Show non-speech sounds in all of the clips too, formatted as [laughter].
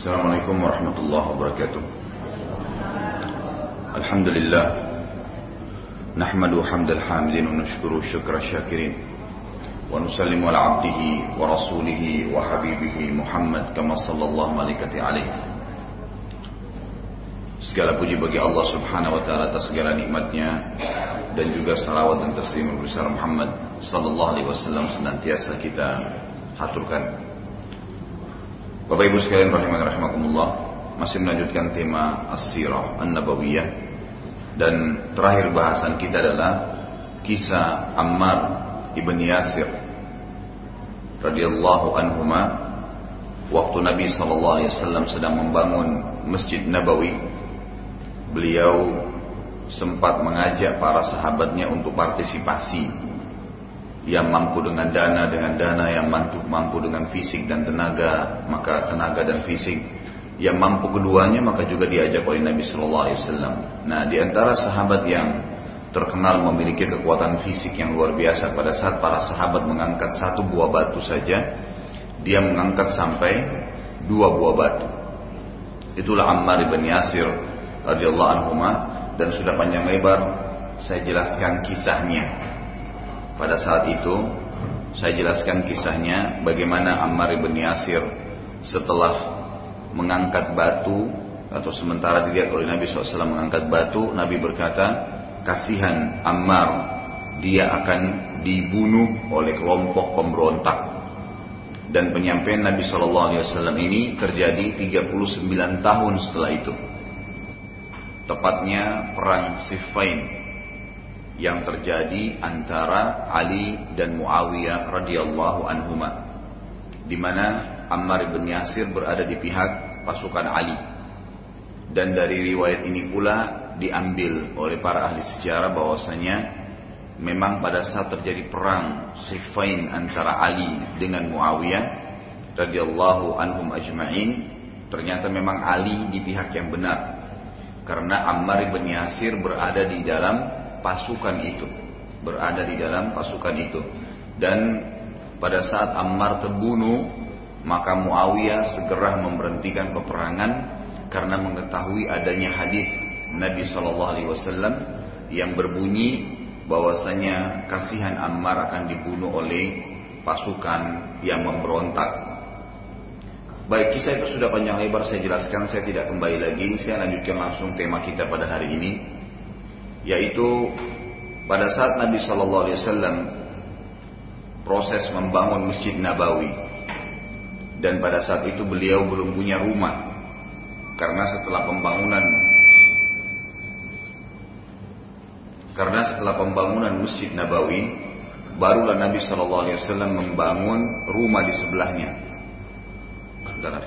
Warahmatullahi wabarakatuh. Alhamdulillah. Nahmadu hamdal hamidin wa nashkuru syukra syakirin. Wa nusallimu ala abdihi wa rasulihi wa habibihi Muhammad kama sallallahu malaikati alaihi. Segala puji bagi Allah subhanahu wa ta'ala atas segala nikmatnya Dan juga salawat dan taslim besar Muhammad Sallallahu alaihi wasallam senantiasa kita haturkan Bapak Ibu sekalian rahiman rahimakumullah masih melanjutkan tema As-Sirah An-Nabawiyah. Dan terakhir bahasan kita adalah kisah Ammar ibn Yasir radhiyallahu anhuma waktu Nabi sallallahu alaihi wasallam sedang membangun Masjid Nabawi. Beliau sempat mengajak para sahabatnya untuk partisipasi yang mampu dengan dana dengan dana yang mampu mampu dengan fisik dan tenaga maka tenaga dan fisik yang mampu keduanya maka juga diajak oleh Nabi Shallallahu Alaihi Wasallam. Nah di antara sahabat yang terkenal memiliki kekuatan fisik yang luar biasa pada saat para sahabat mengangkat satu buah batu saja dia mengangkat sampai dua buah batu. Itulah Ammar bin Yasir radhiyallahu anhu dan sudah panjang lebar saya jelaskan kisahnya pada saat itu saya jelaskan kisahnya bagaimana Ammar bin Yasir setelah mengangkat batu atau sementara dilihat oleh Nabi SAW mengangkat batu, Nabi berkata, kasihan Ammar, dia akan dibunuh oleh kelompok pemberontak. Dan penyampaian Nabi SAW ini terjadi 39 tahun setelah itu. Tepatnya perang Siffin yang terjadi antara Ali dan Muawiyah radhiyallahu anhuma di mana Ammar bin Yasir berada di pihak pasukan Ali. Dan dari riwayat ini pula diambil oleh para ahli sejarah bahwasanya memang pada saat terjadi perang Siffin antara Ali dengan Muawiyah radhiyallahu anhum ajma'in ternyata memang Ali di pihak yang benar. Karena Ammar bin Yasir berada di dalam pasukan itu berada di dalam pasukan itu. Dan pada saat Ammar terbunuh maka Muawiyah segera memberhentikan peperangan karena mengetahui adanya hadis Nabi Shallallahu Alaihi Wasallam yang berbunyi bahwasanya kasihan Ammar akan dibunuh oleh pasukan yang memberontak. Baik, kisah itu sudah panjang lebar saya jelaskan, saya tidak kembali lagi, saya lanjutkan langsung tema kita pada hari ini yaitu pada saat Nabi Shallallahu Alaihi Wasallam proses membangun masjid Nabawi dan pada saat itu beliau belum punya rumah karena setelah pembangunan karena setelah pembangunan masjid Nabawi barulah Nabi Shallallahu Alaihi Wasallam membangun rumah di sebelahnya. Saudara,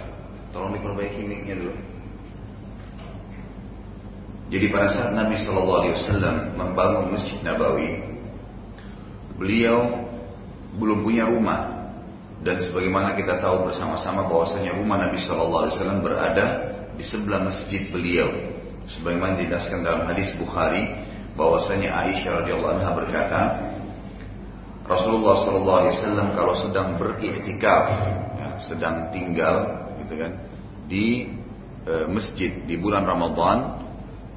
tolong diperbaiki mic-nya dulu. Jadi pada saat Nabi Shallallahu Alaihi Wasallam membangun masjid Nabawi, beliau belum punya rumah dan sebagaimana kita tahu bersama-sama bahwasanya rumah Nabi Shallallahu Alaihi Wasallam berada di sebelah masjid beliau. Sebagaimana dijelaskan dalam hadis Bukhari bahwasanya Aisyah radhiyallahu anha berkata, Rasulullah Shallallahu Alaihi Wasallam kalau sedang beriktikaf, ya, sedang tinggal, gitu kan, di e, masjid di bulan Ramadan,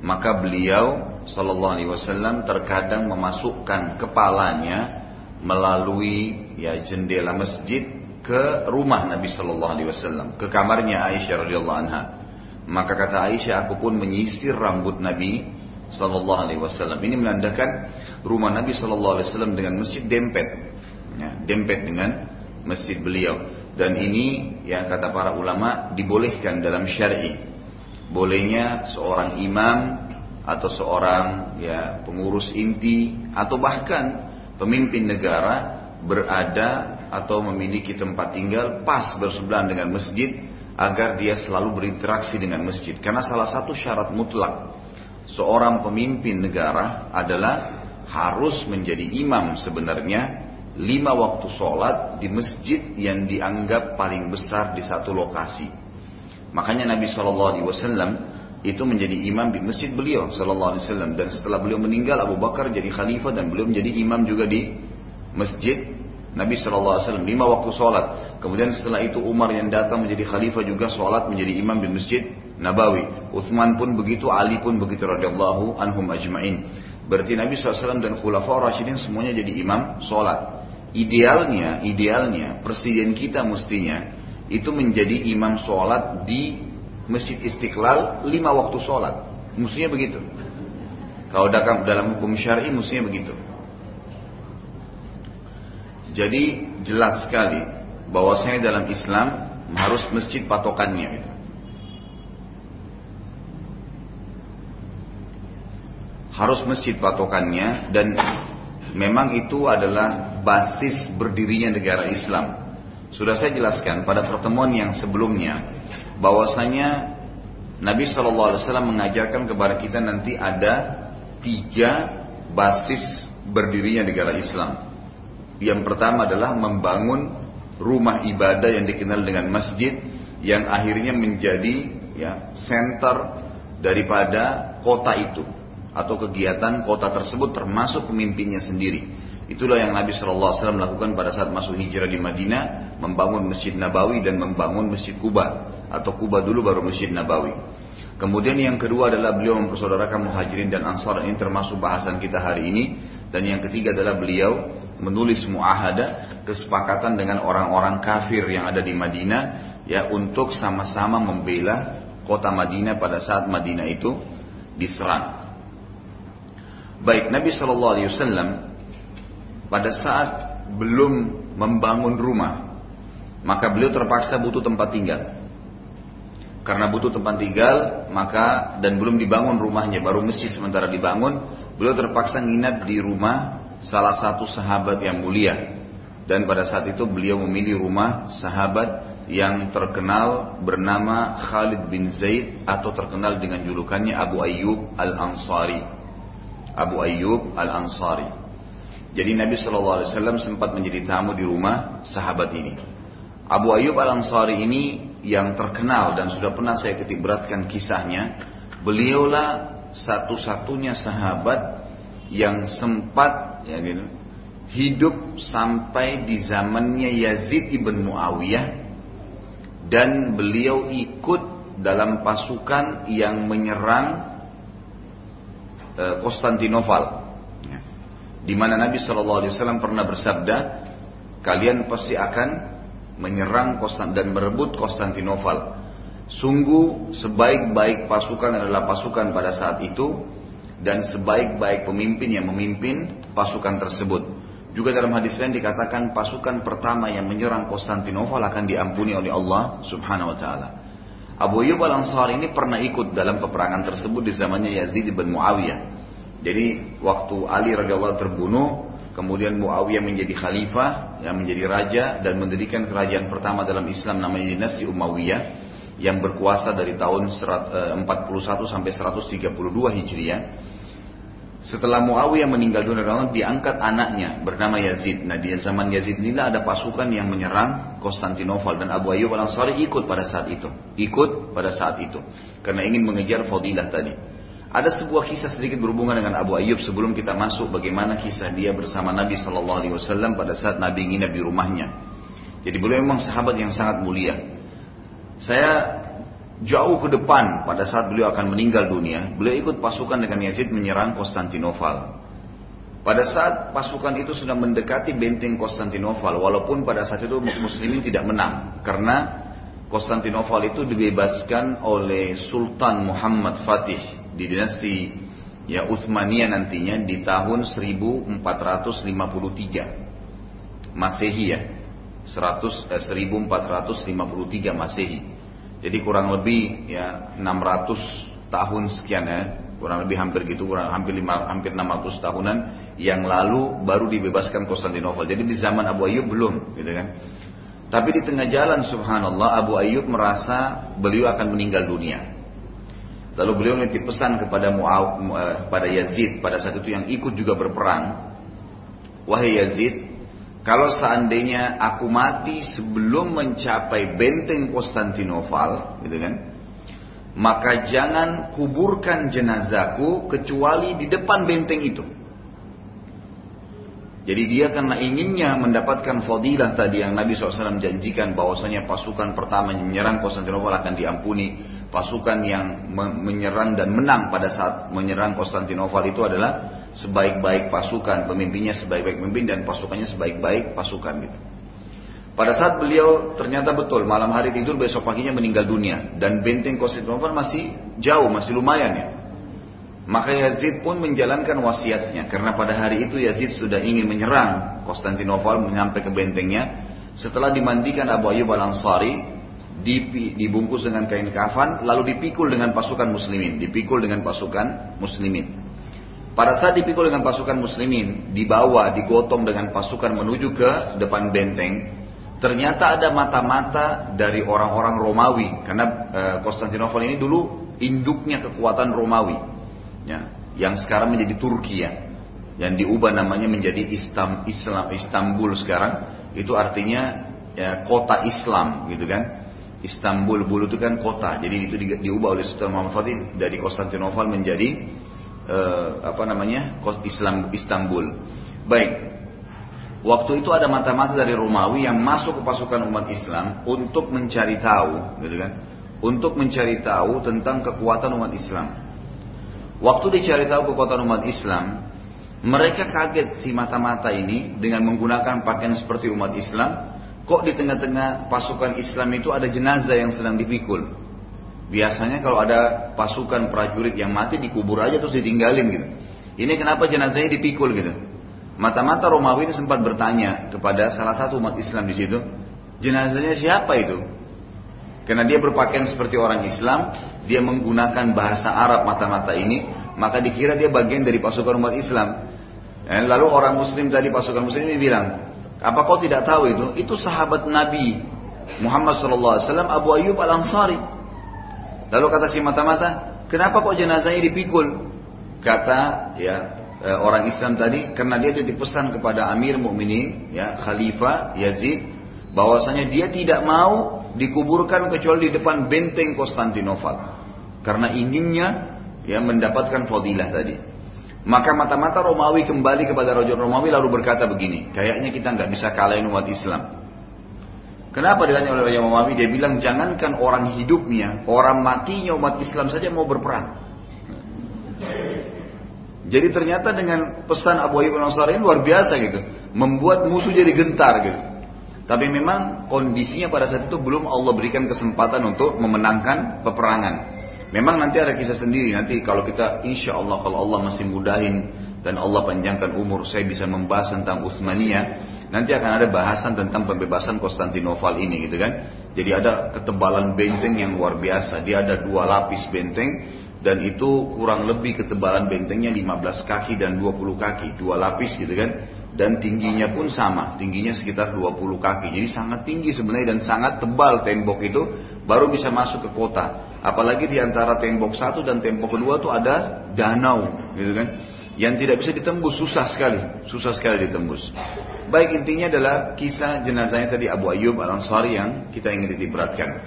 maka beliau Sallallahu Alaihi Wasallam terkadang memasukkan kepalanya melalui ya jendela masjid ke rumah Nabi Sallallahu Alaihi Wasallam ke kamarnya Aisyah radhiyallahu anha. Maka kata Aisyah aku pun menyisir rambut Nabi Sallallahu Alaihi Wasallam. Ini menandakan rumah Nabi Sallallahu Alaihi Wasallam dengan masjid dempet ya, dempet dengan masjid beliau. Dan ini yang kata para ulama dibolehkan dalam syar'i bolehnya seorang imam atau seorang ya pengurus inti atau bahkan pemimpin negara berada atau memiliki tempat tinggal pas bersebelahan dengan masjid agar dia selalu berinteraksi dengan masjid. Karena salah satu syarat mutlak seorang pemimpin negara adalah harus menjadi imam sebenarnya lima waktu sholat di masjid yang dianggap paling besar di satu lokasi Makanya Nabi Shallallahu Alaihi Wasallam itu menjadi imam di masjid beliau Shallallahu Alaihi Wasallam dan setelah beliau meninggal Abu Bakar jadi khalifah dan beliau menjadi imam juga di masjid Nabi SAW lima waktu sholat. Kemudian setelah itu Umar yang datang menjadi khalifah juga sholat menjadi imam di masjid Nabawi. Uthman pun begitu, Ali pun begitu radhiyallahu anhum ajma'in. Berarti Nabi SAW dan Khulafaur Rashidin semuanya jadi imam sholat. Idealnya, idealnya presiden kita mestinya itu menjadi imam sholat di Masjid Istiqlal lima waktu sholat. Mestinya begitu. Kalau dalam hukum syari mestinya begitu. Jadi jelas sekali bahwasanya dalam Islam harus masjid patokannya itu. Harus masjid patokannya dan memang itu adalah basis berdirinya negara Islam. Sudah saya jelaskan pada pertemuan yang sebelumnya bahwasanya Nabi Shallallahu Alaihi Wasallam mengajarkan kepada kita nanti ada tiga basis berdirinya negara Islam. Yang pertama adalah membangun rumah ibadah yang dikenal dengan masjid yang akhirnya menjadi ya center daripada kota itu atau kegiatan kota tersebut termasuk pemimpinnya sendiri. Itulah yang Nabi Shallallahu Alaihi Wasallam lakukan pada saat masuk hijrah di Madinah, membangun Masjid Nabawi dan membangun Masjid Kuba atau Kuba dulu baru Masjid Nabawi. Kemudian yang kedua adalah beliau mempersaudarakan muhajirin dan ansar ini termasuk bahasan kita hari ini dan yang ketiga adalah beliau menulis muahada kesepakatan dengan orang-orang kafir yang ada di Madinah ya untuk sama-sama membela kota Madinah pada saat Madinah itu diserang. Baik Nabi Shallallahu Alaihi Wasallam pada saat belum membangun rumah maka beliau terpaksa butuh tempat tinggal. Karena butuh tempat tinggal, maka dan belum dibangun rumahnya, baru masjid sementara dibangun, Beliau terpaksa nginap di rumah salah satu sahabat yang mulia. Dan pada saat itu beliau memilih rumah sahabat yang terkenal bernama Khalid bin Zaid atau terkenal dengan julukannya Abu Ayyub Al-Ansari. Abu Ayyub Al-Ansari. Jadi Nabi SAW sempat menjadi tamu di rumah sahabat ini. Abu Ayyub Al-Ansari ini yang terkenal dan sudah pernah saya ketik beratkan kisahnya. Beliaulah satu-satunya sahabat yang sempat ya gitu, hidup sampai di zamannya Yazid ibn Muawiyah dan beliau ikut dalam pasukan yang menyerang uh, Konstantinopel. Di mana Nabi Shallallahu Alaihi Wasallam pernah bersabda, kalian pasti akan menyerang Konstant dan merebut Konstantinopel. Sungguh sebaik-baik pasukan adalah pasukan pada saat itu dan sebaik-baik pemimpin yang memimpin pasukan tersebut. Juga dalam hadis lain dikatakan pasukan pertama yang menyerang Konstantinopel akan diampuni oleh Allah Subhanahu wa taala. Abu Ayyub Al-Ansari ini pernah ikut dalam peperangan tersebut di zamannya Yazid bin Muawiyah. Jadi waktu Ali radhiyallahu terbunuh, kemudian Muawiyah menjadi khalifah, yang menjadi raja dan mendirikan kerajaan pertama dalam Islam namanya dinasti Umayyah yang berkuasa dari tahun 41 eh, sampai 132 Hijriah. Setelah Muawiyah meninggal dunia, diangkat anaknya bernama Yazid. Nah di zaman Yazid inilah ada pasukan yang menyerang Konstantinopel dan Abu Ayyub al Ansari ikut pada saat itu. Ikut pada saat itu karena ingin mengejar fadilah tadi. Ada sebuah kisah sedikit berhubungan dengan Abu Ayyub sebelum kita masuk bagaimana kisah dia bersama Nabi Shallallahu Alaihi Wasallam pada saat Nabi nginap di rumahnya. Jadi beliau memang sahabat yang sangat mulia. Saya jauh ke depan pada saat beliau akan meninggal dunia, beliau ikut pasukan dengan Yazid menyerang Konstantinopel. Pada saat pasukan itu sudah mendekati benteng Konstantinopel, walaupun pada saat itu muslimin tidak menang, karena Konstantinopel itu dibebaskan oleh Sultan Muhammad Fatih di dinasti ya Uthmaniyah nantinya di tahun 1453 Masehi ya 100, eh, 1453 Masehi. Jadi kurang lebih ya 600 tahun sekian ya, kurang lebih hampir gitu, kurang hampir 5, hampir 600 tahunan yang lalu baru dibebaskan Konstantinopel. Jadi di zaman Abu Ayyub belum, gitu kan. Tapi di tengah jalan subhanallah Abu Ayyub merasa beliau akan meninggal dunia. Lalu beliau menitip pesan kepada Muaw, eh, pada Yazid pada saat itu yang ikut juga berperang. Wahai Yazid, kalau seandainya aku mati sebelum mencapai benteng Konstantinopel, gitu kan? Maka jangan kuburkan jenazahku kecuali di depan benteng itu. Jadi dia karena inginnya mendapatkan fadilah tadi yang Nabi SAW janjikan bahwasanya pasukan pertama menyerang Konstantinopel akan diampuni. Pasukan yang menyerang dan menang pada saat menyerang Konstantinopel itu adalah sebaik-baik pasukan, pemimpinnya sebaik-baik pemimpin dan pasukannya sebaik-baik pasukan gitu. Pada saat beliau ternyata betul malam hari tidur besok paginya meninggal dunia dan benteng Konstantinopel masih jauh, masih lumayan ya. Maka Yazid pun menjalankan wasiatnya karena pada hari itu Yazid sudah ingin menyerang Konstantinopel menyampai ke bentengnya. Setelah dimandikan Abu Ayyub Al Ansari dibungkus dengan kain kafan lalu dipikul dengan pasukan muslimin, dipikul dengan pasukan muslimin. Pada saat dipikul dengan pasukan muslimin, dibawa, digotong dengan pasukan menuju ke depan benteng, ternyata ada mata-mata dari orang-orang Romawi. Karena eh, Konstantinopel ini dulu induknya kekuatan Romawi. Ya, yang sekarang menjadi Turki ya, yang diubah namanya menjadi Islam, Islam Istanbul sekarang, itu artinya ya, kota Islam gitu kan. Istanbul bulu itu kan kota, jadi itu di, diubah oleh Sultan Muhammad Fatih dari Konstantinopel menjadi uh, apa namanya Islam Istanbul. Baik, waktu itu ada mata-mata dari Romawi yang masuk ke pasukan umat Islam untuk mencari tahu, gitu kan, untuk mencari tahu tentang kekuatan umat Islam. Waktu dicari tahu kekuatan umat Islam, mereka kaget si mata-mata ini dengan menggunakan pakaian seperti umat Islam. Kok di tengah-tengah pasukan Islam itu ada jenazah yang sedang dipikul? Biasanya kalau ada pasukan prajurit yang mati dikubur aja terus ditinggalin gitu. Ini kenapa jenazahnya dipikul gitu? Mata-mata Romawi ini sempat bertanya kepada salah satu umat Islam di situ, jenazahnya siapa itu? Karena dia berpakaian seperti orang Islam, dia menggunakan bahasa Arab mata-mata ini, maka dikira dia bagian dari pasukan umat Islam. Eh, lalu orang Muslim tadi pasukan Muslim ini bilang, apa kau tidak tahu itu? Itu sahabat Nabi Muhammad SAW Abu Ayyub Al Ansari. Lalu kata si mata-mata, kenapa kok jenazahnya dipikul? Kata ya eh, orang Islam tadi, karena dia titip pesan kepada Amir Mukminin, ya Khalifah Yazid, bahwasanya dia tidak mau dikuburkan kecuali di depan benteng Konstantinopel karena inginnya ya mendapatkan fadilah tadi. Maka mata-mata Romawi kembali kepada Raja Romawi lalu berkata begini, kayaknya kita nggak bisa kalahin umat Islam. Kenapa ditanya oleh Raja Romawi? Dia bilang jangankan orang hidupnya, orang matinya umat Islam saja mau berperang. Jadi ternyata dengan pesan Abu Ayyub al-Ansari luar biasa gitu, membuat musuh jadi gentar gitu. Tapi memang kondisinya pada saat itu belum Allah berikan kesempatan untuk memenangkan peperangan. Memang nanti ada kisah sendiri. Nanti kalau kita insya Allah kalau Allah masih mudahin dan Allah panjangkan umur saya bisa membahas tentang Utsmaniyah. Nanti akan ada bahasan tentang pembebasan Konstantinopel ini gitu kan? Jadi ada ketebalan benteng yang luar biasa. Dia ada dua lapis benteng dan itu kurang lebih ketebalan bentengnya 15 kaki dan 20 kaki. Dua lapis gitu kan? Dan tingginya pun sama. Tingginya sekitar 20 kaki. Jadi sangat tinggi sebenarnya dan sangat tebal tembok itu. Baru bisa masuk ke kota Apalagi di antara tembok satu dan tembok kedua tuh ada danau, gitu kan? Yang tidak bisa ditembus susah sekali, susah sekali ditembus. Baik intinya adalah kisah jenazahnya tadi Abu Ayyub Al Ansari yang kita ingin diperhatikan.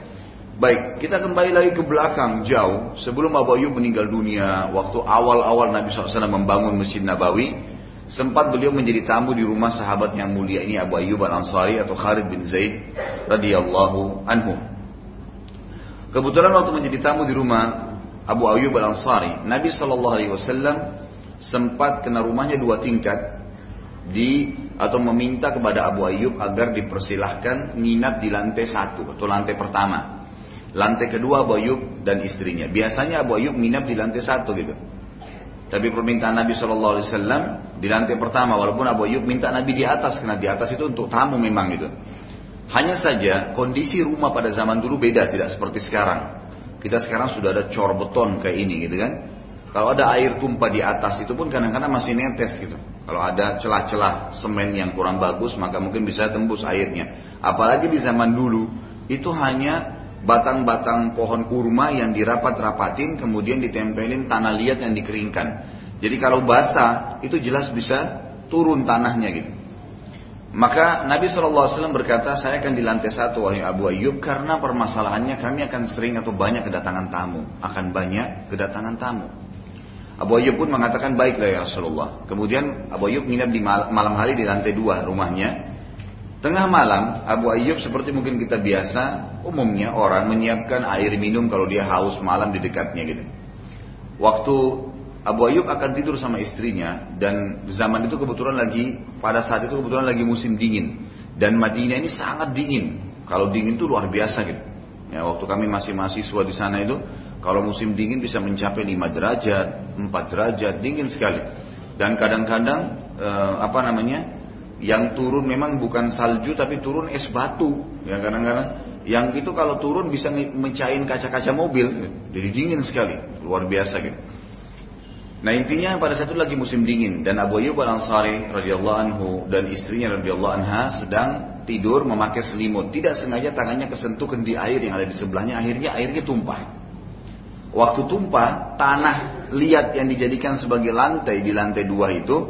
Baik, kita kembali lagi ke belakang jauh sebelum Abu Ayyub meninggal dunia. Waktu awal-awal Nabi SAW membangun Masjid Nabawi, sempat beliau menjadi tamu di rumah sahabat yang mulia ini Abu Ayyub Al Ansari atau Khalid bin Zaid radhiyallahu anhu. Kebetulan waktu menjadi tamu di rumah Abu Ayyub Al Ansari, Nabi Shallallahu Alaihi Wasallam sempat kena rumahnya dua tingkat di atau meminta kepada Abu Ayyub agar dipersilahkan nginap di lantai satu atau lantai pertama. Lantai kedua Abu Ayyub dan istrinya. Biasanya Abu Ayyub nginap di lantai satu gitu. Tapi permintaan Nabi Shallallahu Alaihi Wasallam di lantai pertama, walaupun Abu Ayyub minta Nabi di atas karena di atas itu untuk tamu memang gitu. Hanya saja kondisi rumah pada zaman dulu beda, tidak seperti sekarang. Kita sekarang sudah ada cor beton kayak ini gitu kan. Kalau ada air tumpah di atas itu pun kadang-kadang masih netes gitu. Kalau ada celah-celah semen yang kurang bagus maka mungkin bisa tembus airnya. Apalagi di zaman dulu itu hanya batang-batang pohon kurma yang dirapat-rapatin kemudian ditempelin tanah liat yang dikeringkan. Jadi kalau basah itu jelas bisa turun tanahnya gitu. Maka Nabi SAW berkata, saya akan di lantai satu wahai Abu Ayyub karena permasalahannya kami akan sering atau banyak kedatangan tamu. Akan banyak kedatangan tamu. Abu Ayyub pun mengatakan baiklah ya Rasulullah. Kemudian Abu Ayyub nginap di malam hari di lantai dua rumahnya. Tengah malam Abu Ayyub seperti mungkin kita biasa umumnya orang menyiapkan air minum kalau dia haus malam di dekatnya gitu. Waktu Abu Ayyub akan tidur sama istrinya dan zaman itu kebetulan lagi pada saat itu kebetulan lagi musim dingin dan Madinah ini sangat dingin. Kalau dingin itu luar biasa gitu. Ya, waktu kami masih mahasiswa di sana itu kalau musim dingin bisa mencapai 5 derajat, 4 derajat, dingin sekali. Dan kadang-kadang eh, apa namanya? Yang turun memang bukan salju tapi turun es batu. Ya kadang-kadang yang itu kalau turun bisa mencain kaca-kaca mobil. Jadi dingin sekali, luar biasa gitu. Nah intinya pada saat itu lagi musim dingin dan Abu Ayyub al Ansari radhiyallahu anhu dan istrinya radhiyallahu anha sedang tidur memakai selimut. Tidak sengaja tangannya kesentuh kendi air yang ada di sebelahnya, akhirnya airnya tumpah. Waktu tumpah, tanah liat yang dijadikan sebagai lantai di lantai dua itu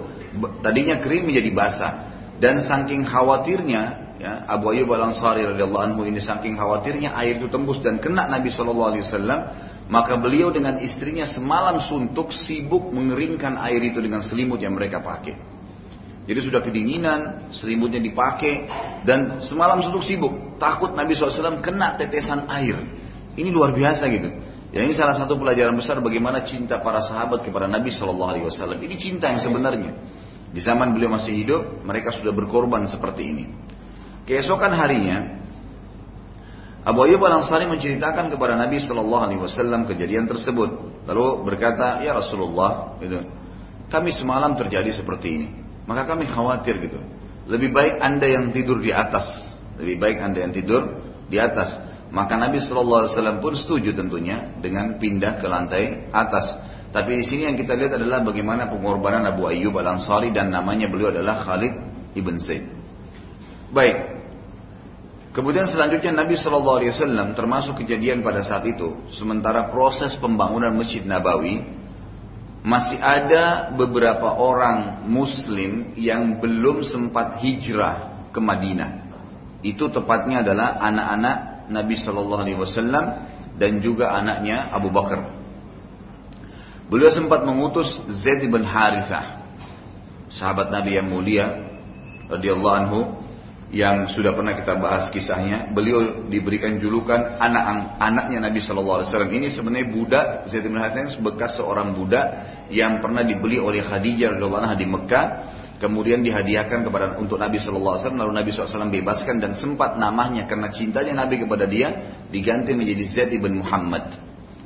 tadinya kering menjadi basah. Dan saking khawatirnya, ya, Abu Ayyub al Ansari radhiyallahu anhu ini saking khawatirnya air itu tembus dan kena Nabi Wasallam, maka beliau dengan istrinya semalam suntuk sibuk mengeringkan air itu dengan selimut yang mereka pakai. Jadi sudah kedinginan, selimutnya dipakai dan semalam suntuk sibuk. Takut Nabi SAW kena tetesan air. Ini luar biasa gitu. Ya ini salah satu pelajaran besar bagaimana cinta para sahabat kepada Nabi Shallallahu Alaihi Wasallam. Ini cinta yang sebenarnya. Di zaman beliau masih hidup, mereka sudah berkorban seperti ini. Keesokan harinya, Abu Ayyub al Ansari menceritakan kepada Nabi Shallallahu Alaihi Wasallam kejadian tersebut. Lalu berkata, ya Rasulullah, gitu, kami semalam terjadi seperti ini. Maka kami khawatir gitu. Lebih baik anda yang tidur di atas. Lebih baik anda yang tidur di atas. Maka Nabi Shallallahu Alaihi Wasallam pun setuju tentunya dengan pindah ke lantai atas. Tapi di sini yang kita lihat adalah bagaimana pengorbanan Abu Ayyub Al Ansari dan namanya beliau adalah Khalid ibn Zaid. Baik. Kemudian selanjutnya Nabi Shallallahu Alaihi Wasallam termasuk kejadian pada saat itu, sementara proses pembangunan Masjid Nabawi masih ada beberapa orang Muslim yang belum sempat hijrah ke Madinah. Itu tepatnya adalah anak-anak Nabi Shallallahu Alaihi Wasallam dan juga anaknya Abu Bakar. Beliau sempat mengutus Zaid bin Harithah, sahabat Nabi yang mulia, radhiyallahu anhu, yang sudah pernah kita bahas kisahnya. Beliau diberikan julukan anak anaknya Nabi Shallallahu Alaihi Wasallam. Ini sebenarnya budak Zaid bin Harithah bekas seorang budak yang pernah dibeli oleh Khadijah radhiyallahu anha di Mekah kemudian dihadiahkan kepada untuk Nabi Shallallahu Alaihi Wasallam lalu Nabi SAW bebaskan dan sempat namanya karena cintanya Nabi kepada dia diganti menjadi Zaid ibn Muhammad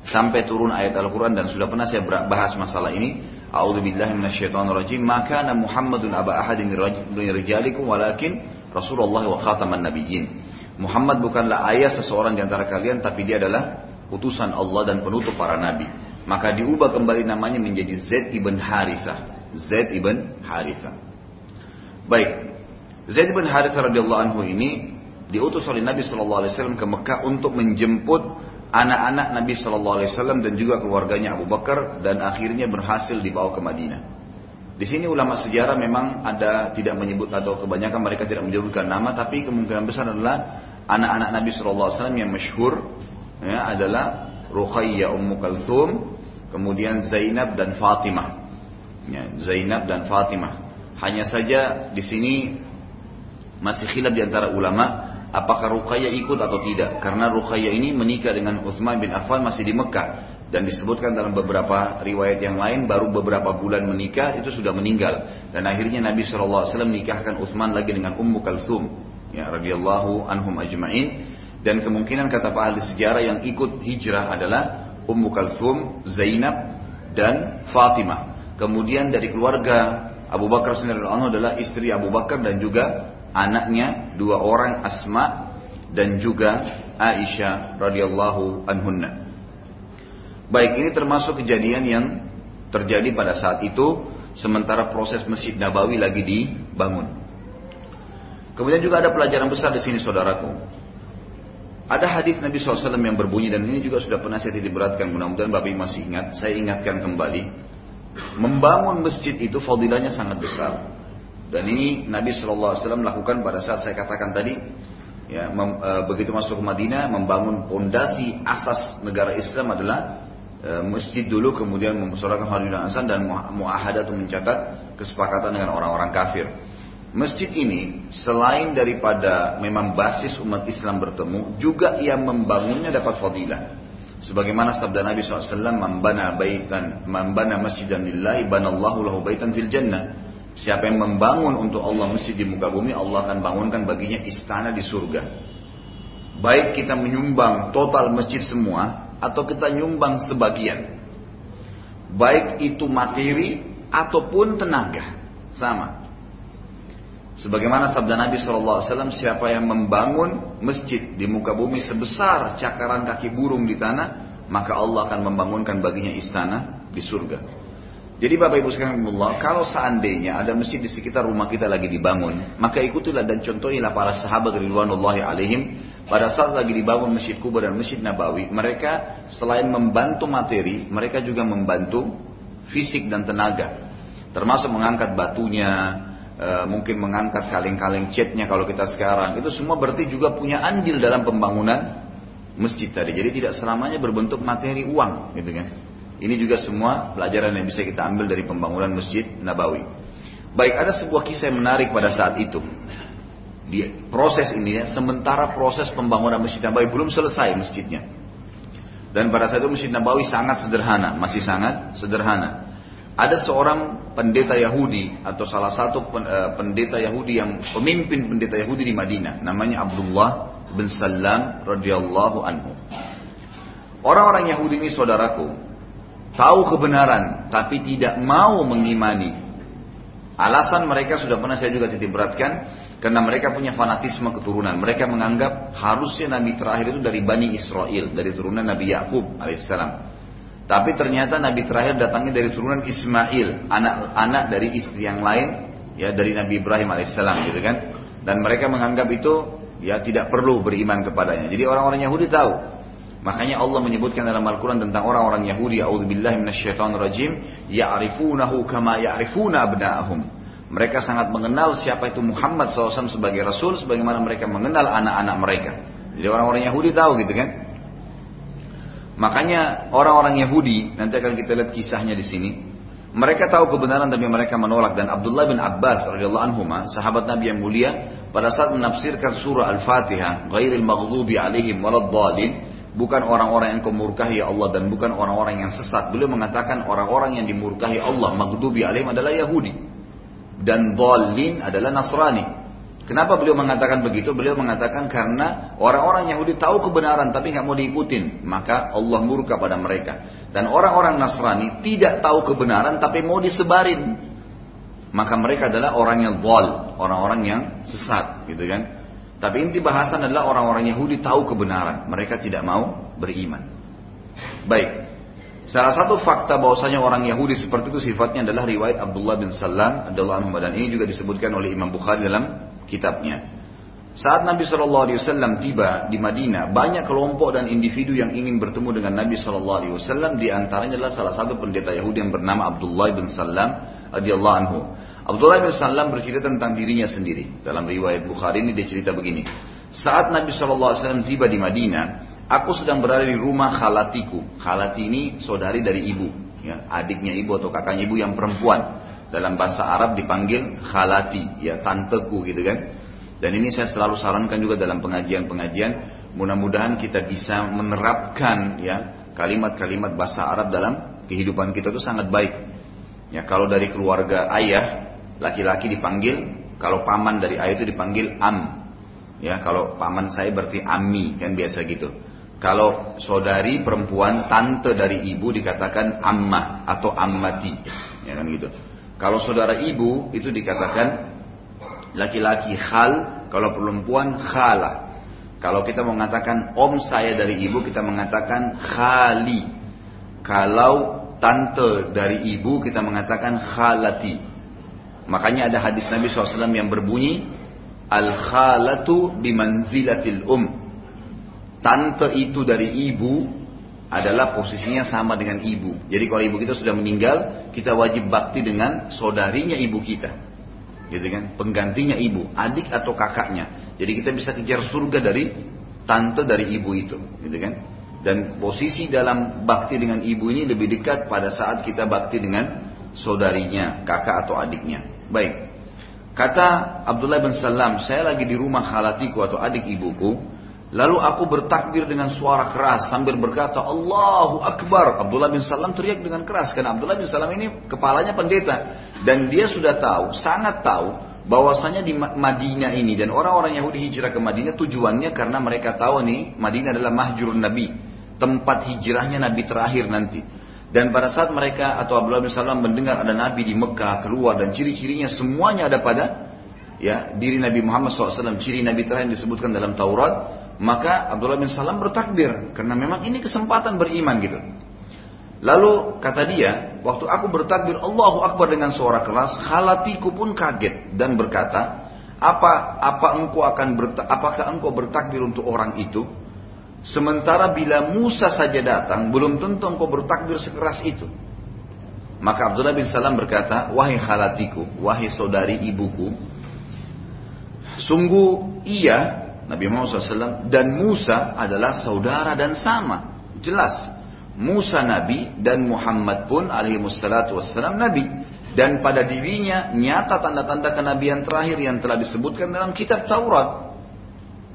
sampai turun ayat Al-Quran dan sudah pernah saya bahas masalah ini A'udzubillahi minasyaitonirrajim maka Muhammadun aba ahadin rijalikum walakin Rasulullah wa khataman nabiyyin Muhammad bukanlah ayah seseorang di antara kalian tapi dia adalah utusan Allah dan penutup para nabi maka diubah kembali namanya menjadi Zaid ibn Harithah Zaid ibn Harithah Baik. Zaid bin Harithah radhiyallahu anhu ini diutus oleh Nabi Shallallahu alaihi wasallam ke Mekah untuk menjemput anak-anak Nabi Shallallahu alaihi wasallam dan juga keluarganya Abu Bakar dan akhirnya berhasil dibawa ke Madinah. Di sini ulama sejarah memang ada tidak menyebut atau kebanyakan mereka tidak menyebutkan nama tapi kemungkinan besar adalah anak-anak Nabi wasallam yang masyhur ya, adalah Ruqayyah Ummu Kalthum, kemudian Zainab dan Fatimah. Ya, Zainab dan Fatimah. Hanya saja di sini masih khilaf di antara ulama apakah Ruqayyah ikut atau tidak karena Ruqayyah ini menikah dengan Utsman bin Affan masih di Mekah dan disebutkan dalam beberapa riwayat yang lain baru beberapa bulan menikah itu sudah meninggal dan akhirnya Nabi SAW menikahkan Utsman lagi dengan Ummu Kalthum ya radhiyallahu anhum ajma'in dan kemungkinan kata pak ahli sejarah yang ikut hijrah adalah Ummu Kalthum, Zainab dan Fatimah. Kemudian dari keluarga Abu Bakar radhiyallahu adalah istri Abu Bakar dan juga anaknya dua orang Asma dan juga Aisyah radhiyallahu anhunna. Baik, ini termasuk kejadian yang terjadi pada saat itu sementara proses Masjid Nabawi lagi dibangun. Kemudian juga ada pelajaran besar di sini saudaraku. Ada hadis Nabi SAW yang berbunyi dan ini juga sudah pernah saya titip beratkan mudah-mudahan Bapak masih ingat. Saya ingatkan kembali. Membangun masjid itu fadilahnya sangat besar. Dan ini Nabi SAW lakukan pada saat saya katakan tadi, ya, mem, e, begitu masuk ke Madinah, membangun pondasi asas negara Islam adalah e, masjid dulu kemudian mempersoalkan Khalid Hasan dan muahadah untuk mencatat kesepakatan dengan orang-orang kafir. Masjid ini selain daripada memang basis umat Islam bertemu, juga yang membangunnya dapat fadilah. Sebagaimana sabda Nabi SAW, Membana baitan, membana masjidan lillahi, banallahu lahu baitan fil jannah. Siapa yang membangun untuk Allah masjid di muka bumi, Allah akan bangunkan baginya istana di surga. Baik kita menyumbang total masjid semua, atau kita nyumbang sebagian. Baik itu materi, ataupun tenaga. Sama. Sebagaimana sabda Nabi SAW, siapa yang membangun masjid di muka bumi sebesar cakaran kaki burung di tanah, maka Allah akan membangunkan baginya istana di surga. Jadi Bapak Ibu sekalian Allah, kalau seandainya ada masjid di sekitar rumah kita lagi dibangun, maka ikutilah dan contohilah para sahabat ridwanullahi alaihim. Pada saat lagi dibangun Masjid Kuba dan Masjid Nabawi, mereka selain membantu materi, mereka juga membantu fisik dan tenaga. Termasuk mengangkat batunya, Eh, mungkin mengangkat kaleng-kaleng catnya kalau kita sekarang. Itu semua berarti juga punya andil dalam pembangunan masjid tadi. Jadi tidak selamanya berbentuk materi uang gitu kan ini juga semua pelajaran yang bisa kita ambil dari pembangunan masjid Nabawi. Baik ada sebuah kisah yang menarik pada saat itu. Di proses ini ya sementara proses pembangunan masjid Nabawi belum selesai masjidnya. Dan pada saat itu masjid Nabawi sangat sederhana masih sangat sederhana. Ada seorang pendeta Yahudi atau salah satu eh, pendeta Yahudi yang pemimpin pendeta Yahudi di Madinah namanya Abdullah bin Salam radhiyallahu anhu. Orang-orang Yahudi ini saudaraku tahu kebenaran tapi tidak mau mengimani. Alasan mereka sudah pernah saya juga titik beratkan karena mereka punya fanatisme keturunan. Mereka menganggap harusnya nabi terakhir itu dari Bani Israel, dari turunan Nabi Yakub alaihissalam. Tapi ternyata Nabi terakhir datangnya dari turunan Ismail, anak-anak dari istri yang lain, ya dari Nabi Ibrahim alaihissalam, gitu kan? Dan mereka menganggap itu ya tidak perlu beriman kepadanya. Jadi orang-orang Yahudi tahu. Makanya Allah menyebutkan dalam Al-Quran tentang orang-orang Yahudi, A'udzubillahi minasyaitonirrajim, ya'rifunahu kama ya'rifuna abna'ahum. Mereka sangat mengenal siapa itu Muhammad SAW sebagai Rasul, sebagaimana mereka mengenal anak-anak mereka. Jadi orang-orang Yahudi tahu gitu kan. Makanya orang-orang Yahudi nanti akan kita lihat kisahnya di sini. Mereka tahu kebenaran tapi mereka menolak dan Abdullah bin Abbas radhiyallahu anhu sahabat Nabi yang mulia pada saat menafsirkan surah Al-Fatihah ghairil maghdubi alaihim waladdallin bukan orang-orang yang kemurkahi Allah dan bukan orang-orang yang sesat. Beliau mengatakan orang-orang yang dimurkahi Allah maghdubi alaihim adalah Yahudi dan dhalin adalah Nasrani. Kenapa beliau mengatakan begitu? Beliau mengatakan karena orang-orang Yahudi tahu kebenaran tapi nggak mau diikutin, maka Allah murka pada mereka. Dan orang-orang Nasrani tidak tahu kebenaran tapi mau disebarin, maka mereka adalah orang yang wal, orang-orang yang sesat, gitu kan? Tapi inti bahasan adalah orang-orang Yahudi tahu kebenaran, mereka tidak mau beriman. Baik, Salah satu fakta bahwasanya orang Yahudi seperti itu sifatnya adalah riwayat Abdullah bin Salam adalah anhu dan ini juga disebutkan oleh Imam Bukhari dalam kitabnya. Saat Nabi Shallallahu Alaihi Wasallam tiba di Madinah, banyak kelompok dan individu yang ingin bertemu dengan Nabi Shallallahu Alaihi Wasallam. Di antaranya adalah salah satu pendeta Yahudi yang bernama Abdullah bin Salam radhiyallahu anhu. Abdullah bin Salam bercerita tentang dirinya sendiri. Dalam riwayat Bukhari ini dia cerita begini. Saat Nabi Wasallam tiba di Madinah, aku sedang berada di rumah khalatiku. Khalati ini saudari dari ibu, ya, adiknya ibu atau kakaknya ibu yang perempuan dalam bahasa Arab dipanggil khalati, ya tanteku gitu kan. Dan ini saya selalu sarankan juga dalam pengajian-pengajian, mudah-mudahan kita bisa menerapkan ya kalimat-kalimat bahasa Arab dalam kehidupan kita itu sangat baik. Ya kalau dari keluarga ayah, laki-laki dipanggil, kalau paman dari ayah itu dipanggil am. Ya kalau paman saya berarti ami kan biasa gitu. Kalau saudari perempuan tante dari ibu dikatakan ammah atau ammati, ya kan gitu. Kalau saudara ibu itu dikatakan laki-laki khal, kalau perempuan khala. Kalau kita mengatakan om saya dari ibu, kita mengatakan khali. Kalau tante dari ibu, kita mengatakan khalati. Makanya ada hadis Nabi SAW yang berbunyi, Al-khalatu bimanzilatil um. Tante itu dari ibu adalah posisinya sama dengan ibu. Jadi kalau ibu kita sudah meninggal, kita wajib bakti dengan saudarinya ibu kita. Gitu kan? Penggantinya ibu, adik atau kakaknya. Jadi kita bisa kejar surga dari tante dari ibu itu, gitu kan? Dan posisi dalam bakti dengan ibu ini lebih dekat pada saat kita bakti dengan saudarinya, kakak atau adiknya. Baik. Kata Abdullah bin Salam, saya lagi di rumah khalatiku atau adik ibuku, lalu aku bertakbir dengan suara keras sambil berkata, Allahu Akbar. Abdullah bin Salam teriak dengan keras, karena Abdullah bin Salam ini kepalanya pendeta. Dan dia sudah tahu, sangat tahu, bahwasanya di Madinah ini dan orang-orang Yahudi hijrah ke Madinah tujuannya karena mereka tahu nih Madinah adalah mahjurun Nabi tempat hijrahnya Nabi terakhir nanti. Dan pada saat mereka atau Abdullah bin Salam mendengar ada Nabi di Mekah keluar dan ciri-cirinya semuanya ada pada ya diri Nabi Muhammad SAW, ciri Nabi terakhir disebutkan dalam Taurat, maka Abdullah bin Salam bertakbir karena memang ini kesempatan beriman gitu. Lalu kata dia, waktu aku bertakbir Allahu Akbar dengan suara keras, halatiku pun kaget dan berkata, apa apa engkau akan apakah engkau bertakbir untuk orang itu? Sementara bila Musa saja datang, belum tentu engkau bertakbir sekeras itu. Maka Abdullah bin Salam berkata, Wahai khalatiku, wahai saudari ibuku, sungguh iya Nabi Muhammad SAW dan Musa adalah saudara dan sama. Jelas. Musa Nabi dan Muhammad pun alaihi wassalatu wassalam Nabi. Dan pada dirinya nyata tanda-tanda kenabian terakhir yang telah disebutkan dalam kitab Taurat.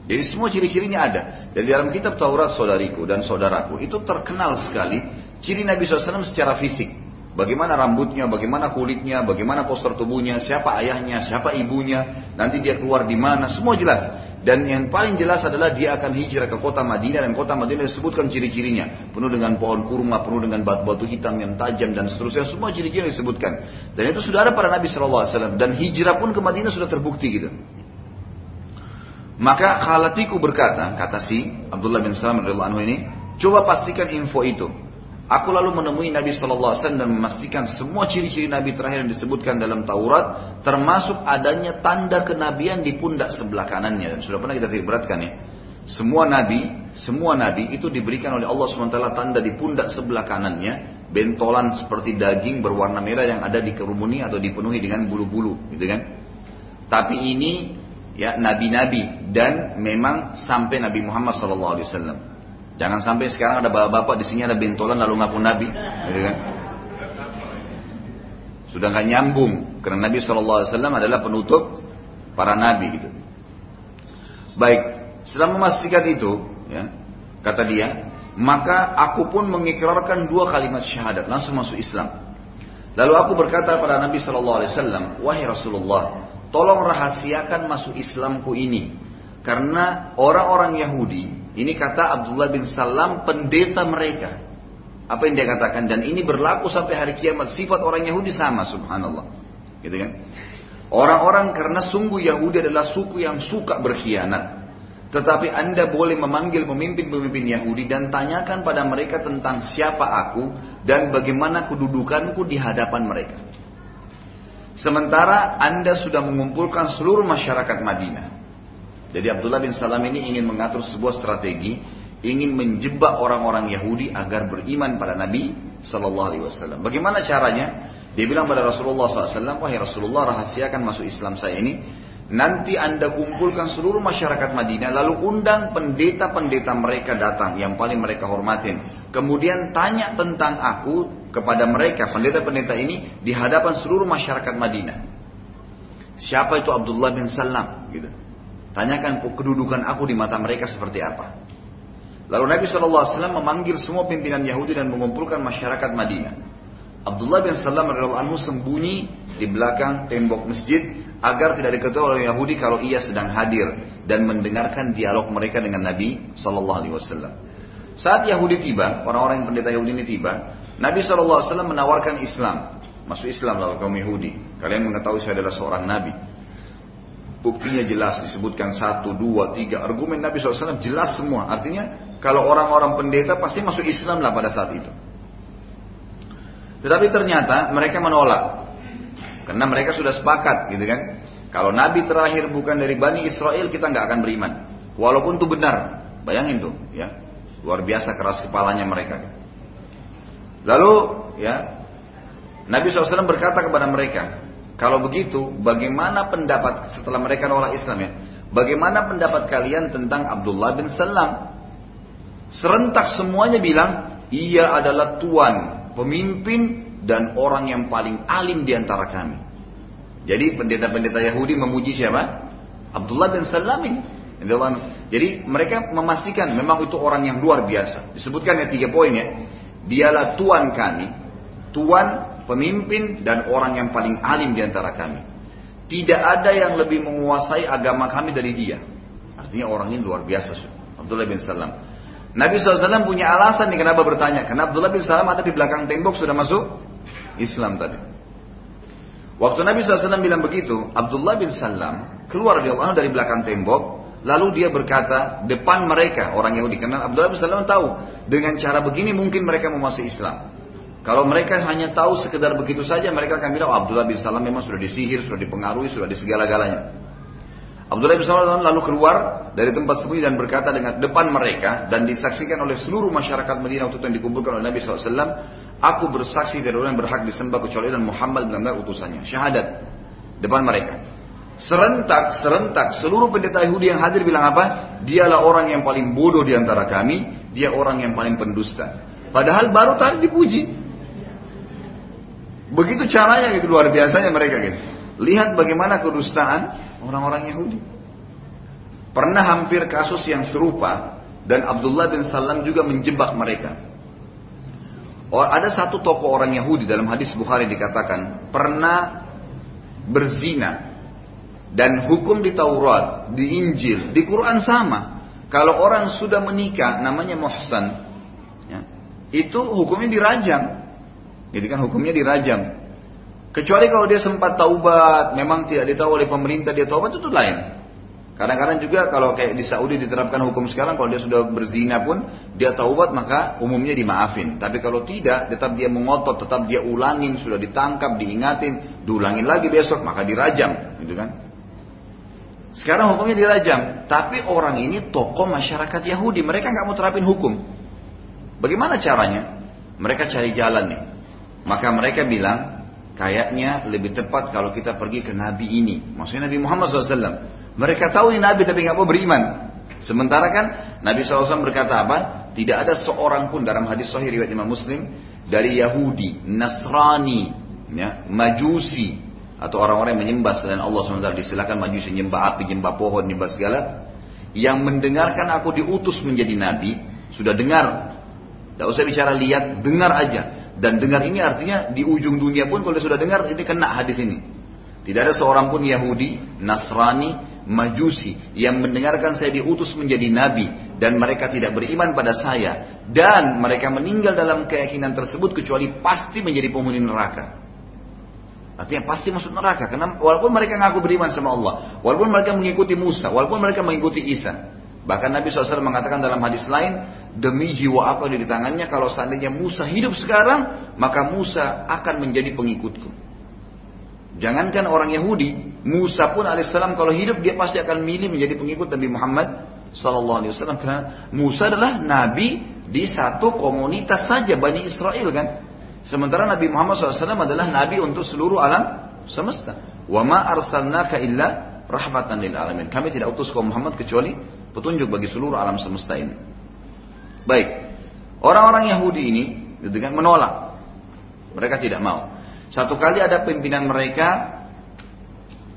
Jadi semua ciri-cirinya ada. Dan di dalam kitab Taurat saudariku dan saudaraku itu terkenal sekali ciri Nabi SAW secara fisik. Bagaimana rambutnya, bagaimana kulitnya, bagaimana poster tubuhnya, siapa ayahnya, siapa ibunya, nanti dia keluar di mana, semua jelas. Dan yang paling jelas adalah dia akan hijrah ke kota Madinah dan kota Madinah disebutkan ciri-cirinya. Penuh dengan pohon kurma, penuh dengan batu-batu hitam yang tajam dan seterusnya. Semua ciri-ciri disebutkan. Dan itu sudah ada pada Nabi SAW. Dan hijrah pun ke Madinah sudah terbukti gitu. Maka khalatiku berkata, kata si Abdullah bin Salam radhiyallahu anhu ini, coba pastikan info itu. Aku lalu menemui Nabi Shallallahu Alaihi Wasallam dan memastikan semua ciri-ciri Nabi terakhir yang disebutkan dalam Taurat, termasuk adanya tanda kenabian di pundak sebelah kanannya. Dan sudah pernah kita beratkan ya. Semua Nabi, semua Nabi itu diberikan oleh Allah SWT tanda di pundak sebelah kanannya, bentolan seperti daging berwarna merah yang ada di kerumuni atau dipenuhi dengan bulu-bulu, gitu kan? Tapi ini ya nabi-nabi dan memang sampai Nabi Muhammad SAW. Jangan sampai sekarang ada bapak-bapak di sini ada bentolan lalu ngaku nabi, gitu kan? Sudah nggak nyambung karena Nabi SAW adalah penutup para nabi gitu. Baik, setelah memastikan itu, ya, kata dia, maka aku pun mengikrarkan dua kalimat syahadat langsung masuk Islam. Lalu aku berkata pada Nabi Shallallahu Alaihi Wasallam, wahai Rasulullah, tolong rahasiakan masuk Islamku ini. Karena orang-orang Yahudi, ini kata Abdullah bin Salam pendeta mereka. Apa yang dia katakan dan ini berlaku sampai hari kiamat. Sifat orang Yahudi sama subhanallah. Gitu kan? Orang-orang karena sungguh Yahudi adalah suku yang suka berkhianat. Tetapi anda boleh memanggil pemimpin-pemimpin Yahudi dan tanyakan pada mereka tentang siapa aku dan bagaimana kedudukanku di hadapan mereka. Sementara Anda sudah mengumpulkan seluruh masyarakat Madinah. Jadi Abdullah bin Salam ini ingin mengatur sebuah strategi, ingin menjebak orang-orang Yahudi agar beriman pada Nabi Sallallahu Alaihi Wasallam. Bagaimana caranya? Dia bilang pada Rasulullah SAW, wahai Rasulullah rahasiakan masuk Islam saya ini. Nanti anda kumpulkan seluruh masyarakat Madinah, lalu undang pendeta-pendeta mereka datang yang paling mereka hormatin. Kemudian tanya tentang aku kepada mereka pendeta-pendeta ini di hadapan seluruh masyarakat Madinah. Siapa itu Abdullah bin Salam? Gitu. Tanyakan kedudukan aku di mata mereka seperti apa. Lalu Nabi SAW memanggil semua pimpinan Yahudi dan mengumpulkan masyarakat Madinah. Abdullah bin Salam anhu sembunyi di belakang tembok masjid agar tidak diketahui oleh Yahudi kalau ia sedang hadir dan mendengarkan dialog mereka dengan Nabi SAW. Saat Yahudi tiba, orang-orang yang pendeta Yahudi ini tiba, Nabi SAW menawarkan Islam. Masuk Islam lalu kaum Yahudi. Kalian mengetahui saya adalah seorang Nabi. Buktinya jelas disebutkan satu, dua, tiga. Argumen Nabi SAW jelas semua. Artinya kalau orang-orang pendeta pasti masuk Islam lah pada saat itu. Tetapi ternyata mereka menolak. Karena mereka sudah sepakat gitu kan. Kalau Nabi terakhir bukan dari Bani Israel kita nggak akan beriman. Walaupun itu benar. Bayangin tuh ya. Luar biasa keras kepalanya mereka. Lalu ya Nabi SAW berkata kepada mereka, kalau begitu bagaimana pendapat setelah mereka nolak Islam ya? Bagaimana pendapat kalian tentang Abdullah bin Salam? Serentak semuanya bilang, ia adalah tuan, pemimpin, dan orang yang paling alim di antara kami. Jadi pendeta-pendeta Yahudi memuji siapa? Abdullah bin Salamin. Jadi mereka memastikan memang itu orang yang luar biasa. Disebutkan ya tiga poin ya. Dialah tuan kami, tuan, pemimpin, dan orang yang paling alim di antara kami. Tidak ada yang lebih menguasai agama kami dari dia. Artinya orang ini luar biasa. Abdullah bin Salam. Nabi SAW punya alasan nih kenapa bertanya. Karena Abdullah bin Salam ada di belakang tembok sudah masuk Islam tadi. Waktu Nabi SAW bilang begitu, Abdullah bin Salam keluar dari Allah dari belakang tembok, lalu dia berkata depan mereka orang Yahudi. Karena Abdullah bin Salam tahu dengan cara begini mungkin mereka mau masuk Islam. Kalau mereka hanya tahu sekedar begitu saja, mereka akan bilang oh, Abdullah bin Salam memang sudah disihir, sudah dipengaruhi, sudah di segala-galanya. Abdullah bin Salam lalu keluar dari tempat sembunyi dan berkata dengan depan mereka dan disaksikan oleh seluruh masyarakat Madinah waktu itu yang dikumpulkan oleh Nabi SAW. Aku bersaksi dari orang yang berhak disembah kecuali dan Muhammad benar-benar utusannya. Syahadat depan mereka. Serentak, serentak seluruh pendeta Yahudi yang hadir bilang apa? Dialah orang yang paling bodoh di antara kami, dia orang yang paling pendusta. Padahal baru tadi dipuji. Begitu caranya gitu luar biasanya mereka gitu. Lihat bagaimana kedustaan orang-orang Yahudi. Pernah hampir kasus yang serupa dan Abdullah bin Salam juga menjebak mereka. Oh, ada satu tokoh orang Yahudi dalam hadis Bukhari dikatakan pernah berzina dan hukum di Taurat, di Injil, di Quran sama. Kalau orang sudah menikah namanya muhsan, ya, itu hukumnya dirajam. Jadi kan hukumnya dirajam. Kecuali kalau dia sempat taubat, memang tidak ditahu oleh pemerintah dia taubat itu lain. Kadang-kadang juga kalau kayak di Saudi diterapkan hukum sekarang kalau dia sudah berzina pun dia taubat maka umumnya dimaafin. Tapi kalau tidak tetap dia mengotot, tetap dia ulangin, sudah ditangkap, diingatin, diulangin lagi besok maka dirajam, gitu kan? Sekarang hukumnya dirajam, tapi orang ini tokoh masyarakat Yahudi, mereka nggak mau terapin hukum. Bagaimana caranya? Mereka cari jalan nih. Maka mereka bilang, Kayaknya lebih tepat kalau kita pergi ke Nabi ini. Maksudnya Nabi Muhammad SAW. Mereka tahu ini Nabi tapi nggak mau beriman. Sementara kan Nabi SAW berkata apa? Tidak ada seorang pun dalam hadis Sahih riwayat Imam Muslim dari Yahudi, Nasrani, ya, Majusi atau orang-orang yang menyembah selain Allah SWT disilakan Majusi menyembah api, menyembah pohon, menyembah segala yang mendengarkan aku diutus menjadi nabi sudah dengar. Tidak usah bicara lihat, dengar aja. Dan dengar ini artinya di ujung dunia pun kalau sudah dengar ini kena hadis ini. Tidak ada seorang pun Yahudi, Nasrani, Majusi yang mendengarkan saya diutus menjadi nabi dan mereka tidak beriman pada saya dan mereka meninggal dalam keyakinan tersebut kecuali pasti menjadi penghuni neraka. Artinya pasti masuk neraka karena walaupun mereka ngaku beriman sama Allah, walaupun mereka mengikuti Musa, walaupun mereka mengikuti Isa, Bahkan Nabi SAW mengatakan dalam hadis lain, demi jiwa aku di tangannya, kalau seandainya Musa hidup sekarang, maka Musa akan menjadi pengikutku. Jangankan orang Yahudi, Musa pun alaihissalam kalau hidup dia pasti akan milih menjadi pengikut Nabi Muhammad Sallallahu Alaihi Wasallam karena Musa adalah nabi di satu komunitas saja Bani Israel kan. Sementara Nabi Muhammad SAW adalah nabi untuk seluruh alam semesta. Wa ma arsalnaka illa rahmatan lil alamin. Kami tidak utus kaum Muhammad kecuali Petunjuk bagi seluruh alam semesta ini. Baik. Orang-orang Yahudi ini dengan menolak. Mereka tidak mau. Satu kali ada pimpinan mereka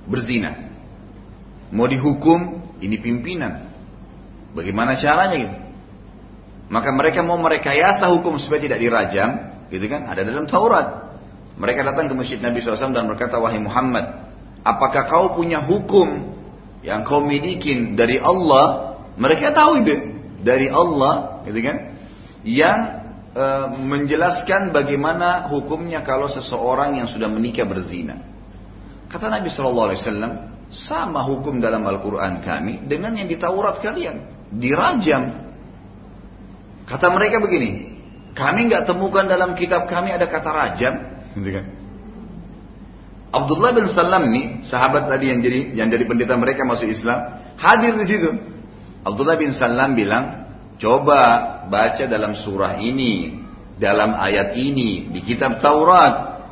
berzina. Mau dihukum, ini pimpinan. Bagaimana caranya gitu? Maka mereka mau merekayasa hukum supaya tidak dirajam, gitu kan? Ada dalam Taurat. Mereka datang ke masjid Nabi SAW dan berkata, Wahai Muhammad, apakah kau punya hukum yang kau miliki dari Allah, mereka tahu itu dari Allah, gitu kan? Yang e, menjelaskan bagaimana hukumnya kalau seseorang yang sudah menikah berzina. Kata Nabi Shallallahu Alaihi Wasallam, sama hukum dalam Al-Quran kami dengan yang di Taurat kalian, dirajam. Kata mereka begini, kami nggak temukan dalam kitab kami ada kata rajam, gitu kan? Abdullah bin Salam nih, sahabat tadi yang jadi yang jadi pendeta mereka masuk Islam, hadir di situ. Abdullah bin Salam bilang, coba baca dalam surah ini, dalam ayat ini, di kitab Taurat.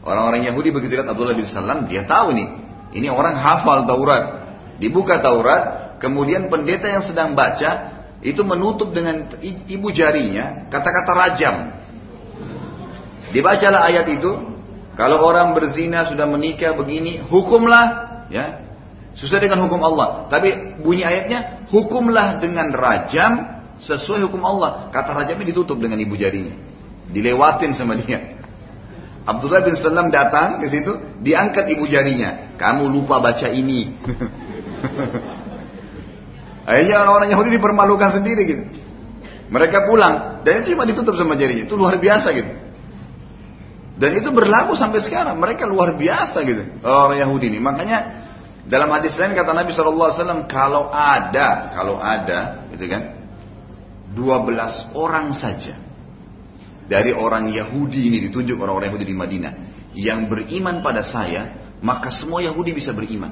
Orang-orang Yahudi begitu lihat Abdullah bin Salam, dia tahu nih, ini orang hafal Taurat. Dibuka Taurat, kemudian pendeta yang sedang baca itu menutup dengan ibu jarinya kata-kata rajam. Dibacalah ayat itu, kalau orang berzina sudah menikah begini, hukumlah ya. Sesuai dengan hukum Allah. Tapi bunyi ayatnya, hukumlah dengan rajam sesuai hukum Allah. Kata rajamnya ditutup dengan ibu jarinya. Dilewatin sama dia. Abdullah bin Salam datang ke situ, diangkat ibu jarinya. Kamu lupa baca ini. [laughs] Akhirnya orang-orang Yahudi dipermalukan sendiri gitu. Mereka pulang dan itu cuma ditutup sama jarinya. Itu luar biasa gitu. Dan itu berlaku sampai sekarang. Mereka luar biasa gitu. Orang Yahudi ini. Makanya dalam hadis lain kata Nabi SAW, kalau ada, kalau ada, gitu kan, 12 orang saja dari orang Yahudi ini ditunjuk orang-orang Yahudi di Madinah yang beriman pada saya, maka semua Yahudi bisa beriman.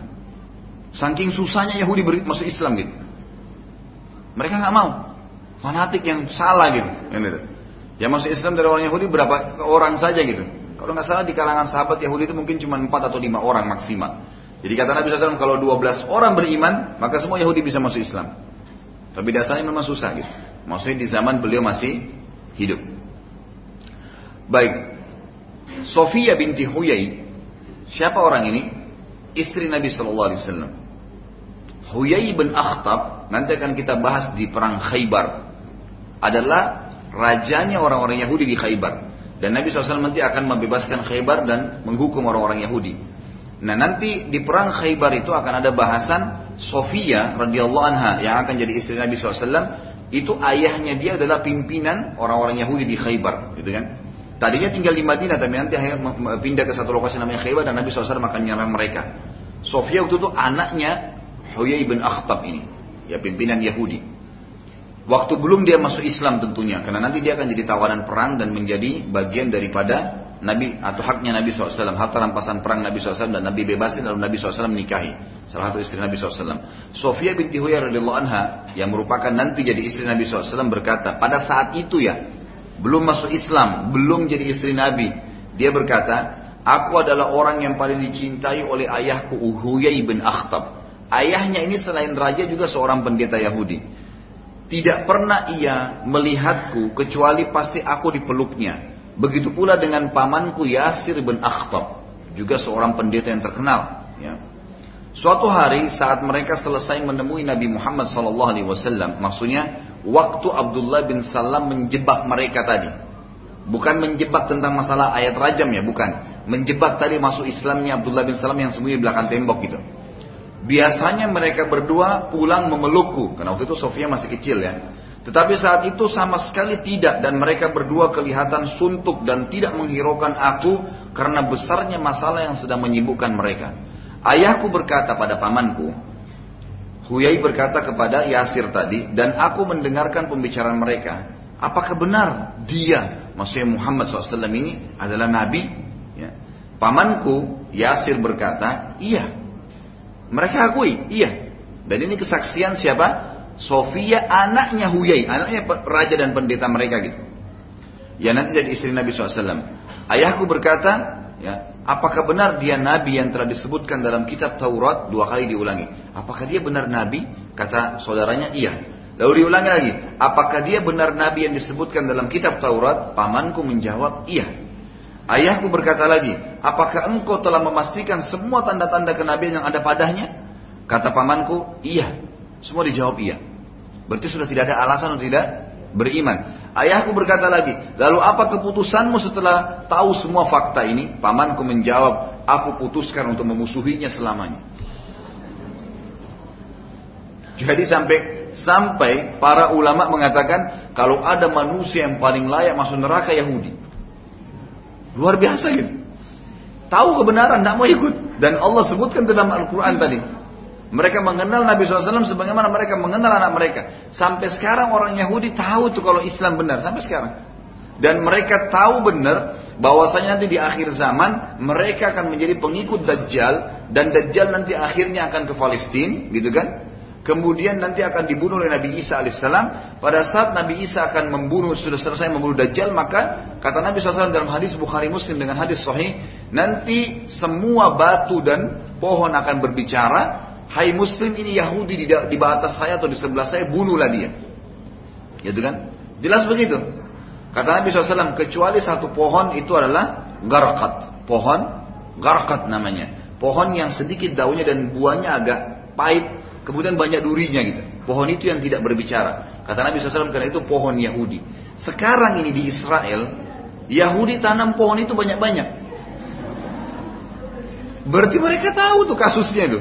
Saking susahnya Yahudi masuk Islam gitu. Mereka nggak mau. Fanatik yang salah gitu. Yang masuk Islam dari orang Yahudi berapa orang saja gitu. Kalau nggak salah di kalangan sahabat Yahudi itu mungkin cuma 4 atau 5 orang maksimal. Jadi kata Nabi SAW kalau 12 orang beriman maka semua Yahudi bisa masuk Islam. Tapi dasarnya memang susah gitu. Maksudnya di zaman beliau masih hidup. Baik. Sofia binti Huyai. Siapa orang ini? Istri Nabi Wasallam. Huyai bin Akhtab nanti akan kita bahas di perang Khaybar. Adalah rajanya orang-orang Yahudi di Khaybar. Dan Nabi SAW nanti akan membebaskan Khaybar dan menghukum orang-orang Yahudi. Nah nanti di perang Khaybar itu akan ada bahasan Sofia radhiyallahu anha yang akan jadi istri Nabi SAW. Itu ayahnya dia adalah pimpinan orang-orang Yahudi di Khaybar, gitu kan? Tadinya tinggal di Madinah, tapi nanti pindah ke satu lokasi namanya Khaybar dan Nabi SAW akan menyerang mereka. Sofia waktu itu anaknya Huyai bin Akhtab ini, ya pimpinan Yahudi. Waktu belum dia masuk Islam tentunya, karena nanti dia akan jadi tawanan perang dan menjadi bagian daripada Nabi atau haknya Nabi SAW, harta rampasan perang Nabi SAW dan Nabi bebasin lalu Nabi SAW menikahi salah satu istri Nabi SAW. Sofia binti Huyai radhiyallahu anha yang merupakan nanti jadi istri Nabi SAW berkata, pada saat itu ya belum masuk Islam, belum jadi istri Nabi. Dia berkata, aku adalah orang yang paling dicintai oleh ayahku Uhuyai bin Akhtab. Ayahnya ini selain raja juga seorang pendeta Yahudi. Tidak pernah ia melihatku kecuali pasti aku dipeluknya. Begitu pula dengan pamanku Yasir bin Akhtab, juga seorang pendeta yang terkenal. Ya. Suatu hari saat mereka selesai menemui Nabi Muhammad SAW, maksudnya waktu Abdullah bin Salam menjebak mereka tadi. Bukan menjebak tentang masalah ayat rajam ya, bukan. Menjebak tadi masuk Islamnya Abdullah bin Salam yang sembunyi belakang tembok gitu. Biasanya mereka berdua pulang memelukku, karena waktu itu Sofia masih kecil ya. Tetapi saat itu sama sekali tidak dan mereka berdua kelihatan suntuk dan tidak menghiraukan aku karena besarnya masalah yang sedang menyibukkan mereka. Ayahku berkata pada pamanku, Huyai berkata kepada Yasir tadi, dan aku mendengarkan pembicaraan mereka. Apakah benar dia, maksudnya Muhammad SAW ini adalah Nabi? Ya. Pamanku Yasir berkata, iya. Mereka akui, iya. Dan ini kesaksian siapa? Sofia anaknya Huyai, anaknya raja dan pendeta mereka gitu. Ya nanti jadi istri Nabi SAW. Ayahku berkata, Ya, apakah benar dia nabi yang telah disebutkan dalam kitab Taurat dua kali diulangi? Apakah dia benar nabi? Kata saudaranya, iya. Lalu diulangi lagi, apakah dia benar nabi yang disebutkan dalam kitab Taurat? Pamanku menjawab, iya. Ayahku berkata lagi, apakah engkau telah memastikan semua tanda-tanda kenabian yang ada padanya? Kata pamanku, iya. Semua dijawab iya. Berarti sudah tidak ada alasan untuk tidak beriman. Ayahku berkata lagi, lalu apa keputusanmu setelah tahu semua fakta ini? Pamanku menjawab, aku putuskan untuk memusuhinya selamanya. Jadi sampai sampai para ulama mengatakan kalau ada manusia yang paling layak masuk neraka Yahudi. Luar biasa gitu. Tahu kebenaran, tidak mau ikut. Dan Allah sebutkan dalam Al-Quran tadi. Mereka mengenal Nabi SAW sebagaimana mereka mengenal anak mereka. Sampai sekarang orang Yahudi tahu tuh kalau Islam benar. Sampai sekarang. Dan mereka tahu benar bahwasanya nanti di akhir zaman mereka akan menjadi pengikut Dajjal dan Dajjal nanti akhirnya akan ke Palestina, gitu kan? Kemudian nanti akan dibunuh oleh Nabi Isa alaihissalam. Pada saat Nabi Isa akan membunuh sudah selesai membunuh Dajjal maka kata Nabi SAW dalam hadis Bukhari Muslim dengan hadis Sahih nanti semua batu dan pohon akan berbicara Hai muslim ini Yahudi di, di atas saya atau di sebelah saya, bunuhlah dia. Gitu kan? Jelas begitu. Kata Nabi SAW, kecuali satu pohon itu adalah garkat. Pohon garkat namanya. Pohon yang sedikit daunnya dan buahnya agak pahit, kemudian banyak durinya gitu. Pohon itu yang tidak berbicara. Kata Nabi SAW karena itu pohon Yahudi. Sekarang ini di Israel, Yahudi tanam pohon itu banyak-banyak. Berarti mereka tahu tuh kasusnya itu.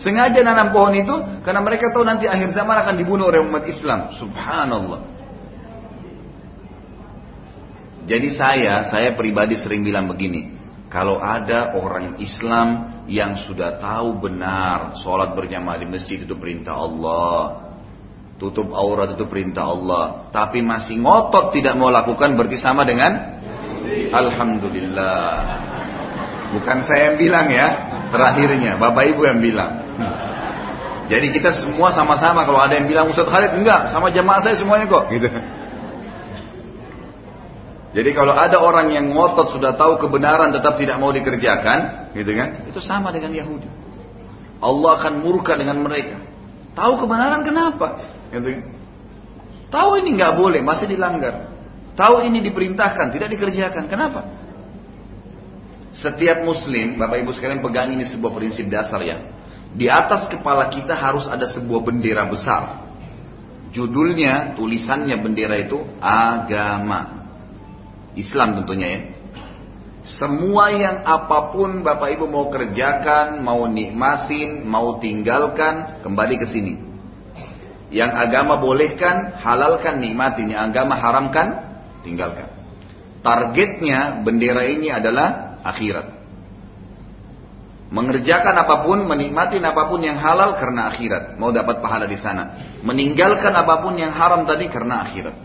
Sengaja nanam pohon itu karena mereka tahu nanti akhir zaman akan dibunuh oleh umat Islam. Subhanallah. Jadi saya, saya pribadi sering bilang begini. Kalau ada orang Islam yang sudah tahu benar sholat berjamaah di masjid itu perintah Allah. Tutup aurat itu perintah Allah. Tapi masih ngotot tidak mau lakukan berarti sama dengan Alhamdulillah. Bukan saya yang bilang ya, terakhirnya Bapak Ibu yang bilang. Jadi kita semua sama-sama kalau ada yang bilang Ustaz Khalid enggak, sama jamaah saya semuanya kok gitu. Jadi kalau ada orang yang ngotot sudah tahu kebenaran tetap tidak mau dikerjakan, gitu kan? Itu sama dengan Yahudi. Allah akan murka dengan mereka. Tahu kebenaran kenapa? Gitu kan? Tahu ini nggak boleh, masih dilanggar. Tahu ini diperintahkan, tidak dikerjakan. Kenapa? Setiap muslim, Bapak Ibu sekalian pegang ini sebuah prinsip dasar ya. Di atas kepala kita harus ada sebuah bendera besar. Judulnya, tulisannya bendera itu agama. Islam tentunya ya. Semua yang apa pun Bapak Ibu mau kerjakan, mau nikmatin, mau tinggalkan, kembali ke sini. Yang agama bolehkan, halalkan, nikmatin. Yang agama haramkan, tinggalkan. Targetnya bendera ini adalah akhirat. Mengerjakan apa pun, menikmati apa pun yang halal karena akhirat, mau dapat pahala di sana. Meninggalkan apa pun yang haram tadi karena akhirat.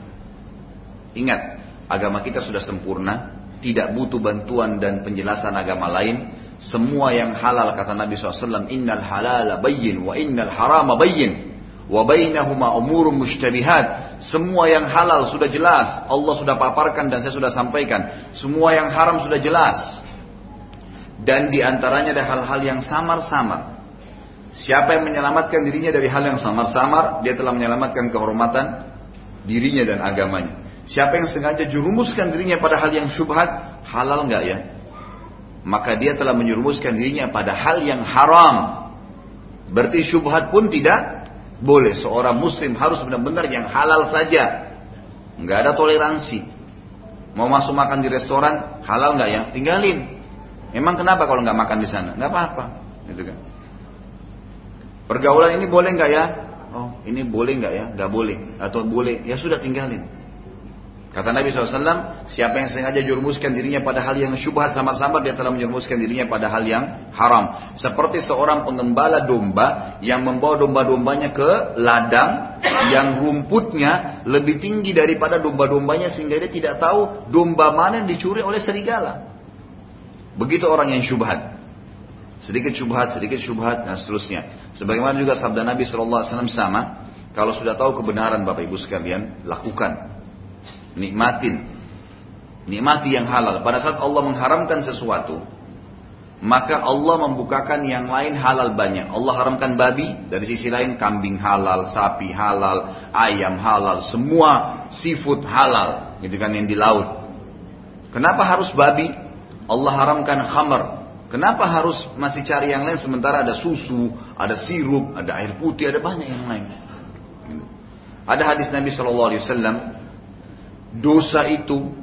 Ingat, agama kita sudah sempurna, tidak butuh bantuan dan penjelasan agama lain. Semua yang halal kata Nabi SAW, Innal halala bayyin wa innal harama bayyin. Wa bainahuma umurun mushtabihat. Semua yang halal sudah jelas. Allah sudah paparkan dan saya sudah sampaikan. Semua yang haram sudah jelas. Dan di antaranya ada hal-hal yang samar-samar. Siapa yang menyelamatkan dirinya dari hal yang samar-samar, dia telah menyelamatkan kehormatan dirinya dan agamanya. Siapa yang sengaja jurumuskan dirinya pada hal yang syubhat, halal nggak ya? Maka dia telah menjurumuskan dirinya pada hal yang haram. Berarti syubhat pun tidak boleh. Seorang muslim harus benar-benar yang halal saja. Nggak ada toleransi. Mau masuk makan di restoran, halal nggak ya? Tinggalin. Emang kenapa kalau nggak makan di sana? Nggak apa-apa, gitu kan? Pergaulan ini boleh nggak ya? Oh, ini boleh nggak ya? Nggak boleh atau boleh? Ya sudah tinggalin. Kata Nabi SAW, siapa yang sengaja jurumuskan dirinya pada hal yang syubhat sama-sama, dia telah menjurumuskan dirinya pada hal yang haram. Seperti seorang pengembala domba yang membawa domba-dombanya ke ladang yang rumputnya lebih tinggi daripada domba-dombanya sehingga dia tidak tahu domba mana yang dicuri oleh serigala. Begitu orang yang syubhat. Sedikit syubhat, sedikit syubhat, dan seterusnya. Sebagaimana juga sabda Nabi SAW sama, kalau sudah tahu kebenaran Bapak Ibu sekalian, lakukan. Nikmatin. Nikmati yang halal. Pada saat Allah mengharamkan sesuatu, maka Allah membukakan yang lain halal banyak. Allah haramkan babi, dari sisi lain kambing halal, sapi halal, ayam halal, semua seafood halal, gitu kan yang di laut. Kenapa harus babi? Allah haramkan khamar. Kenapa harus masih cari yang lain sementara ada susu, ada sirup, ada air putih, ada banyak yang lain. Ada hadis Nabi Wasallam, dosa itu,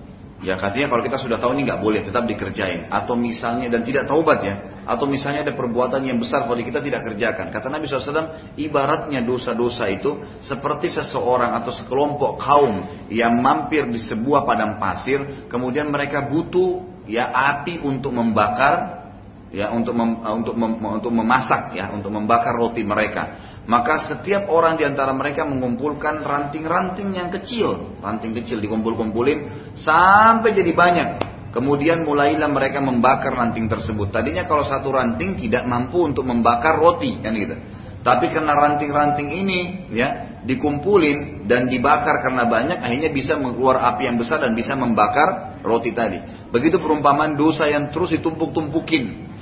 ya katanya kalau kita sudah tahu ini nggak boleh, tetap dikerjain. Atau misalnya dan tidak taubat ya, atau misalnya ada perbuatan yang besar kalau kita tidak kerjakan. Kata Nabi SAW, ibaratnya dosa-dosa itu seperti seseorang atau sekelompok kaum yang mampir di sebuah padang pasir, kemudian mereka butuh ya api untuk membakar ya untuk mem, untuk mem, untuk memasak ya untuk membakar roti mereka maka setiap orang di antara mereka mengumpulkan ranting-ranting yang kecil ranting kecil dikumpul-kumpulin sampai jadi banyak kemudian mulailah mereka membakar ranting tersebut tadinya kalau satu ranting tidak mampu untuk membakar roti kan gitu tapi karena ranting-ranting ini ya dikumpulin dan dibakar karena banyak akhirnya bisa mengeluar api yang besar dan bisa membakar roti tadi. Begitu perumpamaan dosa yang terus ditumpuk-tumpukin.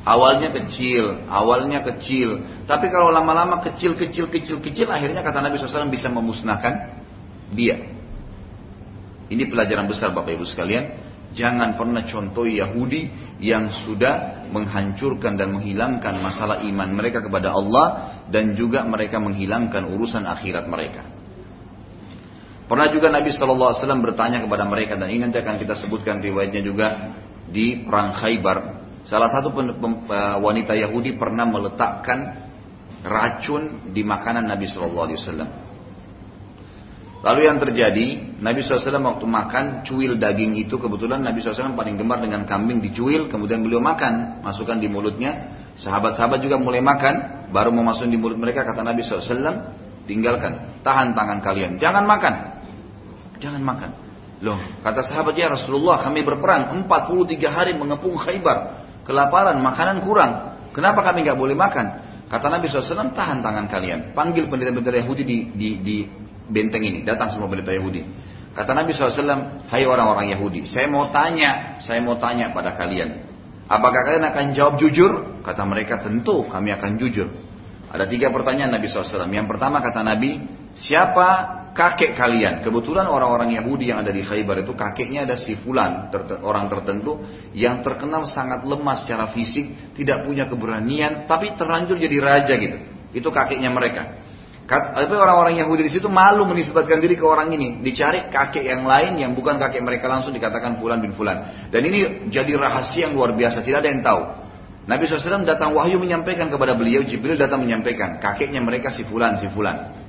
Awalnya kecil, awalnya kecil. Tapi kalau lama-lama kecil, kecil, kecil, kecil, akhirnya kata Nabi SAW bisa memusnahkan dia. Ini pelajaran besar Bapak Ibu sekalian. Jangan pernah contoh Yahudi yang sudah menghancurkan dan menghilangkan masalah iman mereka kepada Allah dan juga mereka menghilangkan urusan akhirat mereka. Pernah juga Nabi SAW bertanya kepada mereka dan ini nanti akan kita sebutkan riwayatnya juga di perang Khaybar. Salah satu eh, wanita Yahudi pernah meletakkan racun di makanan Nabi SAW. Lalu yang terjadi, Nabi SAW waktu makan cuil daging itu kebetulan Nabi SAW paling gemar dengan kambing dicuil, kemudian beliau makan, masukkan di mulutnya. Sahabat-sahabat juga mulai makan, baru mau di mulut mereka kata Nabi SAW, tinggalkan, tahan tangan kalian, jangan makan, jangan makan. Loh, kata sahabat ya Rasulullah, kami berperang 43 hari mengepung Khaybar, kelaparan, makanan kurang, kenapa kami nggak boleh makan? Kata Nabi SAW, tahan tangan kalian. Panggil pendeta-pendeta Yahudi di, di, di benteng ini. Datang semua pendeta Yahudi. Kata Nabi SAW, hai orang-orang Yahudi, saya mau tanya, saya mau tanya pada kalian. Apakah kalian akan jawab jujur? Kata mereka, tentu kami akan jujur. Ada tiga pertanyaan Nabi SAW. Yang pertama kata Nabi, siapa kakek kalian? Kebetulan orang-orang Yahudi yang ada di Khaybar itu kakeknya ada si fulan, orang tertentu yang terkenal sangat lemah secara fisik, tidak punya keberanian, tapi terlanjur jadi raja gitu. Itu kakeknya mereka. Tapi orang-orang Yahudi di situ malu menisbatkan diri ke orang ini. Dicari kakek yang lain yang bukan kakek mereka langsung dikatakan Fulan bin Fulan. Dan ini jadi rahasia yang luar biasa. Tidak ada yang tahu. Nabi SAW datang wahyu menyampaikan kepada beliau. Jibril datang menyampaikan. Kakeknya mereka si Fulan, si Fulan.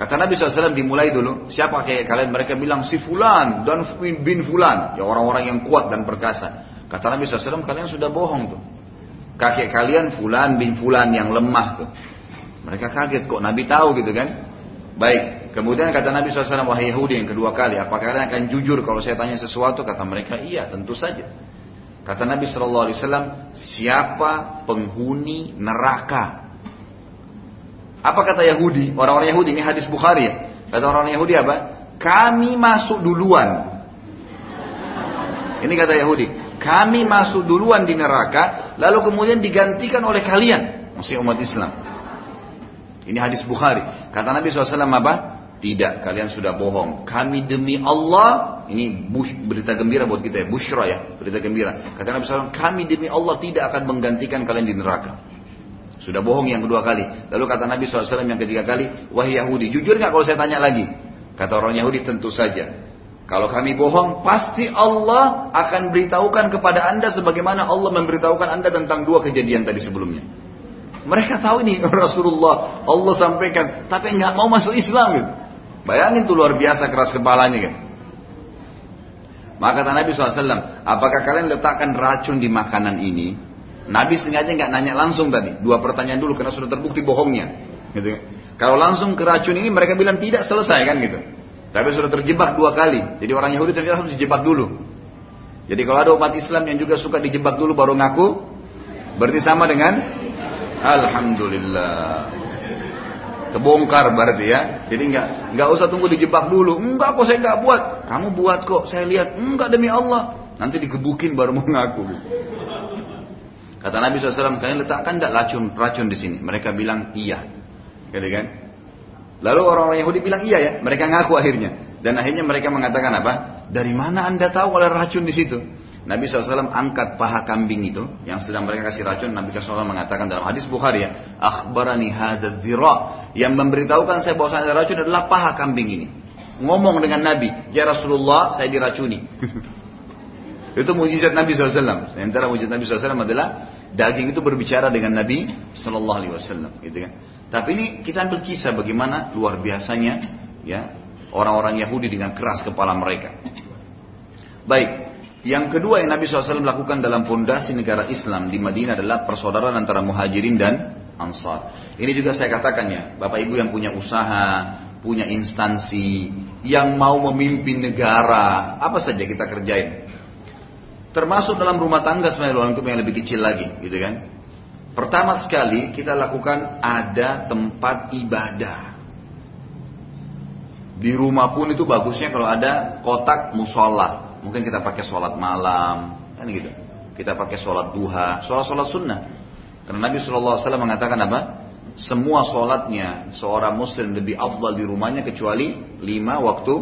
Kata Nabi SAW dimulai dulu. Siapa kakek kalian? Mereka bilang si Fulan dan bin Fulan. Ya orang-orang yang kuat dan perkasa. Kata Nabi SAW kalian sudah bohong tuh. Kakek kalian Fulan bin Fulan yang lemah tuh. Mereka kaget kok Nabi tahu gitu kan. Baik, kemudian kata Nabi SAW, wahai Yahudi yang kedua kali, apakah kalian akan jujur kalau saya tanya sesuatu? Kata mereka, iya tentu saja. Kata Nabi SAW, siapa penghuni neraka? Apa kata Yahudi? Orang-orang Yahudi, ini hadis Bukhari ya. Kata orang Yahudi apa? Kami masuk duluan. Ini kata Yahudi. Kami masuk duluan di neraka, lalu kemudian digantikan oleh kalian. Masih umat Islam. Ini hadis Bukhari. Kata Nabi SAW apa? Tidak, kalian sudah bohong. Kami demi Allah, ini berita gembira buat kita ya, bushra ya, berita gembira. Kata Nabi SAW, kami demi Allah tidak akan menggantikan kalian di neraka. Sudah bohong yang kedua kali. Lalu kata Nabi SAW yang ketiga kali, wahai Yahudi, jujur nggak kalau saya tanya lagi? Kata orang Yahudi, tentu saja. Kalau kami bohong, pasti Allah akan beritahukan kepada anda sebagaimana Allah memberitahukan anda tentang dua kejadian tadi sebelumnya. Mereka tahu ini [laughs] Rasulullah Allah sampaikan, tapi nggak mau masuk Islam gitu. Bayangin tuh luar biasa keras kepalanya kan. Maka kata Nabi SAW, apakah kalian letakkan racun di makanan ini? Nabi sengaja nggak nanya langsung tadi. Dua pertanyaan dulu karena sudah terbukti bohongnya. Gitu. Kalau langsung ke racun ini mereka bilang tidak selesai kan gitu. Tapi sudah terjebak dua kali. Jadi orang Yahudi ternyata harus dijebak dulu. Jadi kalau ada umat Islam yang juga suka dijebak dulu baru ngaku, berarti sama dengan Alhamdulillah. Kebongkar berarti ya. Jadi nggak nggak usah tunggu dijebak dulu. Enggak kok saya nggak buat. Kamu buat kok. Saya lihat. Enggak demi Allah. Nanti digebukin baru mau ngaku. Kata Nabi SAW, kalian letakkan tidak racun racun di sini. Mereka bilang iya. Gitu kan? Lalu orang-orang Yahudi bilang iya ya. Mereka ngaku akhirnya. Dan akhirnya mereka mengatakan apa? Dari mana anda tahu kalau racun di situ? Nabi SAW angkat paha kambing itu yang sedang mereka kasih racun. Nabi SAW mengatakan dalam hadis Bukhari ya, akhbarani hadad yang memberitahukan saya bahwa ada racun adalah paha kambing ini. Ngomong dengan Nabi, ya Rasulullah saya diracuni. Itu mujizat Nabi SAW. Antara mujizat Nabi SAW adalah daging itu berbicara dengan Nabi Wasallam, gitu kan. Tapi ini kita ambil kisah bagaimana luar biasanya ya orang-orang Yahudi dengan keras kepala mereka. Baik, yang kedua yang Nabi SAW lakukan dalam fondasi negara Islam di Madinah adalah persaudaraan antara muhajirin dan ansar. Ini juga saya katakan ya, Bapak Ibu yang punya usaha, punya instansi, yang mau memimpin negara, apa saja kita kerjain. Termasuk dalam rumah tangga sebenarnya untuk yang lebih kecil lagi, gitu kan. Pertama sekali kita lakukan ada tempat ibadah. Di rumah pun itu bagusnya kalau ada kotak musola Mungkin kita pakai sholat malam, kan gitu. kita pakai sholat duha, sholat-sholat sunnah. Karena Nabi SAW mengatakan apa? Semua sholatnya seorang muslim lebih afdal di rumahnya kecuali lima waktu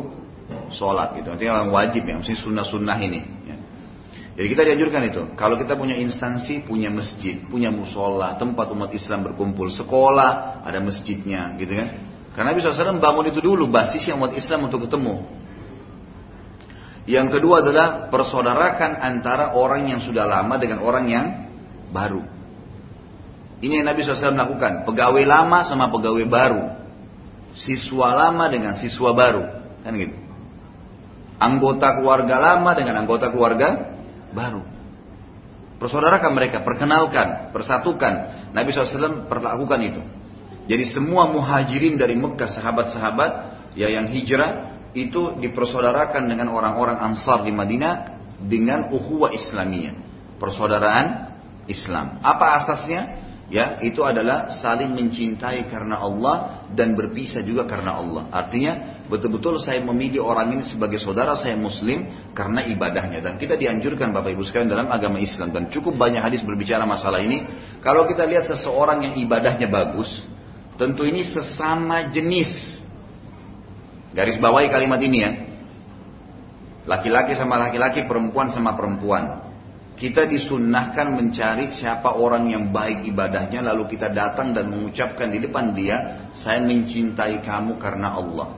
sholat gitu. Artinya yang wajib ya, mesti sunnah-sunnah ini. Jadi kita dianjurkan itu. Kalau kita punya instansi, punya masjid, punya musola, tempat umat Islam berkumpul, sekolah, ada masjidnya, gitu kan? Karena Nabi SAW bangun itu dulu, basisnya umat Islam untuk ketemu. Yang kedua adalah persaudarakan antara orang yang sudah lama dengan orang yang baru. Ini yang Nabi SAW lakukan. Pegawai lama sama pegawai baru. Siswa lama dengan siswa baru. Kan gitu. Anggota keluarga lama dengan anggota keluarga baru. Persaudarakan mereka, perkenalkan, persatukan. Nabi SAW perlakukan itu. Jadi semua muhajirin dari Mekah, sahabat-sahabat ya yang hijrah itu dipersaudarakan dengan orang-orang Ansar di Madinah dengan ukhuwah Islamiyah, persaudaraan Islam. Apa asasnya? Ya, itu adalah saling mencintai karena Allah dan berpisah juga karena Allah. Artinya, betul-betul saya memilih orang ini sebagai saudara saya muslim karena ibadahnya dan kita dianjurkan Bapak Ibu sekalian dalam agama Islam dan cukup banyak hadis berbicara masalah ini. Kalau kita lihat seseorang yang ibadahnya bagus, tentu ini sesama jenis Garis bawahi kalimat ini ya. Laki-laki sama laki-laki, perempuan sama perempuan. Kita disunnahkan mencari siapa orang yang baik ibadahnya, lalu kita datang dan mengucapkan di depan dia, saya mencintai kamu karena Allah.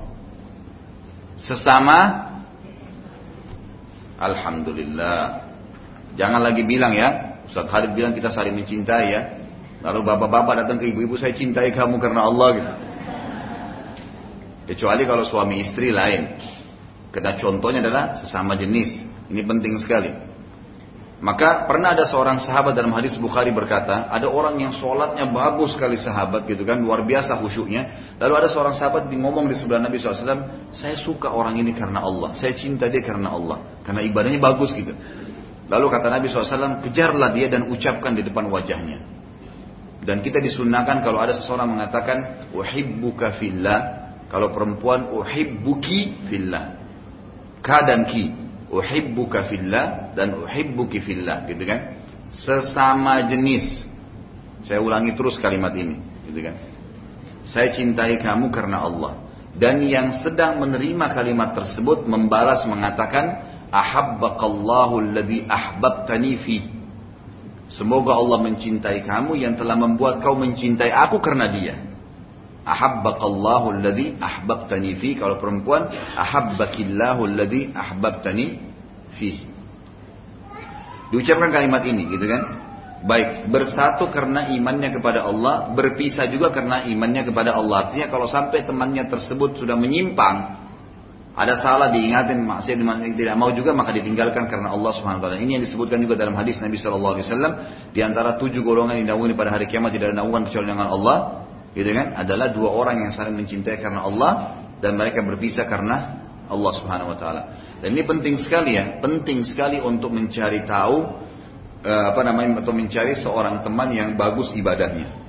Sesama, Alhamdulillah. Jangan lagi bilang ya, Ustaz Khalid bilang kita saling mencintai ya. Lalu bapak-bapak datang ke ibu-ibu, saya cintai kamu karena Allah gitu. Kecuali kalau suami istri lain. Karena contohnya adalah sesama jenis. Ini penting sekali. Maka pernah ada seorang sahabat dalam hadis Bukhari berkata, ada orang yang sholatnya bagus sekali sahabat gitu kan, luar biasa khusyuknya. Lalu ada seorang sahabat di ngomong di sebelah Nabi SAW, saya suka orang ini karena Allah, saya cinta dia karena Allah, karena ibadahnya bagus gitu. Lalu kata Nabi SAW, kejarlah dia dan ucapkan di depan wajahnya. Dan kita disunahkan kalau ada seseorang mengatakan, uhibbuka fillah, kalau perempuan uhibbuki fillah. Ka dan ki. Uhibbuka fillah dan uhibbuki fillah. Gitu kan. Sesama jenis. Saya ulangi terus kalimat ini. Gitu kan. Saya cintai kamu karena Allah. Dan yang sedang menerima kalimat tersebut membalas mengatakan ahabbakallahu alladhi ahbabtani fi. Semoga Allah mencintai kamu yang telah membuat kau mencintai aku karena dia. Ahabbakallahu alladhi ahbabtani fi. Kalau perempuan, ahabbakillahu alladhi ahbabtani fi. Diucapkan kalimat ini, gitu kan? Baik, bersatu karena imannya kepada Allah, berpisah juga karena imannya kepada Allah. Artinya kalau sampai temannya tersebut sudah menyimpang, ada salah diingatin maksiat tidak mau juga maka ditinggalkan karena Allah Subhanahu wa taala. Ini yang disebutkan juga dalam hadis Nabi sallallahu alaihi wasallam di antara tujuh golongan yang dinaungi pada hari kiamat tidak ada naungan kecuali dengan Allah gitu kan adalah dua orang yang saling mencintai karena Allah dan mereka berpisah karena Allah Subhanahu wa taala. Dan ini penting sekali ya, penting sekali untuk mencari tahu eh, apa namanya atau mencari seorang teman yang bagus ibadahnya.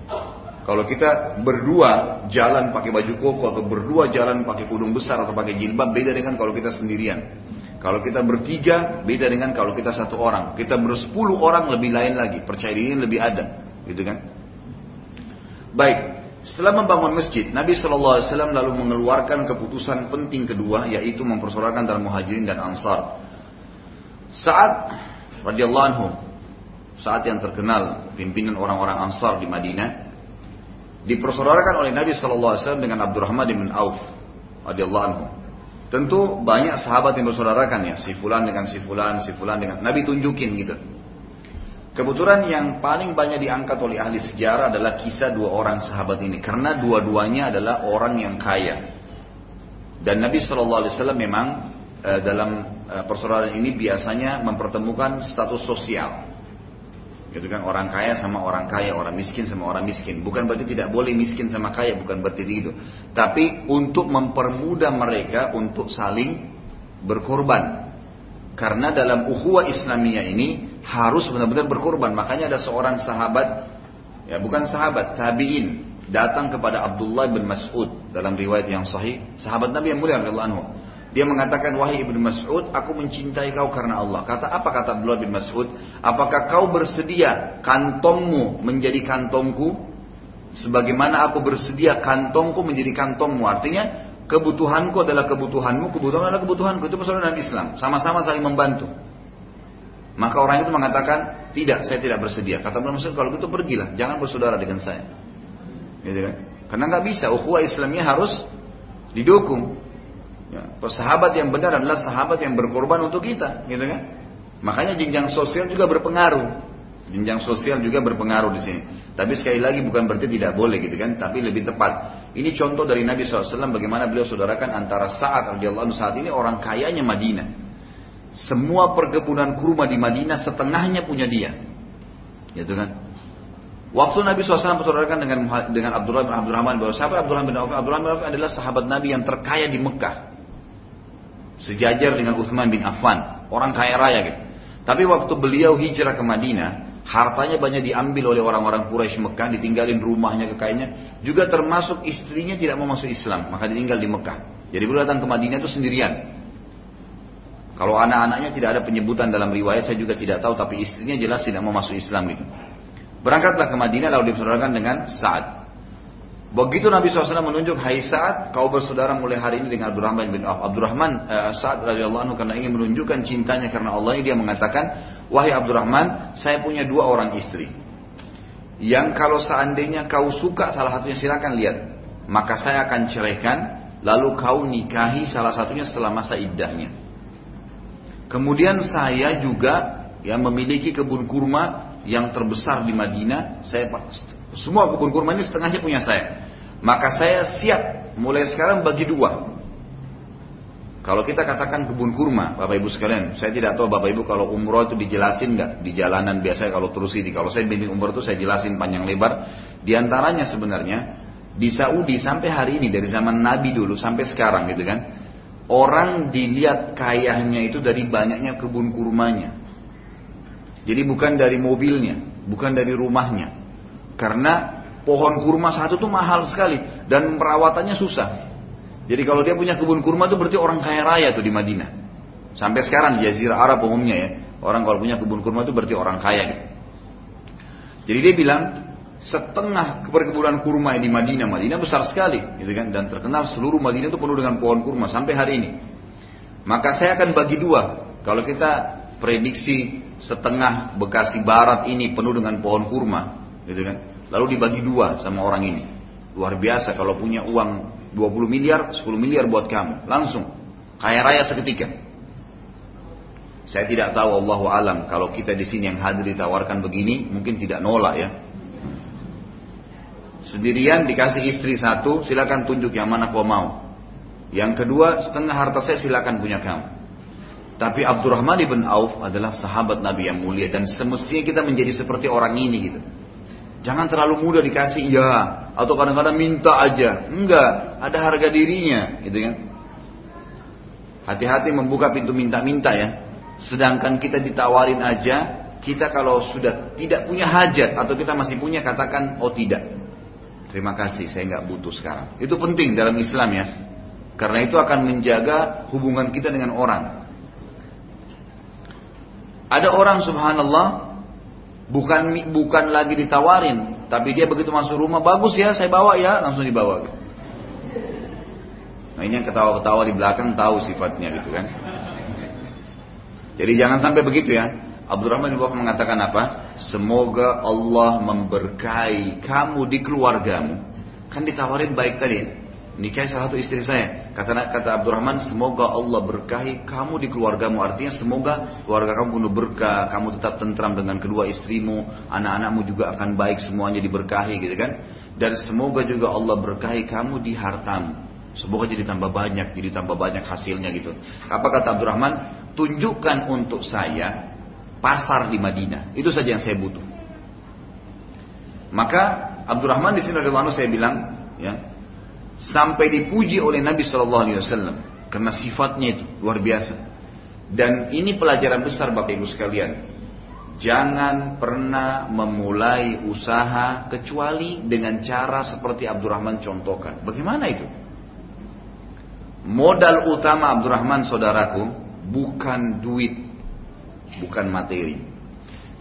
Kalau kita berdua jalan pakai baju koko atau berdua jalan pakai kudung besar atau pakai jilbab beda dengan kalau kita sendirian. Kalau kita bertiga beda dengan kalau kita satu orang. Kita bersepuluh orang lebih lain lagi. Percaya diri lebih ada, gitu kan? Baik, setelah membangun masjid, Nabi Wasallam lalu mengeluarkan keputusan penting kedua, yaitu mempersoalkan dalam muhajirin dan ansar. Saat radhiyallahu anhu, saat yang terkenal pimpinan orang-orang ansar di Madinah, dipersaudarakan oleh Nabi Wasallam dengan Abdurrahman bin Auf radhiyallahu anhu. Tentu banyak sahabat yang bersaudarakan ya, si fulan dengan si fulan, si fulan dengan Nabi tunjukin gitu. Kebetulan yang paling banyak diangkat oleh ahli sejarah adalah kisah dua orang sahabat ini karena dua-duanya adalah orang yang kaya. Dan Nabi Shallallahu Alaihi Wasallam memang e, dalam e, persaudaraan ini biasanya mempertemukan status sosial. Gitu kan orang kaya sama orang kaya, orang miskin sama orang miskin. Bukan berarti tidak boleh miskin sama kaya, bukan berarti itu. Tapi untuk mempermudah mereka untuk saling berkorban. Karena dalam ukhuwah Islamiyah ini harus benar-benar berkorban. Makanya ada seorang sahabat, ya bukan sahabat, tabiin datang kepada Abdullah bin Mas'ud dalam riwayat yang sahih, sahabat Nabi yang mulia radhiyallahu anhu. Dia mengatakan, wahai ibnu Mas'ud, aku mencintai kau karena Allah. Kata apa kata Abdullah bin Mas'ud? Apakah kau bersedia kantongmu menjadi kantongku? Sebagaimana aku bersedia kantongku menjadi kantongmu. Artinya, kebutuhanku adalah kebutuhanmu, kebutuhan adalah kebutuhanku. Itu persoalan dalam Islam. Sama-sama saling membantu. Maka orang itu mengatakan, tidak, saya tidak bersedia. Kata bin Mas'ud, kalau gitu pergilah. Jangan bersaudara dengan saya. Gitu kan? Karena nggak bisa. Ukhuwah Islamnya harus didukung. Ya, sahabat yang benar adalah sahabat yang berkorban untuk kita, gitu kan? Makanya jenjang sosial juga berpengaruh. Jenjang sosial juga berpengaruh di sini. Tapi sekali lagi bukan berarti tidak boleh gitu kan, tapi lebih tepat. Ini contoh dari Nabi SAW bagaimana beliau saudarakan antara saat radhiyallahu saat ini orang kayanya Madinah. Semua perkebunan kurma di Madinah setengahnya punya dia. Gitu kan? Waktu Nabi SAW bersaudarakan dengan dengan Abdullah bin Abdurrahman bahwa sahabat Abdullah bin Auf, Abdullah bin Auf adalah sahabat Nabi yang terkaya di Mekah sejajar dengan Uthman bin Affan, orang kaya raya gitu. Tapi waktu beliau hijrah ke Madinah, hartanya banyak diambil oleh orang-orang Quraisy Mekah, ditinggalin rumahnya, kekayaannya, juga termasuk istrinya tidak mau masuk Islam, maka ditinggal di Mekah. Jadi beliau datang ke Madinah itu sendirian. Kalau anak-anaknya tidak ada penyebutan dalam riwayat, saya juga tidak tahu, tapi istrinya jelas tidak mau masuk Islam gitu. Berangkatlah ke Madinah lalu dipersaudarakan dengan Sa'ad. Begitu Nabi SAW menunjuk, Hai Sa'ad, kau bersaudara mulai hari ini dengan Abdurrahman bin Auf. Abdurrahman uh, Sa'ad radhiyallahu anhu karena ingin menunjukkan cintanya karena Allah, dia mengatakan, Wahai Abdurrahman, saya punya dua orang istri. Yang kalau seandainya kau suka salah satunya silakan lihat. Maka saya akan ceraikan, lalu kau nikahi salah satunya setelah masa iddahnya. Kemudian saya juga yang memiliki kebun kurma yang terbesar di Madinah, saya semua kebun kurma ini setengahnya punya saya. Maka saya siap mulai sekarang bagi dua. Kalau kita katakan kebun kurma, Bapak Ibu sekalian, saya tidak tahu Bapak Ibu kalau umroh itu dijelasin nggak di jalanan biasa kalau terus ini. Kalau saya bimbing umroh itu saya jelasin panjang lebar. Di antaranya sebenarnya di Saudi sampai hari ini dari zaman Nabi dulu sampai sekarang gitu kan, orang dilihat kayanya itu dari banyaknya kebun kurmanya. Jadi bukan dari mobilnya, bukan dari rumahnya. Karena pohon kurma satu tuh mahal sekali dan perawatannya susah. Jadi kalau dia punya kebun kurma itu berarti orang kaya raya tuh di Madinah. Sampai sekarang di Jazirah Arab umumnya ya, orang kalau punya kebun kurma itu berarti orang kaya. Gitu. Jadi dia bilang setengah perkebunan kurma di Madinah, Madinah besar sekali, gitu kan, dan terkenal seluruh Madinah itu penuh dengan pohon kurma sampai hari ini. Maka saya akan bagi dua. Kalau kita prediksi setengah Bekasi Barat ini penuh dengan pohon kurma, gitu kan? Lalu dibagi dua sama orang ini. Luar biasa kalau punya uang 20 miliar, 10 miliar buat kamu. Langsung. Kaya raya seketika. Saya tidak tahu Allah alam kalau kita di sini yang hadir ditawarkan begini mungkin tidak nolak ya. Sendirian dikasih istri satu, silakan tunjuk yang mana kau mau. Yang kedua, setengah harta saya silakan punya kamu. Tapi Abdurrahman ibn Auf adalah sahabat Nabi yang mulia dan semestinya kita menjadi seperti orang ini gitu. Jangan terlalu mudah dikasih ya atau kadang-kadang minta aja. Enggak, ada harga dirinya, gitu kan. Hati-hati membuka pintu minta-minta ya. Sedangkan kita ditawarin aja, kita kalau sudah tidak punya hajat atau kita masih punya katakan oh tidak. Terima kasih, saya nggak butuh sekarang. Itu penting dalam Islam ya. Karena itu akan menjaga hubungan kita dengan orang. Ada orang subhanallah Bukan bukan lagi ditawarin, tapi dia begitu masuk rumah bagus ya, saya bawa ya, langsung dibawa. Nah ini yang ketawa-ketawa di belakang tahu sifatnya gitu kan. Jadi jangan sampai begitu ya. Abdurrahman bin mengatakan apa? Semoga Allah memberkahi kamu di keluargamu. Kan ditawarin baik tadi. Nikah salah satu istri saya. Kata kata Abdurrahman, semoga Allah berkahi kamu di keluargamu. Artinya semoga keluarga kamu penuh berkah, kamu tetap tentram dengan kedua istrimu, anak-anakmu juga akan baik semuanya diberkahi gitu kan. Dan semoga juga Allah berkahi kamu di hartamu. Semoga jadi tambah banyak, jadi tambah banyak hasilnya gitu. Apa kata Abdurrahman? Tunjukkan untuk saya pasar di Madinah. Itu saja yang saya butuh. Maka Abdurrahman di sini radhiyallahu saya bilang, ya, sampai dipuji oleh Nabi Shallallahu Alaihi Wasallam karena sifatnya itu luar biasa. Dan ini pelajaran besar bapak ibu sekalian. Jangan pernah memulai usaha kecuali dengan cara seperti Abdurrahman contohkan. Bagaimana itu? Modal utama Abdurrahman saudaraku bukan duit, bukan materi.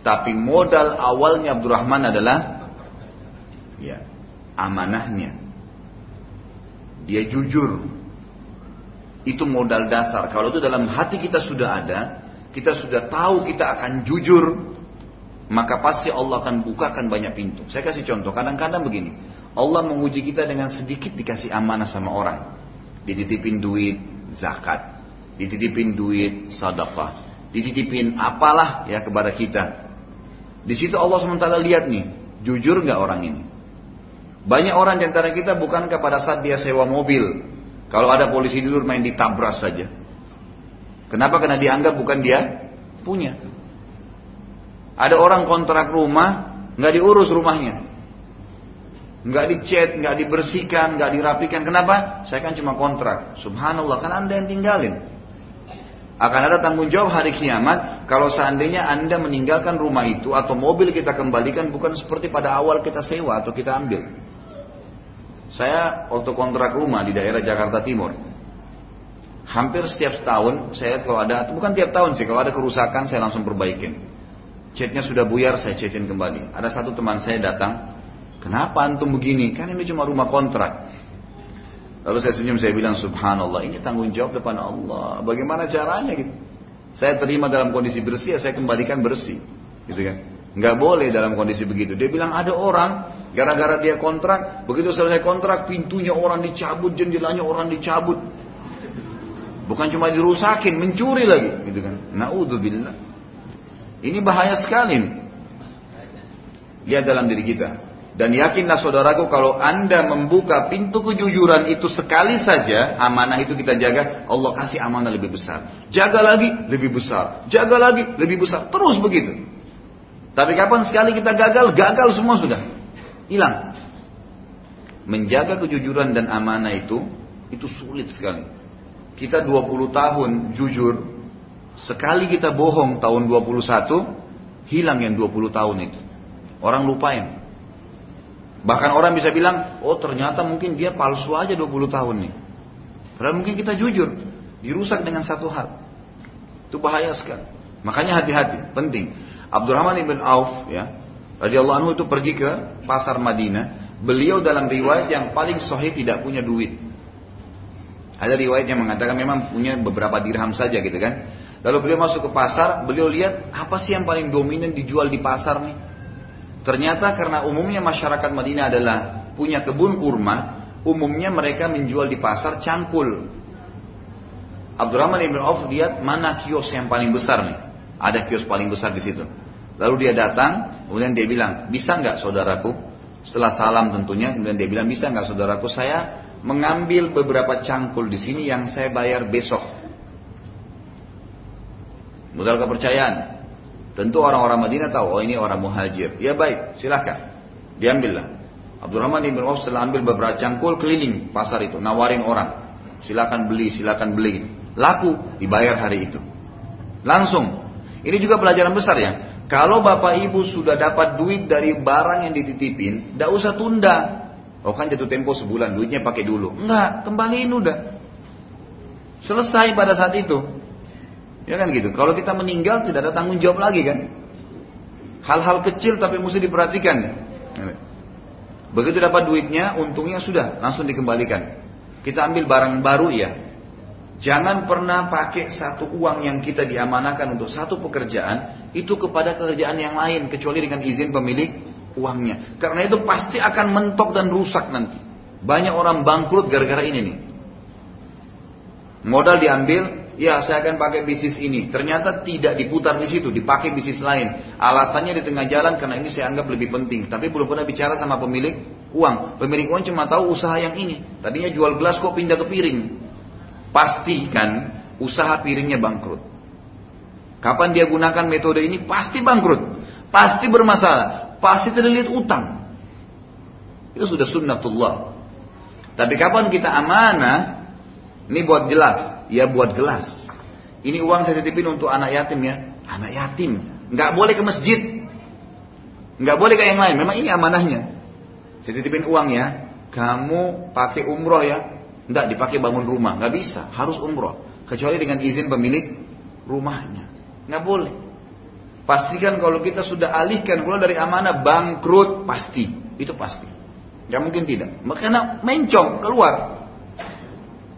Tapi modal awalnya Abdurrahman adalah ya, amanahnya. Dia jujur. Itu modal dasar. Kalau itu dalam hati kita sudah ada, kita sudah tahu kita akan jujur, maka pasti Allah akan bukakan banyak pintu. Saya kasih contoh, kadang-kadang begini. Allah menguji kita dengan sedikit dikasih amanah sama orang dititipin duit zakat, dititipin duit sadaqah, dititipin apalah ya kepada kita. Di situ Allah SWT lihat nih, jujur nggak orang ini? Banyak orang di antara kita bukan kepada saat dia sewa mobil, kalau ada polisi dulu main ditabras saja. Kenapa? Karena dianggap bukan dia punya. Ada orang kontrak rumah, nggak diurus rumahnya nggak dicat, nggak dibersihkan, nggak dirapikan. Kenapa? Saya kan cuma kontrak. Subhanallah, kan anda yang tinggalin. Akan ada tanggung jawab hari kiamat kalau seandainya anda meninggalkan rumah itu atau mobil kita kembalikan bukan seperti pada awal kita sewa atau kita ambil. Saya waktu kontrak rumah di daerah Jakarta Timur, hampir setiap tahun saya kalau ada bukan tiap tahun sih kalau ada kerusakan saya langsung perbaikin. Catnya sudah buyar saya catin kembali. Ada satu teman saya datang Kenapa antum begini? Kan ini cuma rumah kontrak. Lalu saya senyum, saya bilang subhanallah, ini tanggung jawab depan Allah. Bagaimana caranya gitu? Saya terima dalam kondisi bersih, ya saya kembalikan bersih. Gitu kan? Nggak boleh dalam kondisi begitu. Dia bilang ada orang, gara-gara dia kontrak, begitu selesai kontrak, pintunya orang dicabut, jendelanya orang dicabut. Bukan cuma dirusakin, mencuri lagi. Gitu kan? Naudzubillah. Ini bahaya sekali. Lihat dalam diri kita. Dan yakinlah saudaraku kalau anda membuka pintu kejujuran itu sekali saja, amanah itu kita jaga, Allah kasih amanah lebih besar. Jaga lagi, lebih besar. Jaga lagi, lebih besar. Terus begitu. Tapi kapan sekali kita gagal, gagal semua sudah. Hilang. Menjaga kejujuran dan amanah itu, itu sulit sekali. Kita 20 tahun jujur, sekali kita bohong tahun 21, hilang yang 20 tahun itu. Orang lupain. Bahkan orang bisa bilang, oh ternyata mungkin dia palsu aja 20 tahun nih. Padahal mungkin kita jujur, dirusak dengan satu hal. Itu bahaya sekali. Makanya hati-hati, penting. Abdurrahman ibn Auf ya, radhiyallahu anhu itu pergi ke pasar Madinah. Beliau dalam riwayat yang paling sahih tidak punya duit. Ada riwayat yang mengatakan memang punya beberapa dirham saja gitu kan. Lalu beliau masuk ke pasar, beliau lihat apa sih yang paling dominan dijual di pasar nih? Ternyata karena umumnya masyarakat Madinah adalah punya kebun kurma, umumnya mereka menjual di pasar cangkul. Abdurrahman ibn Auf lihat mana kios yang paling besar nih. Ada kios paling besar di situ. Lalu dia datang, kemudian dia bilang, bisa nggak saudaraku? Setelah salam tentunya, kemudian dia bilang, bisa nggak saudaraku? Saya mengambil beberapa cangkul di sini yang saya bayar besok. Modal kepercayaan. Tentu orang-orang Madinah tahu, oh ini orang muhajir. Ya baik, silahkan. Diambillah. Abdurrahman ibn Auf setelah ambil beberapa cangkul keliling pasar itu, nawarin orang. Silakan beli, silakan beli. Laku, dibayar hari itu. Langsung. Ini juga pelajaran besar ya. Kalau bapak ibu sudah dapat duit dari barang yang dititipin, tidak usah tunda. Oh kan jatuh tempo sebulan, duitnya pakai dulu. Enggak, kembaliin udah. Selesai pada saat itu. Ya kan gitu. Kalau kita meninggal tidak ada tanggung jawab lagi kan. Hal-hal kecil tapi mesti diperhatikan. Begitu dapat duitnya, untungnya sudah langsung dikembalikan. Kita ambil barang baru ya. Jangan pernah pakai satu uang yang kita diamanakan untuk satu pekerjaan itu kepada pekerjaan yang lain kecuali dengan izin pemilik uangnya. Karena itu pasti akan mentok dan rusak nanti. Banyak orang bangkrut gara-gara ini nih. Modal diambil, ya saya akan pakai bisnis ini. Ternyata tidak diputar di situ, dipakai bisnis lain. Alasannya di tengah jalan karena ini saya anggap lebih penting. Tapi belum pernah bicara sama pemilik uang. Pemilik uang cuma tahu usaha yang ini. Tadinya jual gelas kok pindah ke piring. Pastikan usaha piringnya bangkrut. Kapan dia gunakan metode ini pasti bangkrut. Pasti bermasalah. Pasti terlilit utang. Itu sudah sunnatullah. Tapi kapan kita amanah, ini buat jelas ya buat gelas. Ini uang saya titipin untuk anak yatim ya. Anak yatim. Nggak boleh ke masjid. Nggak boleh ke yang lain. Memang ini amanahnya. Saya titipin uang ya. Kamu pakai umroh ya. Tidak dipakai bangun rumah, nggak bisa, harus umroh. Kecuali dengan izin pemilik rumahnya. Nggak boleh. Pastikan kalau kita sudah alihkan keluar dari amanah bangkrut pasti, itu pasti. Nggak mungkin tidak. Karena mencong keluar.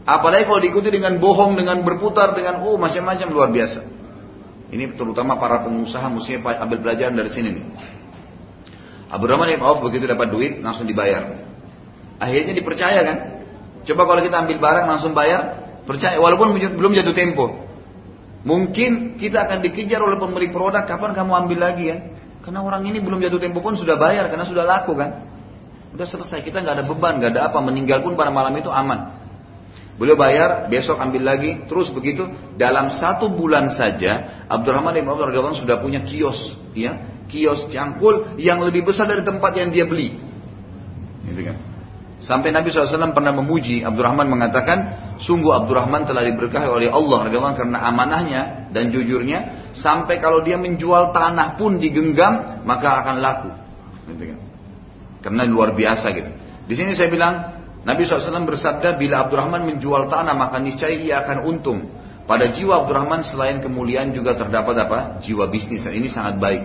Apalagi kalau diikuti dengan bohong, dengan berputar, dengan oh macam-macam luar biasa. Ini terutama para pengusaha mestinya ambil pelajaran dari sini nih. Abdurrahman Ibn Auf begitu dapat duit langsung dibayar. Akhirnya dipercaya kan? Coba kalau kita ambil barang langsung bayar, percaya walaupun belum jatuh tempo. Mungkin kita akan dikejar oleh pemilik produk, kapan kamu ambil lagi ya? Karena orang ini belum jatuh tempo pun sudah bayar karena sudah laku kan? Udah selesai, kita nggak ada beban, nggak ada apa, meninggal pun pada malam itu aman. Beliau bayar, besok ambil lagi, terus begitu. Dalam satu bulan saja, Abdurrahman bin Auf radhiyallahu sudah punya kios, ya, kios cangkul yang lebih besar dari tempat yang dia beli. Gitu kan? Sampai Nabi SAW pernah memuji Abdurrahman mengatakan, sungguh Abdurrahman telah diberkahi oleh Allah radhiyallahu karena amanahnya dan jujurnya, sampai kalau dia menjual tanah pun digenggam maka akan laku. Gitu kan? Karena luar biasa gitu. Di sini saya bilang, Nabi SAW bersabda, bila Abdurrahman menjual tanah maka niscaya ia akan untung. Pada jiwa Abdurrahman selain kemuliaan juga terdapat apa? Jiwa bisnis. Dan ini sangat baik.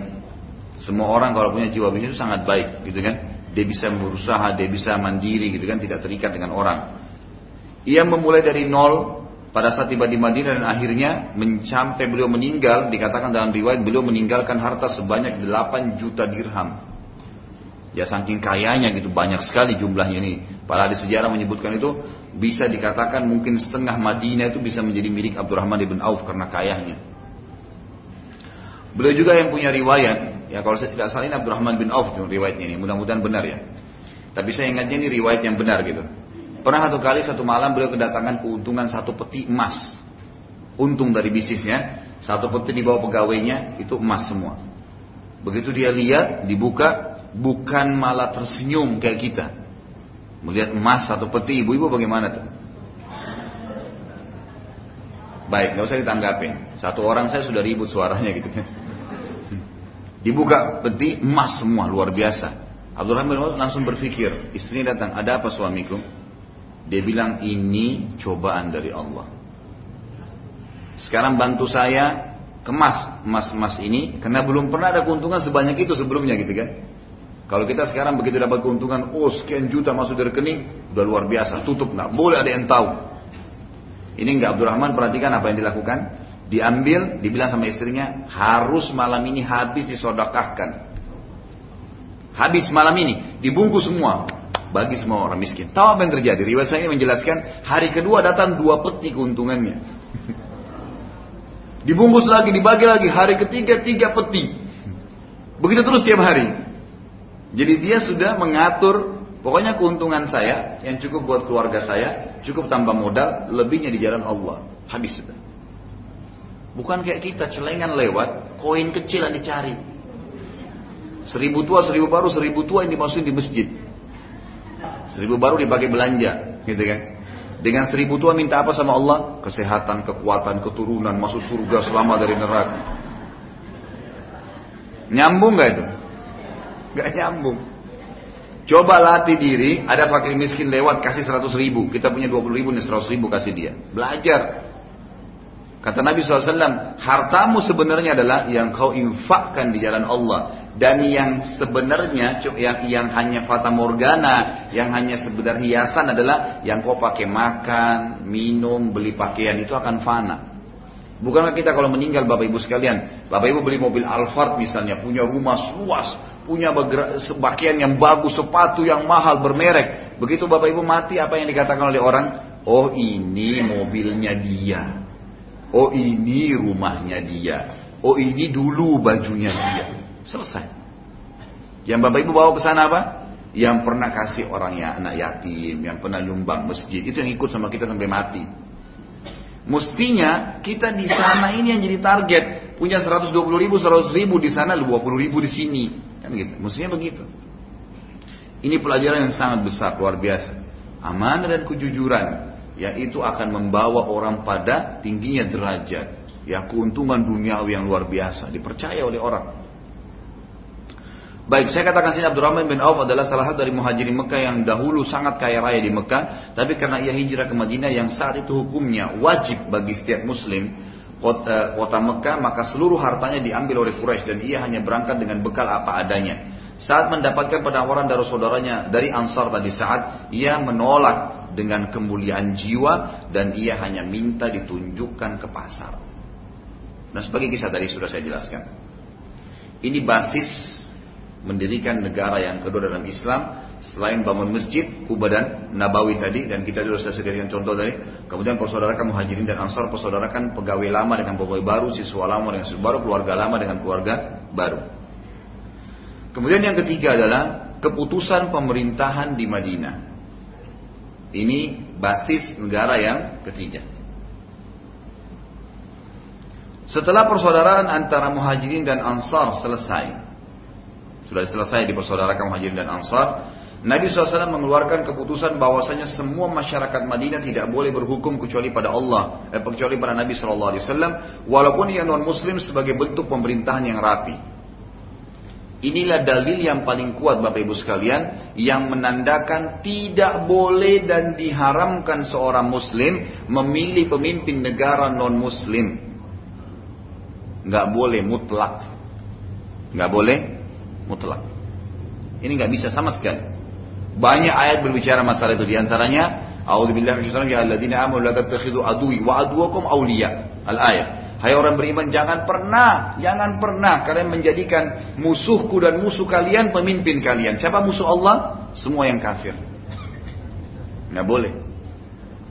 Semua orang kalau punya jiwa bisnis itu sangat baik, gitu kan? Dia bisa berusaha, dia bisa mandiri, gitu kan? Tidak terikat dengan orang. Ia memulai dari nol pada saat tiba di Madinah dan akhirnya sampai beliau meninggal, dikatakan dalam riwayat beliau meninggalkan harta sebanyak 8 juta dirham. Ya saking kayanya gitu banyak sekali jumlahnya ini. Para ahli sejarah menyebutkan itu bisa dikatakan mungkin setengah Madinah itu bisa menjadi milik Abdurrahman ibn Auf karena kayanya. Beliau juga yang punya riwayat, ya kalau saya tidak salah ini Abdurrahman bin Auf riwayatnya ini, mudah-mudahan benar ya. Tapi saya ingatnya ini riwayat yang benar gitu. Pernah satu kali satu malam beliau kedatangan keuntungan satu peti emas. Untung dari bisnisnya, satu peti di bawah pegawainya itu emas semua. Begitu dia lihat, dibuka, bukan malah tersenyum kayak kita. Melihat emas satu peti, ibu-ibu bagaimana tuh? Baik, nggak usah ditanggapin. Satu orang saya sudah ribut suaranya gitu kan. Dibuka peti emas semua luar biasa. Abdurrahman bin langsung berpikir, istrinya datang, ada apa suamiku? Dia bilang ini cobaan dari Allah. Sekarang bantu saya kemas emas-emas ini karena belum pernah ada keuntungan sebanyak itu sebelumnya gitu kan. Kalau kita sekarang begitu dapat keuntungan, oh sekian juta masuk dari rekening, udah luar biasa, tutup nggak boleh ada yang tahu. Ini nggak Abdurrahman perhatikan apa yang dilakukan, diambil, dibilang sama istrinya harus malam ini habis disodokahkan. Habis malam ini, dibungkus semua, bagi semua orang miskin. Tahu apa yang terjadi? Riwayat saya ini menjelaskan hari kedua datang dua peti keuntungannya. [laughs] Dibungkus lagi, dibagi lagi. Hari ketiga tiga peti. Begitu terus tiap hari. Jadi dia sudah mengatur pokoknya keuntungan saya yang cukup buat keluarga saya, cukup tambah modal, lebihnya di jalan Allah. Habis sudah. Bukan kayak kita celengan lewat, koin kecil yang dicari. Seribu tua, seribu baru, seribu tua yang dimasukin di masjid. Seribu baru dipakai belanja, gitu kan? Dengan seribu tua minta apa sama Allah? Kesehatan, kekuatan, keturunan, masuk surga, selamat dari neraka. Nyambung gak itu? Gak nyambung. Coba latih diri, ada fakir miskin lewat kasih 100 ribu, kita punya 20 ribu nih 100 ribu kasih dia. Belajar. Kata Nabi SAW, hartamu sebenarnya adalah yang kau infakkan di jalan Allah. Dan yang sebenarnya, yang, yang hanya fata morgana, yang hanya sebentar hiasan adalah yang kau pakai makan, minum, beli pakaian itu akan fana. Bukankah kita kalau meninggal Bapak Ibu sekalian, Bapak Ibu beli mobil Alphard misalnya, punya rumah luas, punya pakaian yang bagus, sepatu yang mahal, bermerek. Begitu Bapak Ibu mati, apa yang dikatakan oleh orang? Oh ini mobilnya dia. Oh ini rumahnya dia. Oh ini dulu bajunya dia. Selesai. Yang Bapak Ibu bawa ke sana apa? Yang pernah kasih orang ya anak yatim, yang pernah nyumbang masjid, itu yang ikut sama kita sampai mati. Mestinya kita di sana ini yang jadi target. Punya 120 ribu, 100 ribu di sana, 20 ribu di sini. Kan gitu. Mestinya begitu. Ini pelajaran yang sangat besar, luar biasa. Amanah dan kejujuran. Yaitu akan membawa orang pada tingginya derajat. Ya keuntungan duniawi yang luar biasa. Dipercaya oleh orang. Baik, saya katakan sini Abdurrahman bin Auf adalah salah satu dari muhajirin Mekah yang dahulu sangat kaya raya di Mekah, tapi karena ia hijrah ke Madinah yang saat itu hukumnya wajib bagi setiap muslim kota, kota Mekah, maka seluruh hartanya diambil oleh Quraisy dan ia hanya berangkat dengan bekal apa adanya. Saat mendapatkan penawaran dari saudaranya dari Ansar tadi saat ia menolak dengan kemuliaan jiwa dan ia hanya minta ditunjukkan ke pasar. Nah sebagai kisah tadi sudah saya jelaskan. Ini basis mendirikan negara yang kedua dalam Islam selain bangun masjid, Kuba dan Nabawi tadi dan kita sudah saya sediakan contoh tadi. Kemudian persaudarakan muhajirin dan ansar persaudarakan pegawai lama dengan pegawai baru, siswa lama dengan siswa baru, keluarga lama dengan keluarga baru. Kemudian yang ketiga adalah keputusan pemerintahan di Madinah. Ini basis negara yang ketiga. Setelah persaudaraan antara muhajirin dan ansar selesai, sudah selesai dipersaudarakan muhajirin dan ansar. Nabi SAW mengeluarkan keputusan bahwasanya semua masyarakat Madinah tidak boleh berhukum kecuali pada Allah, eh, kecuali pada Nabi SAW, walaupun ia non Muslim sebagai bentuk pemerintahan yang rapi. Inilah dalil yang paling kuat Bapak Ibu sekalian yang menandakan tidak boleh dan diharamkan seorang muslim memilih pemimpin negara non muslim. Nggak boleh mutlak. Nggak boleh mutlak. Ini nggak bisa sama sekali. Banyak ayat berbicara masalah itu di antaranya ya tattakhidhu aduwi wa awliya. Al-ayat. Hai orang beriman jangan pernah, jangan pernah kalian menjadikan musuhku dan musuh kalian pemimpin kalian. Siapa musuh Allah? Semua yang kafir. Nggak boleh.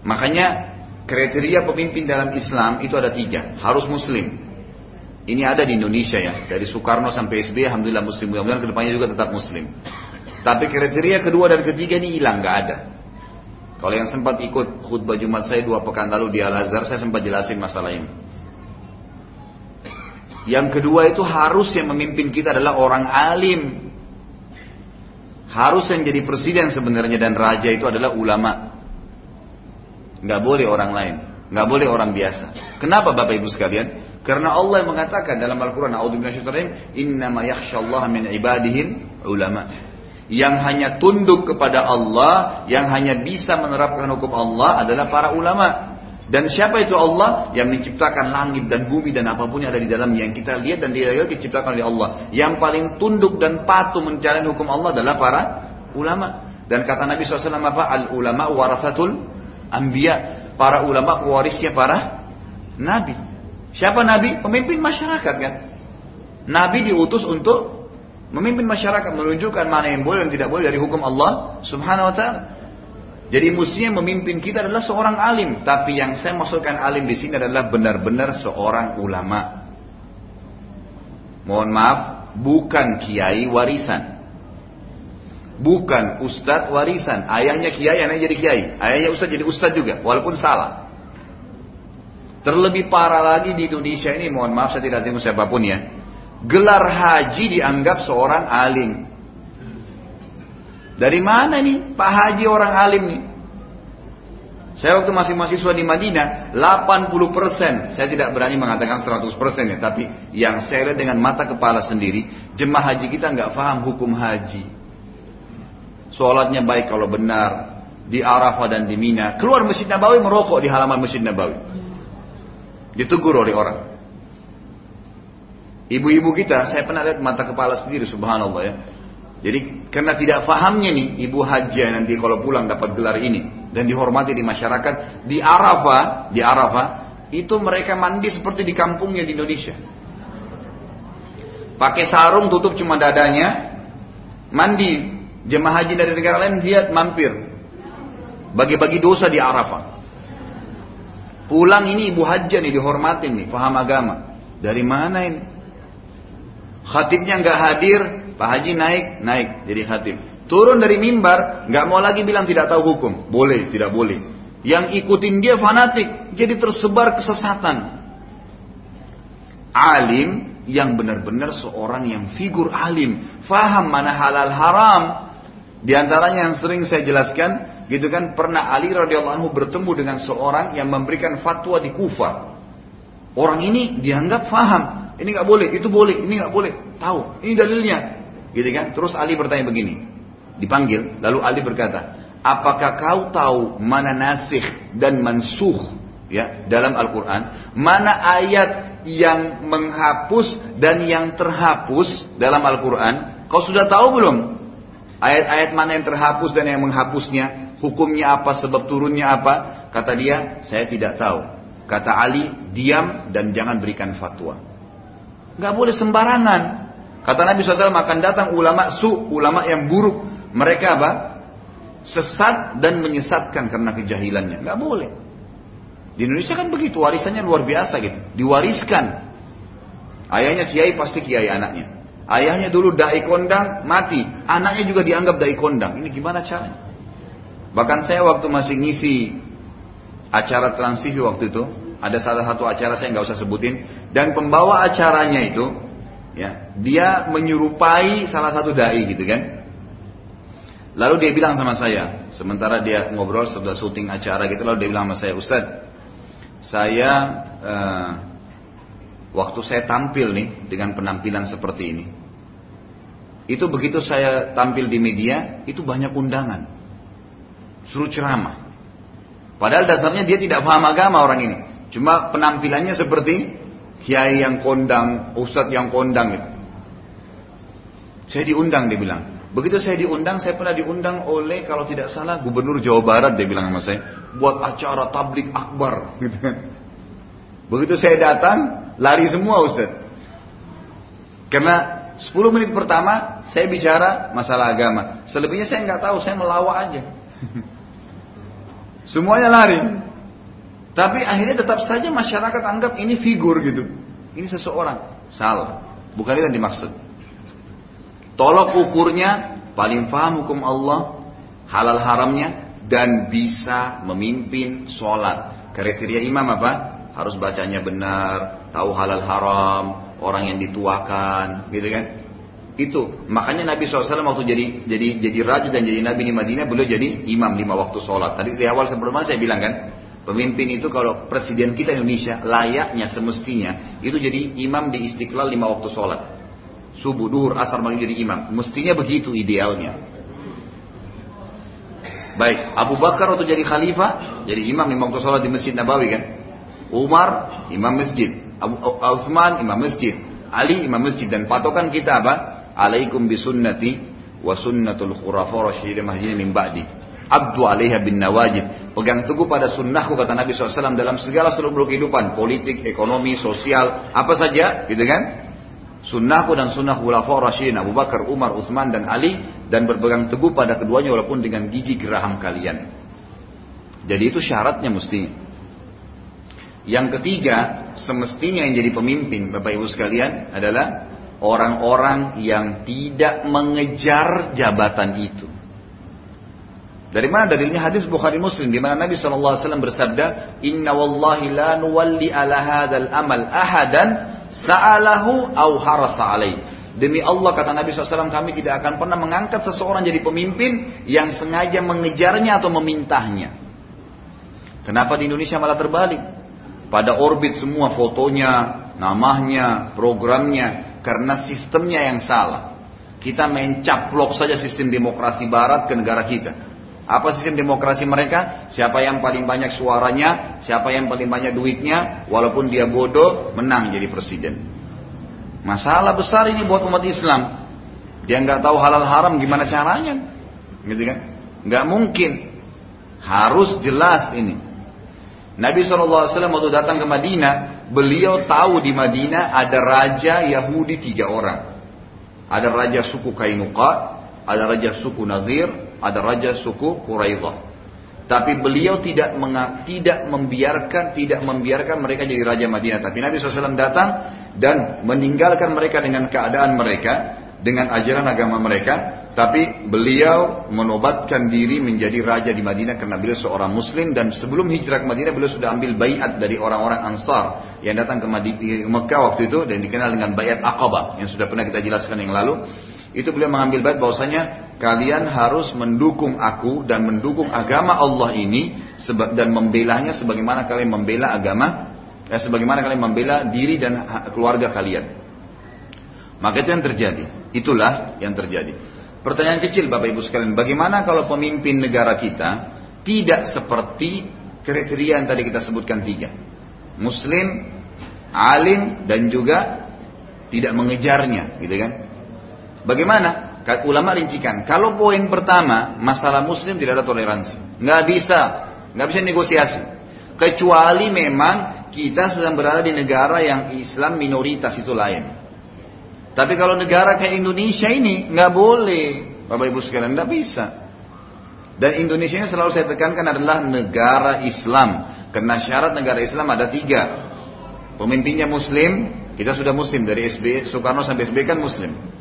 Makanya kriteria pemimpin dalam Islam itu ada tiga. Harus muslim. Ini ada di Indonesia ya, dari Soekarno sampai SBY, alhamdulillah muslim. Mudah-mudahan ke depannya juga tetap muslim. Tapi kriteria kedua dan ketiga ini hilang, nggak ada. Kalau yang sempat ikut khutbah Jumat saya dua pekan lalu di Al Azhar, saya sempat jelasin masalah ini. Yang kedua itu harus yang memimpin kita adalah orang alim. Harus yang jadi presiden sebenarnya dan raja itu adalah ulama. Nggak boleh orang lain, nggak boleh orang biasa. Kenapa Bapak Ibu sekalian? Karena Allah yang mengatakan dalam Al-Quran, Inna ma yakhshallah min ibadihin ulama. Yang hanya tunduk kepada Allah, yang hanya bisa menerapkan hukum Allah adalah para ulama. Dan siapa itu Allah yang menciptakan langit dan bumi dan apa pun yang ada di dalamnya yang kita lihat dan tidak lihat diciptakan oleh Allah. Yang paling tunduk dan patuh mencari hukum Allah adalah para ulama. Dan kata Nabi SAW apa? Al ulama warasatul anbiya. Para ulama pewarisnya para nabi. Siapa Nabi? Pemimpin masyarakat kan. Nabi diutus untuk memimpin masyarakat, menunjukkan mana yang boleh dan tidak boleh dari hukum Allah Subhanahu wa taala. Jadi mestinya memimpin kita adalah seorang alim, tapi yang saya maksudkan alim di sini adalah benar-benar seorang ulama. Mohon maaf, bukan kiai warisan. Bukan ustadz warisan. Ayahnya kiai, anaknya jadi kiai. Ayahnya ustadz jadi ustadz juga, walaupun salah. Terlebih parah lagi di Indonesia ini, mohon maaf saya tidak tahu siapa pun ya. Gelar haji dianggap seorang alim. Dari mana nih Pak Haji orang alim nih? Saya waktu masih mahasiswa di Madinah, 80%, saya tidak berani mengatakan 100% ya, tapi yang saya lihat dengan mata kepala sendiri, jemaah haji kita nggak paham hukum haji. Sholatnya baik kalau benar, di Arafah dan di Mina, keluar Masjid Nabawi merokok di halaman Masjid Nabawi. Ditegur oleh orang. Ibu-ibu kita, saya pernah lihat mata kepala sendiri, subhanallah ya. Jadi karena tidak fahamnya nih ibu haji nanti kalau pulang dapat gelar ini dan dihormati di masyarakat di Arafah, di Arafah itu mereka mandi seperti di kampungnya di Indonesia. Pakai sarung tutup cuma dadanya, mandi. Jemaah haji dari negara lain lihat mampir. Bagi-bagi dosa di Arafah. Pulang ini ibu hajjah nih dihormatin nih, paham agama. Dari mana ini? Khatibnya nggak hadir, Pak Haji naik, naik jadi khatib. Turun dari mimbar, nggak mau lagi bilang tidak tahu hukum. Boleh, tidak boleh. Yang ikutin dia fanatik, jadi tersebar kesesatan. Alim yang benar-benar seorang yang figur alim, faham mana halal haram. Di antaranya yang sering saya jelaskan, Gitu kan pernah Ali radhiyallahu anhu bertemu dengan seorang yang memberikan fatwa di Kufah. Orang ini dianggap faham. Ini nggak boleh, itu boleh, ini nggak boleh. Tahu, ini dalilnya. gitu kan? Terus Ali bertanya begini, dipanggil, lalu Ali berkata, apakah kau tahu mana nasikh dan mansuh ya dalam Al-Quran? Mana ayat yang menghapus dan yang terhapus dalam Al-Quran? Kau sudah tahu belum? Ayat-ayat mana yang terhapus dan yang menghapusnya? Hukumnya apa? Sebab turunnya apa? Kata dia, saya tidak tahu. Kata Ali, diam dan jangan berikan fatwa. Gak boleh sembarangan. Kata Nabi SAW akan datang ulama su, ulama yang buruk. Mereka apa? Sesat dan menyesatkan karena kejahilannya. Gak boleh. Di Indonesia kan begitu, warisannya luar biasa gitu. Diwariskan. Ayahnya kiai pasti kiai anaknya. Ayahnya dulu dai kondang, mati. Anaknya juga dianggap dai kondang. Ini gimana caranya? Bahkan saya waktu masih ngisi acara transisi waktu itu, ada salah satu acara saya nggak usah sebutin, dan pembawa acaranya itu Ya, dia menyerupai salah satu dai gitu kan. Lalu dia bilang sama saya, sementara dia ngobrol setelah syuting acara gitu, lalu dia bilang sama saya, Ustaz, saya uh, waktu saya tampil nih dengan penampilan seperti ini, itu begitu saya tampil di media, itu banyak undangan, suruh ceramah. Padahal dasarnya dia tidak paham agama orang ini, cuma penampilannya seperti kiai yang kondang, ustadz yang kondang itu. Saya diundang dia bilang. Begitu saya diundang, saya pernah diundang oleh kalau tidak salah gubernur Jawa Barat dia bilang sama saya, buat acara tablik akbar gitu Begitu saya datang, lari semua Ustaz. Karena 10 menit pertama saya bicara masalah agama. Selebihnya saya nggak tahu, saya melawak aja. [laughs] Semuanya lari. Tapi akhirnya tetap saja masyarakat anggap ini figur gitu. Ini seseorang. Salah. Bukan itu yang dimaksud. Tolok ukurnya paling paham hukum Allah, halal haramnya, dan bisa memimpin sholat. Kriteria imam apa? Harus bacanya benar, tahu halal haram, orang yang dituakan, gitu kan? Itu makanya Nabi SAW waktu jadi jadi jadi raja dan jadi nabi di Madinah beliau jadi imam lima waktu sholat. Tadi di awal sebelumnya saya bilang kan, Pemimpin itu kalau presiden kita Indonesia layaknya semestinya itu jadi imam di istiqlal lima waktu sholat. Subuh, duhur, asar, maghrib jadi imam. Mestinya begitu idealnya. Baik, Abu Bakar waktu jadi khalifah, jadi imam lima waktu sholat di Masjid Nabawi kan. Umar, imam masjid. Uthman, imam masjid. Ali, imam masjid. Dan patokan kita apa? Alaikum bisunnati wa sunnatul khurafa rasyidin mahdiyyin min ba'di. Abdu alaiha bin nawajid. Pegang teguh pada sunnahku kata Nabi SAW dalam segala seluruh kehidupan. Politik, ekonomi, sosial, apa saja gitu kan. Sunnahku dan sunnah khulafa Rasyidin Abu Bakar, Umar, Utsman dan Ali dan berpegang teguh pada keduanya walaupun dengan gigi geraham kalian. Jadi itu syaratnya mestinya. Yang ketiga, semestinya yang jadi pemimpin Bapak Ibu sekalian adalah orang-orang yang tidak mengejar jabatan itu. Dari mana dalilnya hadis Bukhari Muslim di mana Nabi SAW bersabda, "Inna wallahi la nuwalli ala hadzal amal ahadan sa'alahu au harasa alaih." Demi Allah kata Nabi SAW kami tidak akan pernah mengangkat seseorang jadi pemimpin yang sengaja mengejarnya atau memintahnya. Kenapa di Indonesia malah terbalik? Pada orbit semua fotonya, namanya, programnya, karena sistemnya yang salah. Kita main caplok saja sistem demokrasi barat ke negara kita. Apa sistem demokrasi mereka? Siapa yang paling banyak suaranya, siapa yang paling banyak duitnya, walaupun dia bodoh, menang jadi presiden. Masalah besar ini buat umat Islam. Dia nggak tahu halal haram gimana caranya, gitu kan? Nggak mungkin. Harus jelas ini. Nabi SAW waktu datang ke Madinah, beliau tahu di Madinah ada raja Yahudi tiga orang. Ada raja suku Kainuqa, ada raja suku Nazir, ada raja suku Quraidah. Tapi beliau tidak tidak membiarkan tidak membiarkan mereka jadi raja Madinah. Tapi Nabi SAW datang dan meninggalkan mereka dengan keadaan mereka, dengan ajaran agama mereka. Tapi beliau menobatkan diri menjadi raja di Madinah karena beliau seorang Muslim dan sebelum hijrah ke Madinah beliau sudah ambil bayat dari orang-orang Ansar yang datang ke Mekah waktu itu dan dikenal dengan bayat Aqabah yang sudah pernah kita jelaskan yang lalu. Itu beliau mengambil bayat bahwasanya kalian harus mendukung aku dan mendukung agama Allah ini dan membelanya sebagaimana kalian membela agama ya sebagaimana kalian membela diri dan keluarga kalian. Maka itu yang terjadi. Itulah yang terjadi. Pertanyaan kecil Bapak Ibu sekalian, bagaimana kalau pemimpin negara kita tidak seperti kriteria yang tadi kita sebutkan tiga. Muslim, alim, dan juga tidak mengejarnya, gitu kan? Bagaimana? Ulama rincikan. Kalau poin pertama, masalah muslim tidak ada toleransi. Nggak bisa. Nggak bisa negosiasi. Kecuali memang kita sedang berada di negara yang Islam minoritas itu lain. Tapi kalau negara kayak Indonesia ini nggak boleh, Bapak Ibu sekalian nggak bisa. Dan Indonesia ini selalu saya tekankan adalah negara Islam. Karena syarat negara Islam ada tiga. Pemimpinnya Muslim, kita sudah Muslim dari SB Soekarno sampai SB kan Muslim.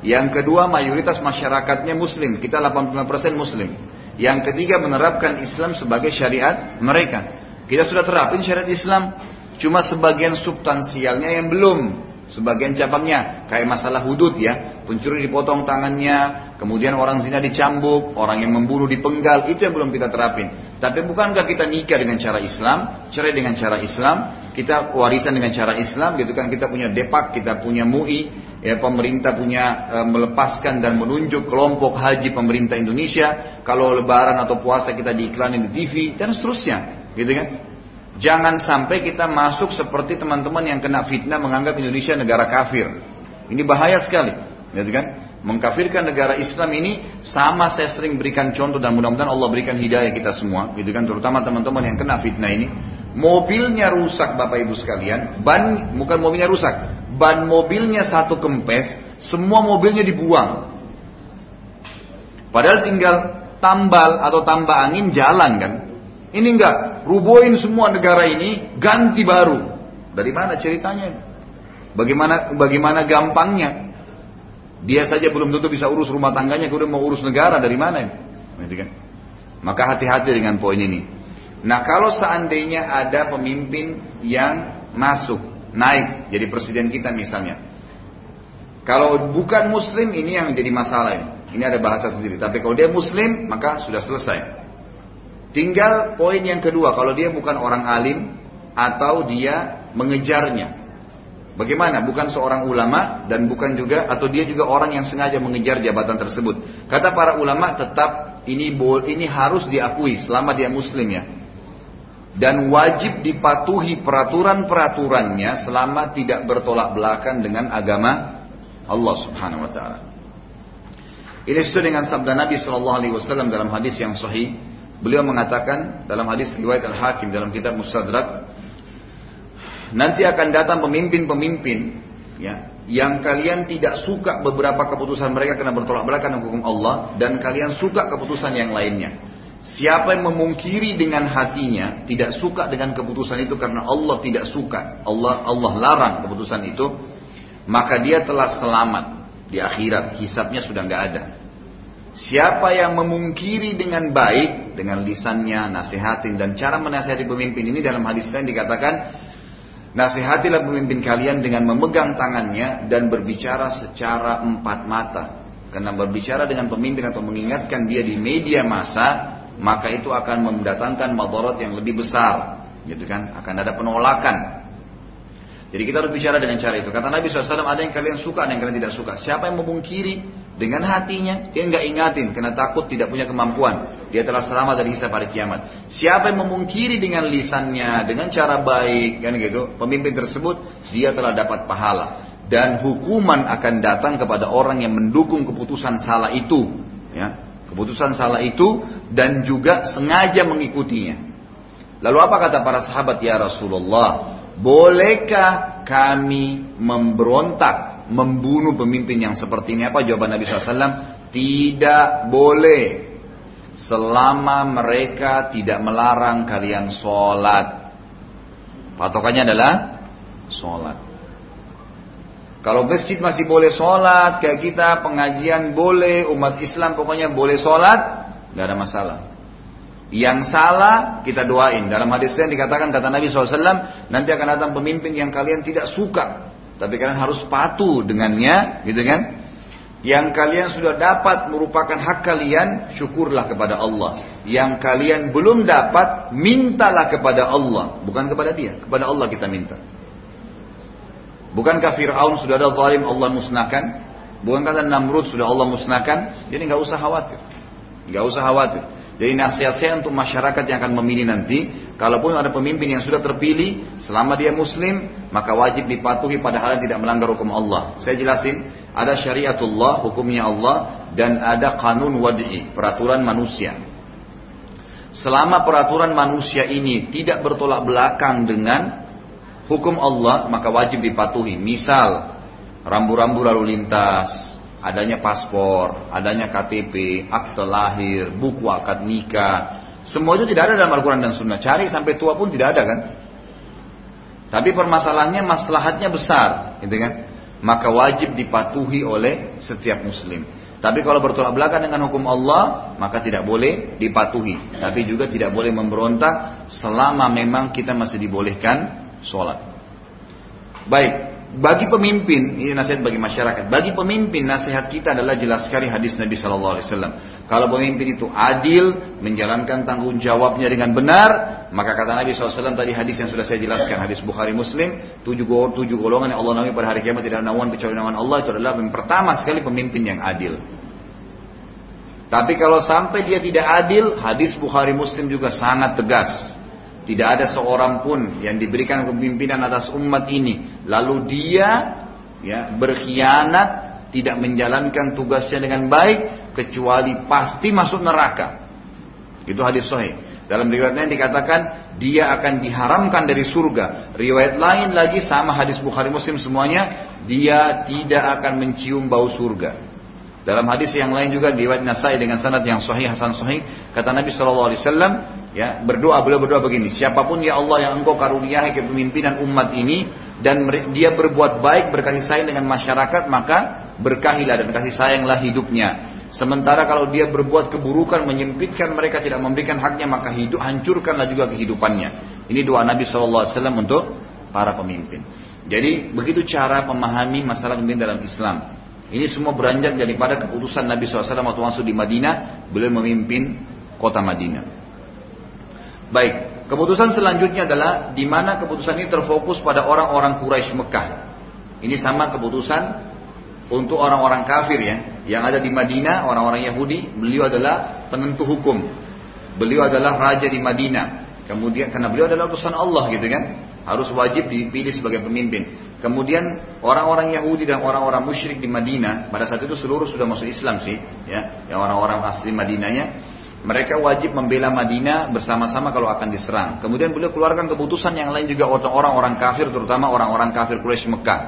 Yang kedua mayoritas masyarakatnya muslim, kita 85% muslim. Yang ketiga menerapkan Islam sebagai syariat mereka. Kita sudah terapin syariat Islam, cuma sebagian substansialnya yang belum. Sebagian cabangnya, kayak masalah hudud ya, pencuri dipotong tangannya, kemudian orang zina dicambuk, orang yang membunuh dipenggal, itu yang belum kita terapin. Tapi bukankah kita nikah dengan cara Islam, cerai dengan cara Islam, kita warisan dengan cara Islam, gitu kan? Kita punya depak, kita punya MUI, ya pemerintah punya e, melepaskan dan menunjuk kelompok haji pemerintah Indonesia. Kalau lebaran atau puasa kita diiklanin di TV dan seterusnya gitu kan jangan sampai kita masuk seperti teman-teman yang kena fitnah menganggap Indonesia negara kafir. Ini bahaya sekali. Gitu kan? Mengkafirkan negara Islam ini sama saya sering berikan contoh dan mudah-mudahan Allah berikan hidayah kita semua gitu kan? Terutama teman-teman yang kena fitnah ini. Mobilnya rusak Bapak Ibu sekalian. Ban bukan mobilnya rusak. Ban mobilnya satu kempes, semua mobilnya dibuang. Padahal tinggal tambal atau tambah angin jalan kan. Ini enggak, rubuhin semua negara ini, ganti baru. Dari mana ceritanya? Bagaimana bagaimana gampangnya? Dia saja belum tentu bisa urus rumah tangganya, kemudian mau urus negara dari mana? Gitu kan? Maka hati-hati dengan poin ini. Nah kalau seandainya ada pemimpin yang masuk naik jadi presiden kita misalnya. Kalau bukan muslim ini yang jadi masalah ini. Ini ada bahasa sendiri. Tapi kalau dia muslim maka sudah selesai. Tinggal poin yang kedua, kalau dia bukan orang alim atau dia mengejarnya. Bagaimana? Bukan seorang ulama dan bukan juga atau dia juga orang yang sengaja mengejar jabatan tersebut. Kata para ulama tetap ini ini harus diakui selama dia muslim ya dan wajib dipatuhi peraturan-peraturannya selama tidak bertolak belakang dengan agama Allah Subhanahu wa taala. Ini sesuai dengan sabda Nabi sallallahu alaihi wasallam dalam hadis yang sahih. Beliau mengatakan dalam hadis riwayat Al-Hakim dalam kitab Mustadrak nanti akan datang pemimpin-pemimpin ya yang kalian tidak suka beberapa keputusan mereka karena bertolak belakang hukum Allah dan kalian suka keputusan yang lainnya. Siapa yang memungkiri dengan hatinya tidak suka dengan keputusan itu karena Allah tidak suka, Allah Allah larang keputusan itu, maka dia telah selamat di akhirat, hisapnya sudah nggak ada. Siapa yang memungkiri dengan baik dengan lisannya, nasihatin dan cara menasihati pemimpin ini dalam hadis lain dikatakan Nasihatilah pemimpin kalian dengan memegang tangannya dan berbicara secara empat mata. Karena berbicara dengan pemimpin atau mengingatkan dia di media massa maka itu akan mendatangkan madarat yang lebih besar, gitu kan? Akan ada penolakan. Jadi kita harus bicara dengan cara itu. Kata Nabi SAW, ada yang kalian suka, ada yang kalian tidak suka. Siapa yang memungkiri dengan hatinya, dia nggak ingatin, karena takut tidak punya kemampuan. Dia telah selamat dari hisab pada kiamat. Siapa yang memungkiri dengan lisannya, dengan cara baik, kan gitu, pemimpin tersebut, dia telah dapat pahala. Dan hukuman akan datang kepada orang yang mendukung keputusan salah itu. Ya, keputusan salah itu dan juga sengaja mengikutinya. Lalu apa kata para sahabat ya Rasulullah? Bolehkah kami memberontak, membunuh pemimpin yang seperti ini? Apa jawaban Nabi SAW? Tidak boleh. Selama mereka tidak melarang kalian sholat. Patokannya adalah sholat. Kalau masjid masih boleh sholat, kayak kita pengajian boleh, umat Islam pokoknya boleh sholat, nggak ada masalah. Yang salah kita doain. Dalam hadis lain dikatakan kata Nabi SAW, nanti akan datang pemimpin yang kalian tidak suka, tapi kalian harus patuh dengannya, gitu kan? Yang kalian sudah dapat merupakan hak kalian, syukurlah kepada Allah. Yang kalian belum dapat, mintalah kepada Allah, bukan kepada dia, kepada Allah kita minta. Bukankah Fir'aun sudah ada zalim Allah musnahkan? Bukan kata Namrud sudah Allah musnahkan, jadi nggak usah khawatir. Nggak usah khawatir. Jadi nasihat saya untuk masyarakat yang akan memilih nanti, kalaupun ada pemimpin yang sudah terpilih, selama dia muslim, maka wajib dipatuhi pada hal yang tidak melanggar hukum Allah. Saya jelasin, ada syariatullah, hukumnya Allah, dan ada kanun wadi, peraturan manusia. Selama peraturan manusia ini tidak bertolak belakang dengan hukum Allah, maka wajib dipatuhi. Misal, rambu-rambu lalu lintas, adanya paspor, adanya KTP, akte lahir, buku akad nikah, semua itu tidak ada dalam Al-Quran dan Sunnah. Cari sampai tua pun tidak ada kan? Tapi permasalahannya maslahatnya besar, gitu kan? Maka wajib dipatuhi oleh setiap muslim. Tapi kalau bertolak belakang dengan hukum Allah, maka tidak boleh dipatuhi. Tapi juga tidak boleh memberontak selama memang kita masih dibolehkan sholat. Baik, bagi pemimpin, ini nasihat bagi masyarakat. Bagi pemimpin, nasihat kita adalah jelas sekali hadis Nabi Shallallahu Alaihi Wasallam. Kalau pemimpin itu adil, menjalankan tanggung jawabnya dengan benar, maka kata Nabi SAW tadi hadis yang sudah saya jelaskan, hadis Bukhari Muslim, tujuh, tujuh golongan yang Allah namai pada hari kiamat tidak naungan kecuali naungan Allah itu adalah yang pertama sekali pemimpin yang adil. Tapi kalau sampai dia tidak adil, hadis Bukhari Muslim juga sangat tegas. Tidak ada seorang pun yang diberikan kepemimpinan atas umat ini. Lalu dia ya berkhianat, tidak menjalankan tugasnya dengan baik, kecuali pasti masuk neraka. Itu hadis sahih. Dalam riwayat lain dikatakan dia akan diharamkan dari surga. Riwayat lain lagi sama hadis Bukhari Muslim semuanya, dia tidak akan mencium bau surga. Dalam hadis yang lain juga riwayat Nasai dengan sanad yang sahih Hasan sahih kata Nabi sallallahu alaihi wasallam Ya, berdoa beliau berdoa begini, siapa pun ya Allah yang engkau karuniai kepemimpinan umat ini dan dia berbuat baik berkasih sayang dengan masyarakat maka berkahilah dan kasih sayanglah hidupnya. Sementara kalau dia berbuat keburukan menyempitkan mereka tidak memberikan haknya maka hidup hancurkanlah juga kehidupannya. Ini doa Nabi SAW untuk para pemimpin. Jadi begitu cara memahami masalah pemimpin dalam Islam. Ini semua beranjak daripada keputusan Nabi SAW waktu masuk di Madinah, beliau memimpin kota Madinah. Baik, keputusan selanjutnya adalah di mana keputusan ini terfokus pada orang-orang Quraisy Mekah. Ini sama keputusan untuk orang-orang kafir ya, yang ada di Madinah, orang-orang Yahudi, beliau adalah penentu hukum. Beliau adalah raja di Madinah. Kemudian karena beliau adalah utusan Allah gitu kan, harus wajib dipilih sebagai pemimpin. Kemudian orang-orang Yahudi dan orang-orang musyrik di Madinah pada saat itu seluruh sudah masuk Islam sih, ya, yang orang-orang asli Madinahnya mereka wajib membela Madinah bersama-sama kalau akan diserang. Kemudian beliau keluarkan keputusan yang lain juga orang-orang kafir, terutama orang-orang kafir Quraisy Mekah.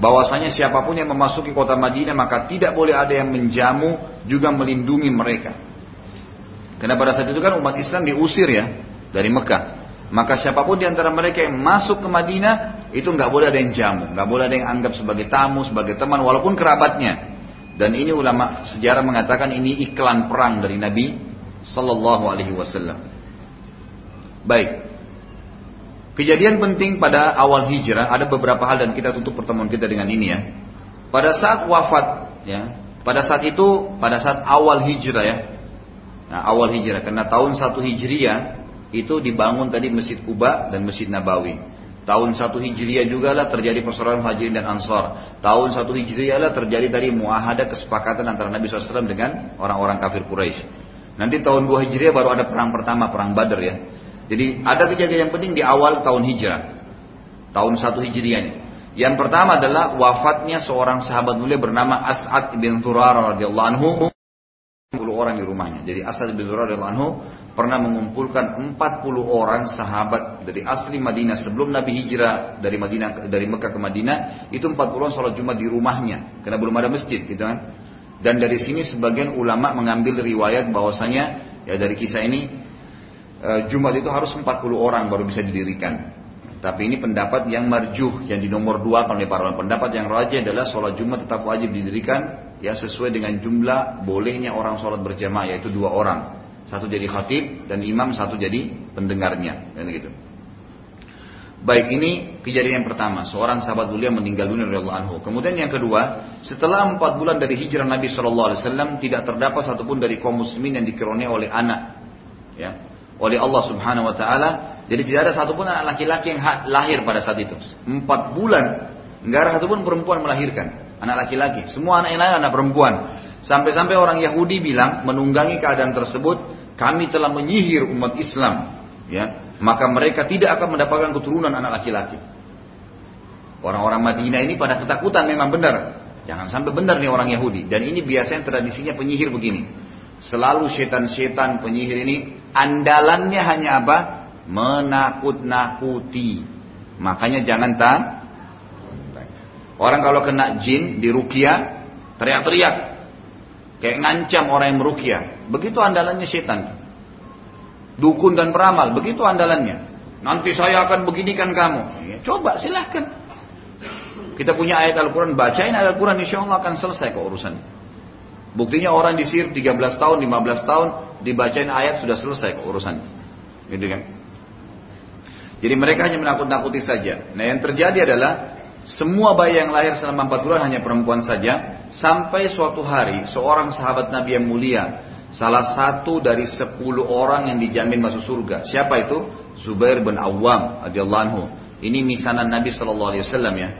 Bahwasanya siapa pun yang memasuki kota Madinah maka tidak boleh ada yang menjamu juga melindungi mereka. Karena pada saat itu kan umat Islam diusir ya dari Mekah. Maka siapa pun di antara mereka yang masuk ke Madinah itu nggak boleh ada yang jamu, nggak boleh ada yang anggap sebagai tamu, sebagai teman, walaupun kerabatnya. Dan ini ulama sejarah mengatakan ini iklan perang dari Nabi Sallallahu Alaihi Wasallam. Baik. Kejadian penting pada awal hijrah ada beberapa hal dan kita tutup pertemuan kita dengan ini ya. Pada saat wafat ya, pada saat itu pada saat awal hijrah ya. Nah, awal hijrah karena tahun 1 Hijriah itu dibangun tadi Masjid Kuba dan Masjid Nabawi. Tahun 1 Hijriah juga lah terjadi persaudaraan Hajirin dan Ansar. Tahun 1 Hijriah lah terjadi tadi muahadah kesepakatan antara Nabi SAW dengan orang-orang kafir Quraisy. Nanti tahun 2 Hijriah baru ada perang pertama, perang Badar ya. Jadi ada kejadian yang penting di awal tahun Hijrah. Tahun 1 Hijriah ini. Yang pertama adalah wafatnya seorang sahabat mulia bernama As'ad bin Turar radhiyallahu anhu. 40 orang di rumahnya. Jadi As'ad bin radhiyallahu anhu pernah mengumpulkan 40 orang sahabat dari asli Madinah sebelum Nabi hijrah dari Madinah dari Mekah ke Madinah itu 40 orang sholat Jumat di rumahnya karena belum ada masjid gitu kan. Dan dari sini sebagian ulama mengambil riwayat bahwasanya ya dari kisah ini e, Jumat itu harus 40 orang baru bisa didirikan. Tapi ini pendapat yang marjuh yang di nomor dua oleh para. Pendapat yang rajin adalah sholat Jumat tetap wajib didirikan ya sesuai dengan jumlah bolehnya orang sholat berjamaah yaitu dua orang. Satu jadi khatib dan imam satu jadi pendengarnya dan gitu. Baik ini kejadian yang pertama, seorang sahabat mulia meninggal dunia radhiyallahu anhu. Kemudian yang kedua, setelah empat bulan dari hijrah Nabi Shallallahu Alaihi tidak terdapat satupun dari kaum muslimin yang dikeroni oleh anak, ya, oleh Allah Subhanahu Wa Taala. Jadi tidak ada satupun anak laki-laki yang lahir pada saat itu. Empat bulan, nggak ada satupun perempuan melahirkan. Anak laki-laki. Semua anak yang lain anak perempuan. Sampai-sampai orang Yahudi bilang menunggangi keadaan tersebut, kami telah menyihir umat Islam. Ya, maka mereka tidak akan mendapatkan keturunan anak laki-laki. Orang-orang Madinah ini pada ketakutan memang benar. Jangan sampai benar nih orang Yahudi. Dan ini biasanya tradisinya penyihir begini. Selalu setan-setan penyihir ini andalannya hanya apa? Menakut-nakuti. Makanya jangan tak. Orang kalau kena jin di rukia teriak-teriak. Kayak ngancam orang yang merukia. Begitu andalannya setan. Dukun dan peramal, begitu andalannya. Nanti saya akan beginikan kamu. Ya, coba silahkan. Kita punya ayat Al-Quran, bacain ayat Al-Quran, insya Allah akan selesai kok urusan. Buktinya orang disir 13 tahun, 15 tahun, dibacain ayat sudah selesai kok urusan. Gitu kan? Jadi mereka hanya menakut-nakuti saja. Nah yang terjadi adalah semua bayi yang lahir selama 4 bulan hanya perempuan saja. Sampai suatu hari seorang sahabat Nabi yang mulia. Salah satu dari 10 orang yang dijamin masuk surga. Siapa itu? Zubair bin Awam anhu. Ini misanan Nabi Wasallam ya.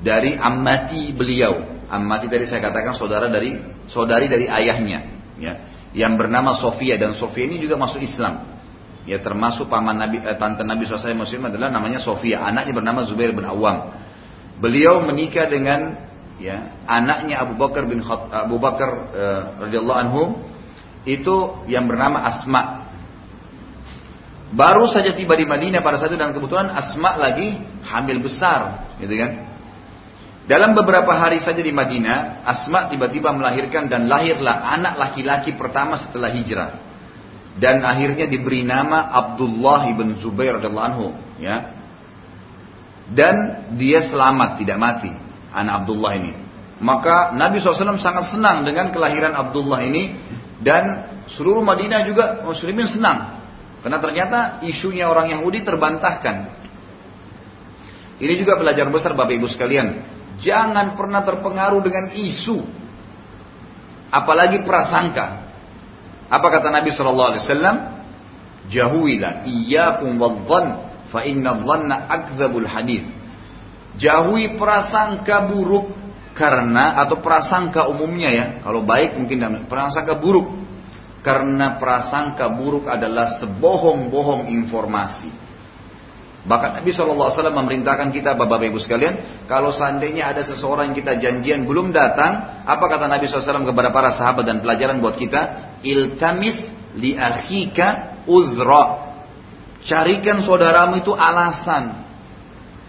Dari amati beliau. Amati tadi saya katakan saudara dari saudari dari ayahnya. Ya. Yang bernama Sofia dan Sofia ini juga masuk Islam. Ya termasuk paman Nabi, eh, tante Nabi SAW Muslim adalah namanya Sofia. Anaknya bernama Zubair bin Awam. Beliau menikah dengan ya anaknya Abu Bakar bin Khat, Abu Bakar uh, radhiyallahu anhu itu yang bernama Asma. Baru saja tiba di Madinah pada saat itu dan kebetulan Asma lagi hamil besar, gitu kan? Dalam beberapa hari saja di Madinah, Asma tiba-tiba melahirkan dan lahirlah anak laki-laki pertama setelah hijrah. Dan akhirnya diberi nama Abdullah ibn Zubair radhiyallahu anhu, ya dan dia selamat tidak mati anak Abdullah ini. Maka Nabi SAW sangat senang dengan kelahiran Abdullah ini. Dan seluruh Madinah juga muslimin senang. Karena ternyata isunya orang Yahudi terbantahkan. Ini juga pelajaran besar Bapak Ibu sekalian. Jangan pernah terpengaruh dengan isu. Apalagi prasangka. Apa kata Nabi SAW jauhilah iyyakum wadh Fa inna dhanna akdzabul hadis. Jauhi prasangka buruk karena atau prasangka umumnya ya. Kalau baik mungkin prasangka buruk. Karena prasangka buruk adalah sebohong-bohong informasi. Bahkan Nabi SAW memerintahkan kita Bapak Ibu sekalian. Kalau seandainya ada seseorang yang kita janjian belum datang. Apa kata Nabi SAW kepada para sahabat dan pelajaran buat kita? Iltamis li akhika uzra. Carikan saudaramu itu alasan.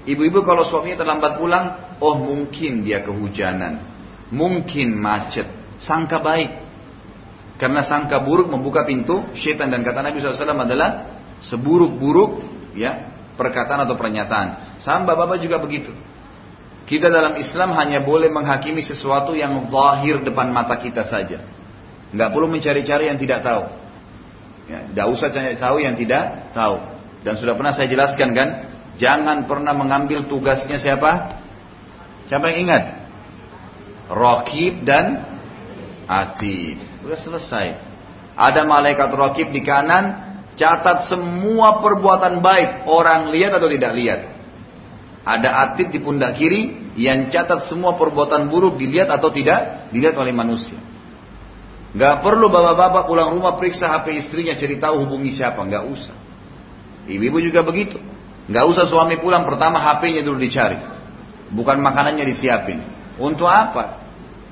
Ibu-ibu kalau suaminya terlambat pulang, oh mungkin dia kehujanan. Mungkin macet. Sangka baik. Karena sangka buruk membuka pintu syaitan dan kata Nabi SAW adalah seburuk-buruk ya perkataan atau pernyataan. Sama bapak juga begitu. Kita dalam Islam hanya boleh menghakimi sesuatu yang zahir depan mata kita saja. Nggak perlu mencari-cari yang tidak tahu. Ya, tidak usah cari tahu yang tidak tahu. Dan sudah pernah saya jelaskan kan, jangan pernah mengambil tugasnya siapa? Siapa yang ingat? Rokib dan Atid. Sudah selesai. Ada malaikat rokib di kanan, catat semua perbuatan baik orang lihat atau tidak lihat. Ada atid di pundak kiri yang catat semua perbuatan buruk dilihat atau tidak dilihat oleh manusia. Gak perlu bapak-bapak pulang rumah periksa HP istrinya cari tahu hubungi siapa, gak usah. Ibu-ibu juga begitu. Gak usah suami pulang pertama HP-nya dulu dicari. Bukan makanannya disiapin. Untuk apa?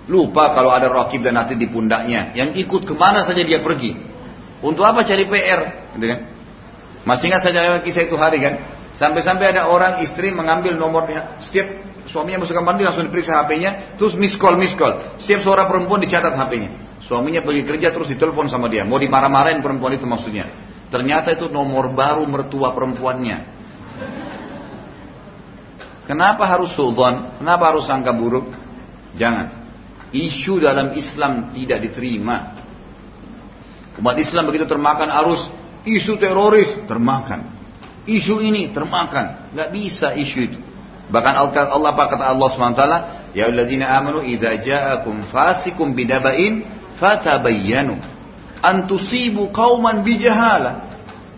Lupa kalau ada rokib dan nanti di pundaknya. Yang ikut ke mana saja dia pergi. Untuk apa cari PR? Gitu kan? Masih ingat saja kisah itu hari kan? Sampai-sampai ada orang istri mengambil nomornya. Setiap suaminya masuk kamar mandi langsung diperiksa HP-nya. Terus miss call, miss call. Setiap suara perempuan dicatat HP-nya. Suaminya pergi kerja terus ditelepon sama dia. Mau dimarah-marahin perempuan itu maksudnya. Ternyata itu nomor baru mertua perempuannya. Kenapa harus sultan? Kenapa harus sangka buruk? Jangan. Isu dalam Islam tidak diterima. Umat Islam begitu termakan arus isu teroris termakan. Isu ini termakan. Gak bisa isu itu. Bahkan Allah kata Allah SWT, Ya alladzina amanu idza ja'akum fasikum bidaba'in fatabayyanu. An tusibu qauman bijahala.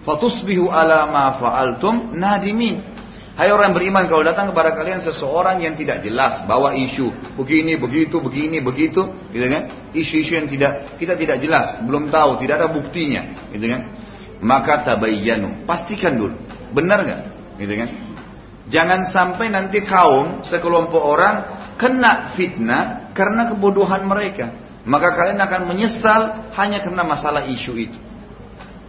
Fatusbihu ala ma fa'altum nadimin. Hai orang beriman kalau datang kepada kalian seseorang yang tidak jelas bawa isu begini begitu begini begitu gitu kan? Isu-isu yang tidak kita tidak jelas belum tahu tidak ada buktinya gitu kan? Maka tabayyanu pastikan dulu benar nggak? Gitu kan? Jangan sampai nanti kaum sekelompok orang kena fitnah karena kebodohan mereka maka kalian akan menyesal hanya karena masalah isu itu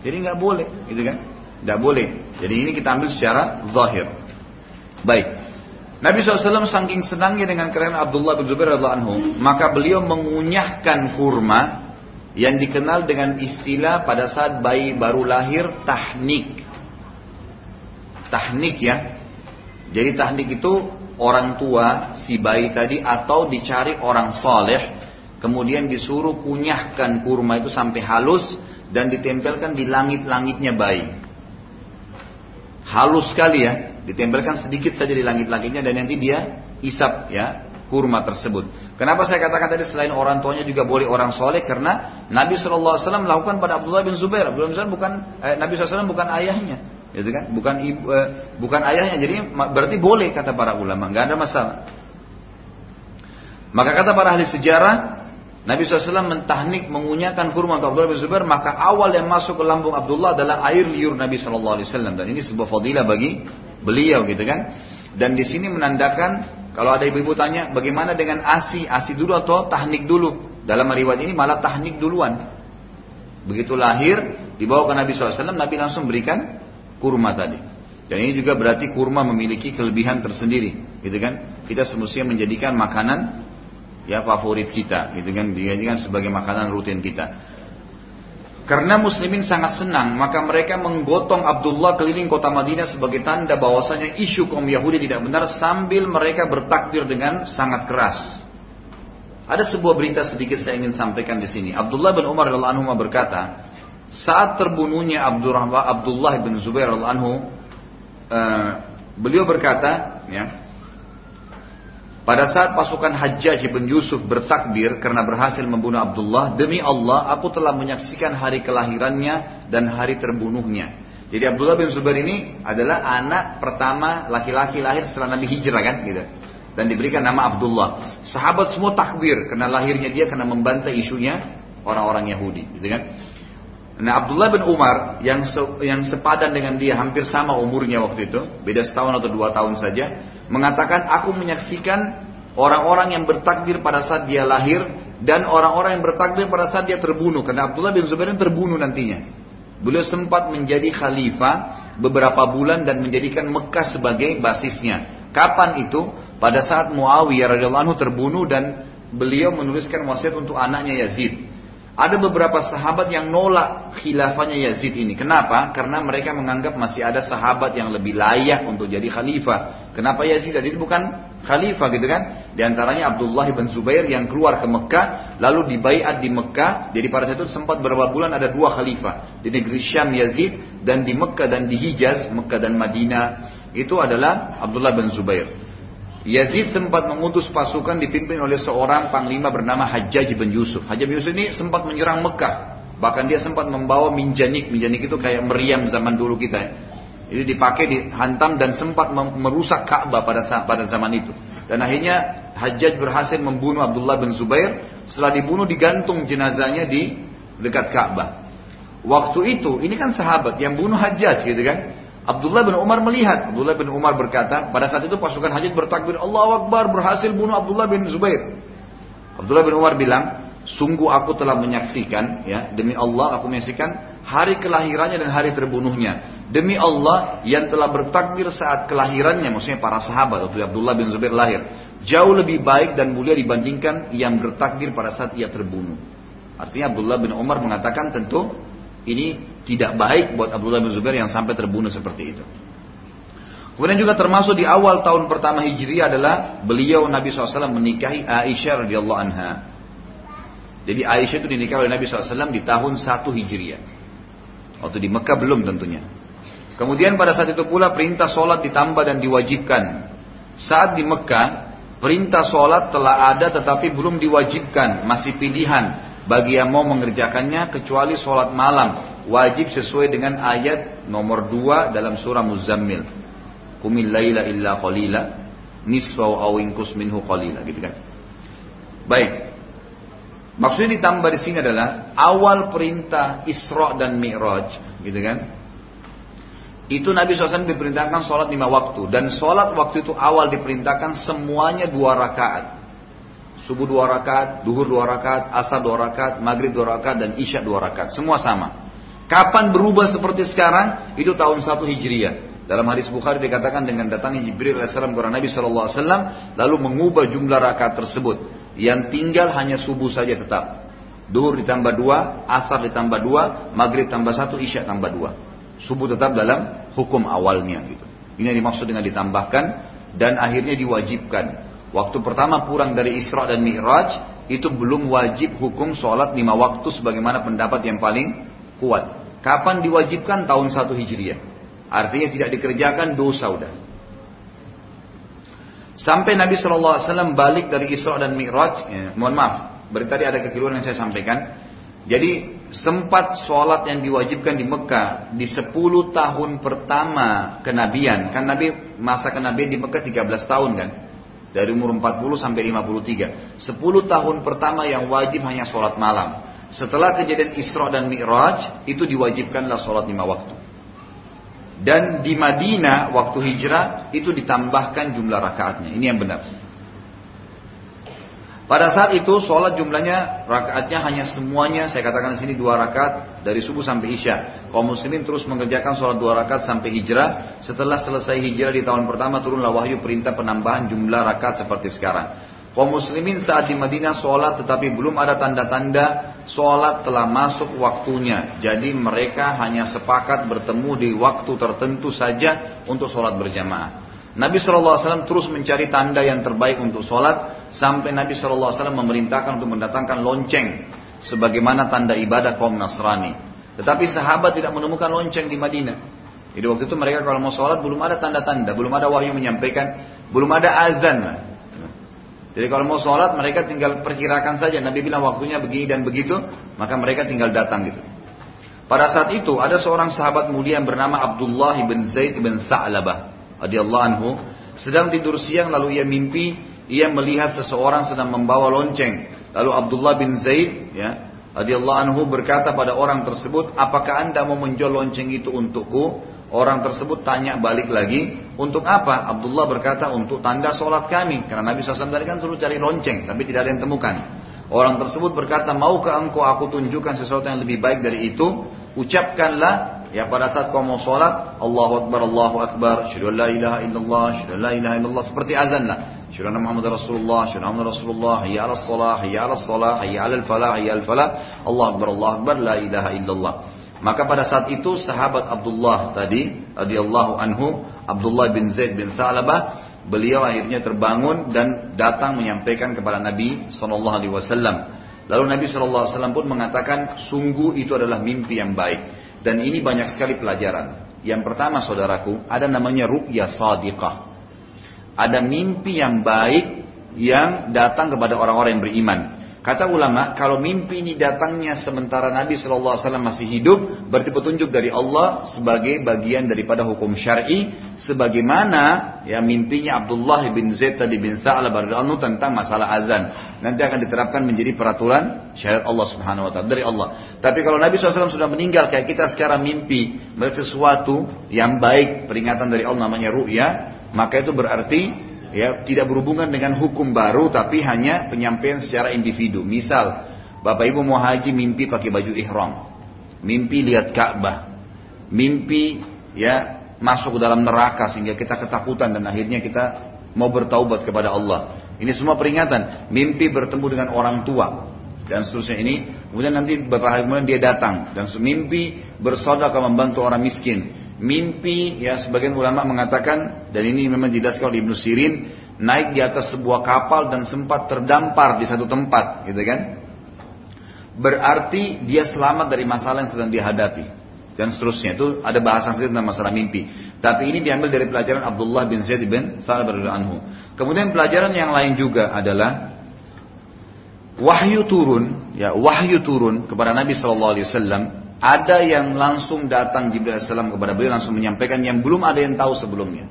jadi nggak boleh gitu kan nggak boleh jadi ini kita ambil secara zahir Baik. Nabi SAW saking senangnya dengan keren Abdullah bin Zubair anhu, maka beliau mengunyahkan kurma yang dikenal dengan istilah pada saat bayi baru lahir tahnik. Tahnik ya. Jadi tahnik itu orang tua si bayi tadi atau dicari orang soleh kemudian disuruh kunyahkan kurma itu sampai halus dan ditempelkan di langit-langitnya bayi. Halus sekali ya, ditempelkan sedikit saja di langit-langitnya dan nanti dia isap ya kurma tersebut. Kenapa saya katakan tadi selain orang tuanya juga boleh orang soleh karena Nabi SAW melakukan pada Abdullah bin Zubair. Abdullah bin Zubair bukan eh, Nabi SAW bukan ayahnya, gitu kan? Bukan ibu, eh, bukan ayahnya. Jadi berarti boleh kata para ulama, nggak ada masalah. Maka kata para ahli sejarah, Nabi SAW mentahnik mengunyahkan kurma untuk Abdullah bin Zubair, maka awal yang masuk ke lambung Abdullah adalah air liur Nabi SAW. Dan ini sebuah fadilah bagi beliau gitu kan. Dan di sini menandakan kalau ada ibu-ibu tanya bagaimana dengan asi, asi dulu atau tahnik dulu. Dalam riwayat ini malah tahnik duluan. Begitu lahir dibawa ke Nabi SAW, Nabi langsung berikan kurma tadi. Dan ini juga berarti kurma memiliki kelebihan tersendiri, gitu kan? Kita semestinya menjadikan makanan ya favorit kita, gitu kan? Dijadikan sebagai makanan rutin kita. Karena muslimin sangat senang, maka mereka menggotong Abdullah keliling kota Madinah sebagai tanda bahwasanya isu kaum Yahudi tidak benar sambil mereka bertakbir dengan sangat keras. Ada sebuah berita sedikit saya ingin sampaikan di sini. Abdullah bin Umar radhiallahu anhu berkata, saat terbunuhnya Abdullah bin Zubair radhiallahu anhu, uh, beliau berkata, ya, pada saat pasukan Hajjaj bin Yusuf bertakbir karena berhasil membunuh Abdullah, demi Allah aku telah menyaksikan hari kelahirannya dan hari terbunuhnya. Jadi Abdullah bin Zubair ini adalah anak pertama laki-laki lahir setelah Nabi hijrah kan gitu. Dan diberikan nama Abdullah. Sahabat semua takbir karena lahirnya dia karena membantai isunya orang-orang Yahudi, gitu kan. Nah Abdullah bin Umar yang se yang sepadan dengan dia hampir sama umurnya waktu itu, beda setahun atau dua tahun saja, mengatakan aku menyaksikan orang-orang yang bertakbir pada saat dia lahir dan orang-orang yang bertakbir pada saat dia terbunuh karena Abdullah bin Zubair terbunuh nantinya. Beliau sempat menjadi khalifah beberapa bulan dan menjadikan Mekah sebagai basisnya. Kapan itu? Pada saat Muawiyah radhiyallahu anhu terbunuh dan beliau menuliskan wasiat untuk anaknya Yazid. Ada beberapa sahabat yang nolak khilafahnya Yazid ini. Kenapa? Karena mereka menganggap masih ada sahabat yang lebih layak untuk jadi khalifah. Kenapa Yazid? Jadi bukan khalifah gitu kan? Di antaranya Abdullah bin Zubair yang keluar ke Mekah, lalu dibaiat di Mekah. Jadi pada saat itu sempat beberapa bulan ada dua khalifah. Di negeri Syam Yazid dan di Mekah dan di Hijaz, Mekah dan Madinah. Itu adalah Abdullah bin Zubair. Yazid sempat mengutus pasukan dipimpin oleh seorang panglima bernama Hajjaj bin Yusuf. Hajjaj bin Yusuf ini sempat menyerang Mekah. Bahkan dia sempat membawa minjanik. Minjanik itu kayak meriam zaman dulu kita. Ini dipakai, dihantam dan sempat merusak Ka'bah pada pada zaman itu. Dan akhirnya Hajjaj berhasil membunuh Abdullah bin Zubair. Setelah dibunuh digantung jenazahnya di dekat Ka'bah. Waktu itu, ini kan sahabat yang bunuh Hajjaj gitu kan. Abdullah bin Umar melihat. Abdullah bin Umar berkata, pada saat itu pasukan Hajjaj bertakbir, Allah Akbar berhasil bunuh Abdullah bin Zubair. Abdullah bin Umar bilang, sungguh aku telah menyaksikan, ya demi Allah aku menyaksikan hari kelahirannya dan hari terbunuhnya. Demi Allah yang telah bertakbir saat kelahirannya, maksudnya para sahabat waktu Abdullah bin Zubair lahir, jauh lebih baik dan mulia dibandingkan yang bertakbir pada saat ia terbunuh. Artinya Abdullah bin Umar mengatakan tentu ini tidak baik buat Abdullah bin Zubair yang sampai terbunuh seperti itu. Kemudian juga termasuk di awal tahun pertama Hijriah adalah beliau Nabi SAW menikahi Aisyah radhiyallahu anha. Jadi Aisyah itu dinikahi oleh Nabi SAW di tahun 1 Hijriah. Waktu di Mekah belum tentunya. Kemudian pada saat itu pula perintah sholat ditambah dan diwajibkan. Saat di Mekah, perintah sholat telah ada tetapi belum diwajibkan, masih pilihan bagi yang mau mengerjakannya kecuali sholat malam wajib sesuai dengan ayat nomor 2 dalam surah Muzammil Qumil laila illa qalila nisfahu aw minhu qalila gitu kan. Baik. Maksudnya ditambah di sini adalah awal perintah Isra dan Mi'raj, gitu kan? Itu Nabi SAW diperintahkan sholat lima waktu dan sholat waktu itu awal diperintahkan semuanya dua rakaat. Subuh dua rakaat, duhur dua rakaat, asar dua rakaat, maghrib dua rakaat, dan isya dua rakaat. Semua sama. Kapan berubah seperti sekarang? Itu tahun satu Hijriah. Dalam hadis Bukhari dikatakan dengan datangnya Jibril AS kepada Nabi SAW lalu mengubah jumlah rakaat tersebut. Yang tinggal hanya subuh saja tetap. Duhur ditambah dua, asar ditambah dua, maghrib tambah satu, isya tambah dua. Subuh tetap dalam hukum awalnya gitu. Ini yang dimaksud dengan ditambahkan dan akhirnya diwajibkan. Waktu pertama pulang dari Isra dan Mi'raj itu belum wajib hukum sholat lima waktu sebagaimana pendapat yang paling kuat. Kapan diwajibkan? Tahun 1 Hijriah. Artinya tidak dikerjakan dosa udah. Sampai Nabi SAW balik dari Isra dan Mi'raj, ya, mohon maaf, berarti tadi ada kekeliruan yang saya sampaikan. Jadi sempat sholat yang diwajibkan di Mekah di 10 tahun pertama kenabian. Kan Nabi masa kenabian di Mekah 13 tahun kan. Dari umur 40 sampai 53. 10 tahun pertama yang wajib hanya sholat malam. Setelah kejadian Isra dan Mi'raj, itu diwajibkanlah sholat lima waktu. Dan di Madinah, waktu hijrah, itu ditambahkan jumlah rakaatnya. Ini yang benar. Pada saat itu sholat jumlahnya rakaatnya hanya semuanya saya katakan di sini dua rakaat dari subuh sampai isya. Kaum muslimin terus mengerjakan sholat dua rakaat sampai hijrah. Setelah selesai hijrah di tahun pertama turunlah wahyu perintah penambahan jumlah rakaat seperti sekarang. Kaum muslimin saat di Madinah sholat tetapi belum ada tanda-tanda sholat telah masuk waktunya. Jadi mereka hanya sepakat bertemu di waktu tertentu saja untuk sholat berjamaah. Nabi SAW terus mencari tanda yang terbaik untuk sholat sampai Nabi SAW memerintahkan untuk mendatangkan lonceng sebagaimana tanda ibadah kaum Nasrani. Tetapi sahabat tidak menemukan lonceng di Madinah. Jadi waktu itu mereka kalau mau sholat belum ada tanda-tanda, belum ada wahyu menyampaikan, belum ada azan. Jadi kalau mau sholat mereka tinggal perkirakan saja. Nabi bilang waktunya begini dan begitu, maka mereka tinggal datang gitu. Pada saat itu ada seorang sahabat mulia yang bernama Abdullah bin Zaid bin Sa'labah radhiyallahu anhu sedang tidur siang lalu ia mimpi ia melihat seseorang sedang membawa lonceng. Lalu Abdullah bin Zaid ya radhiyallahu anhu berkata pada orang tersebut, "Apakah Anda mau menjual lonceng itu untukku?" Orang tersebut tanya balik lagi, "Untuk apa?" Abdullah berkata, "Untuk tanda sholat kami." Karena Nabi SAW tadi kan suruh cari lonceng, tapi tidak ada yang temukan. Orang tersebut berkata, "Maukah engkau aku tunjukkan sesuatu yang lebih baik dari itu?" Ucapkanlah Ya pada saat kau mau sholat, Allahu Akbar, Allahu Akbar, syukur la ilaha illallah, syukur la ilaha illallah, seperti azan lah. Syukur Muhammad Rasulullah, syukur Muhammad Rasulullah, hayya ala salah, hayya ala salah, hayya ala falah, hayya al falah, Allah Akbar, Allah Akbar, la ilaha illallah. Maka pada saat itu sahabat Abdullah tadi, anhu, Abdullah bin Zaid bin Thalabah, beliau akhirnya terbangun dan datang menyampaikan kepada Nabi Sallallahu Alaihi Wasallam. Lalu Nabi Sallallahu Alaihi Wasallam pun mengatakan, sungguh itu adalah mimpi yang baik. Dan ini banyak sekali pelajaran. Yang pertama saudaraku, ada namanya ru'ya sadiqah. Ada mimpi yang baik yang datang kepada orang-orang yang beriman. Kata ulama, kalau mimpi ini datangnya sementara Nabi SAW masih hidup, berarti petunjuk dari Allah sebagai bagian daripada hukum syar'i, sebagaimana ya mimpinya Abdullah bin Zaid tadi bin Sa'lab radhiyallahu tentang masalah azan. Nanti akan diterapkan menjadi peraturan syariat Allah Subhanahu wa taala dari Allah. Tapi kalau Nabi SAW sudah meninggal kayak kita sekarang mimpi melihat sesuatu yang baik, peringatan dari Allah namanya ru'ya, maka itu berarti ya tidak berhubungan dengan hukum baru tapi hanya penyampaian secara individu. Misal, Bapak Ibu mau haji mimpi pakai baju ihram. Mimpi lihat Ka'bah. Mimpi ya masuk ke dalam neraka sehingga kita ketakutan dan akhirnya kita mau bertaubat kepada Allah. Ini semua peringatan. Mimpi bertemu dengan orang tua dan seterusnya ini. Kemudian nanti beberapa hari kemudian dia datang dan mimpi bersaudara membantu orang miskin mimpi ya sebagian ulama mengatakan dan ini memang dijelaskan oleh Ibnu Sirin naik di atas sebuah kapal dan sempat terdampar di satu tempat gitu kan? Berarti dia selamat dari masalah yang sedang dihadapi dan seterusnya. Itu ada bahasan sedikit tentang masalah mimpi. Tapi ini diambil dari pelajaran Abdullah bin Zaid bin Thalib anhu. Kemudian pelajaran yang lain juga adalah wahyu turun ya wahyu turun kepada Nabi Wasallam ada yang langsung datang Jibril AS kepada beliau langsung menyampaikan yang belum ada yang tahu sebelumnya.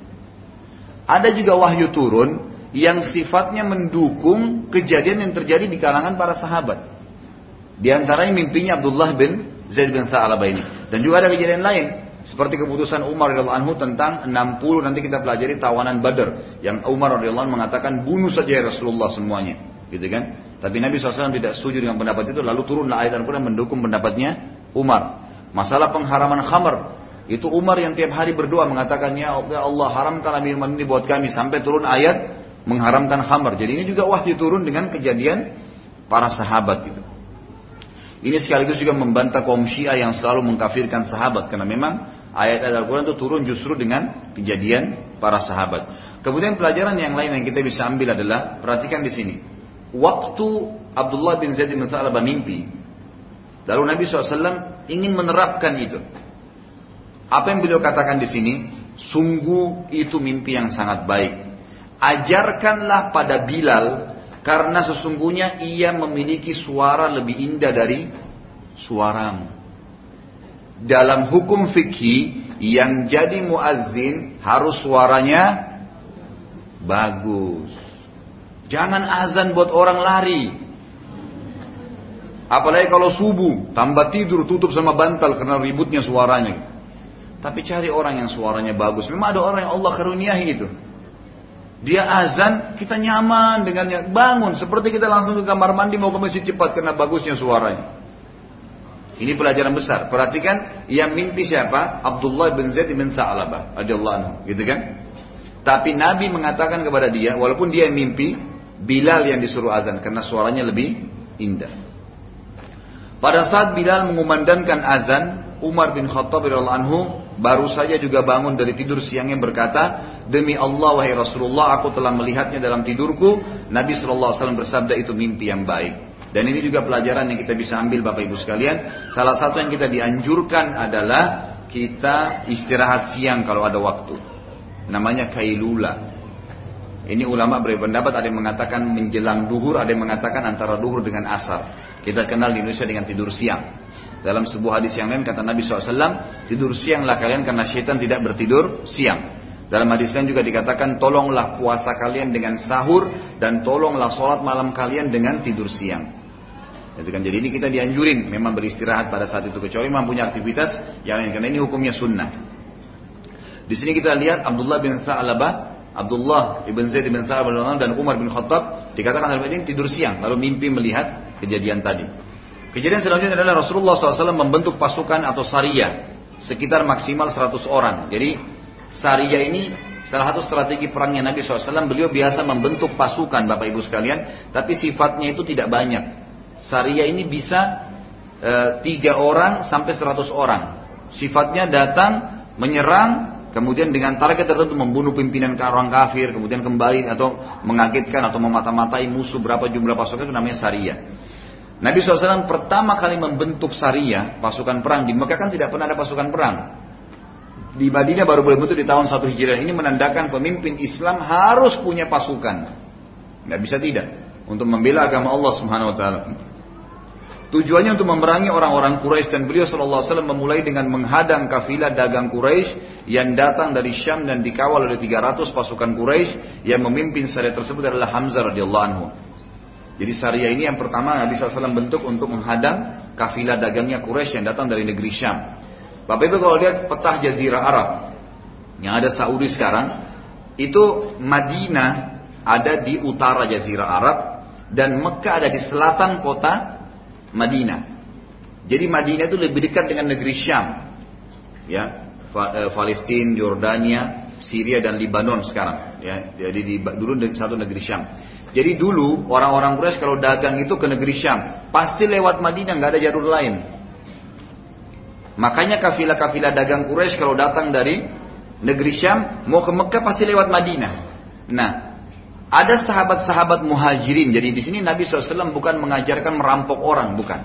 ada juga wahyu turun yang sifatnya mendukung kejadian yang terjadi di kalangan para sahabat. Di antaranya mimpinya Abdullah bin Zaid bin Sa'alabah ini. Dan juga ada kejadian lain. Seperti keputusan Umar radhiyallahu anhu tentang 60 nanti kita pelajari tawanan Badar yang Umar radhiyallahu anhu mengatakan bunuh saja ya Rasulullah semuanya, gitu kan? Tapi Nabi SAW tidak setuju dengan pendapat itu lalu turunlah ayat Al-Quran mendukung pendapatnya Umar. Masalah pengharaman khamar itu Umar yang tiap hari berdoa mengatakan ya Allah haramkanlah minuman ini buat kami sampai turun ayat mengharamkan khamar. Jadi ini juga wahyu turun dengan kejadian para sahabat gitu. Ini sekaligus juga membantah kaum Syiah yang selalu mengkafirkan sahabat karena memang ayat-ayat Al-Quran itu turun justru dengan kejadian para sahabat. Kemudian pelajaran yang lain yang kita bisa ambil adalah perhatikan di sini. Waktu Abdullah bin Zaid bin Sa'labah mimpi, lalu Nabi SAW ingin menerapkan itu. Apa yang beliau katakan di sini? Sungguh itu mimpi yang sangat baik ajarkanlah pada Bilal karena sesungguhnya ia memiliki suara lebih indah dari suaramu. Dalam hukum fikih yang jadi muazzin harus suaranya bagus. Jangan azan buat orang lari. Apalagi kalau subuh, tambah tidur, tutup sama bantal karena ributnya suaranya. Tapi cari orang yang suaranya bagus. Memang ada orang yang Allah karuniahi itu. Dia azan, kita nyaman dengannya. Bangun, seperti kita langsung ke kamar mandi mau ke masjid cepat karena bagusnya suaranya. Ini pelajaran besar. Perhatikan yang mimpi siapa? Abdullah bin Zaid bin Sa'labah radhiyallahu anhu, gitu kan? Tapi Nabi mengatakan kepada dia, walaupun dia mimpi, Bilal yang disuruh azan karena suaranya lebih indah. Pada saat Bilal mengumandangkan azan, Umar bin Khattab radhiyallahu anhu baru saja juga bangun dari tidur siangnya berkata, demi Allah wahai Rasulullah, aku telah melihatnya dalam tidurku. Nabi Shallallahu Alaihi Wasallam bersabda itu mimpi yang baik. Dan ini juga pelajaran yang kita bisa ambil Bapak Ibu sekalian. Salah satu yang kita dianjurkan adalah kita istirahat siang kalau ada waktu. Namanya kailula. Ini ulama berpendapat ada yang mengatakan menjelang duhur, ada yang mengatakan antara duhur dengan asar. Kita kenal di Indonesia dengan tidur siang. Dalam sebuah hadis yang lain kata Nabi SAW, tidur sianglah kalian karena syaitan tidak bertidur siang. Dalam hadis lain juga dikatakan, tolonglah puasa kalian dengan sahur dan tolonglah sholat malam kalian dengan tidur siang. Kan jadi ini kita dianjurin memang beristirahat pada saat itu kecuali memang punya aktivitas yang lain karena ini hukumnya sunnah. Di sini kita lihat Abdullah bin Sa'labah, Abdullah ibn Zaid bin Sa'labah dan Umar bin Khattab dikatakan dalam ini tidur siang lalu mimpi melihat kejadian tadi. Kejadian selanjutnya adalah Rasulullah SAW membentuk pasukan atau saria sekitar maksimal 100 orang. Jadi saria ini salah satu strategi perangnya Nabi SAW. Beliau biasa membentuk pasukan Bapak Ibu sekalian, tapi sifatnya itu tidak banyak. Saria ini bisa e, tiga orang sampai 100 orang. Sifatnya datang menyerang kemudian dengan target tertentu membunuh pimpinan orang kafir, kemudian kembali atau mengagetkan atau memata-matai musuh berapa jumlah pasukan itu namanya saria. Nabi SAW pertama kali membentuk syariah, pasukan perang. Di Mekah kan tidak pernah ada pasukan perang. Di Madinah baru boleh bentuk di tahun 1 Hijriah. Ini menandakan pemimpin Islam harus punya pasukan. Nggak bisa tidak. Untuk membela agama Allah Subhanahu Wa Taala. Tujuannya untuk memerangi orang-orang Quraisy dan beliau Shallallahu Alaihi Wasallam memulai dengan menghadang kafilah dagang Quraisy yang datang dari Syam dan dikawal oleh 300 pasukan Quraisy yang memimpin syariat tersebut adalah Hamzah radhiyallahu anhu. Jadi syariah ini yang pertama Nabi SAW bentuk untuk menghadang kafilah dagangnya Quraisy yang datang dari negeri Syam. Bapak Ibu kalau lihat petah Jazirah Arab yang ada Saudi sekarang, itu Madinah ada di utara Jazirah Arab dan Mekah ada di selatan kota Madinah. Jadi Madinah itu lebih dekat dengan negeri Syam. Ya, eh, Palestina, Jordania, Syria dan Lebanon sekarang. Ya, jadi di, dulu satu negeri Syam. Jadi dulu orang-orang Quraisy kalau dagang itu ke negeri Syam, pasti lewat Madinah, nggak ada jalur lain. Makanya kafilah-kafilah dagang Quraisy kalau datang dari negeri Syam mau ke Mekah pasti lewat Madinah. Nah, ada sahabat-sahabat muhajirin. Jadi di sini Nabi SAW bukan mengajarkan merampok orang, bukan.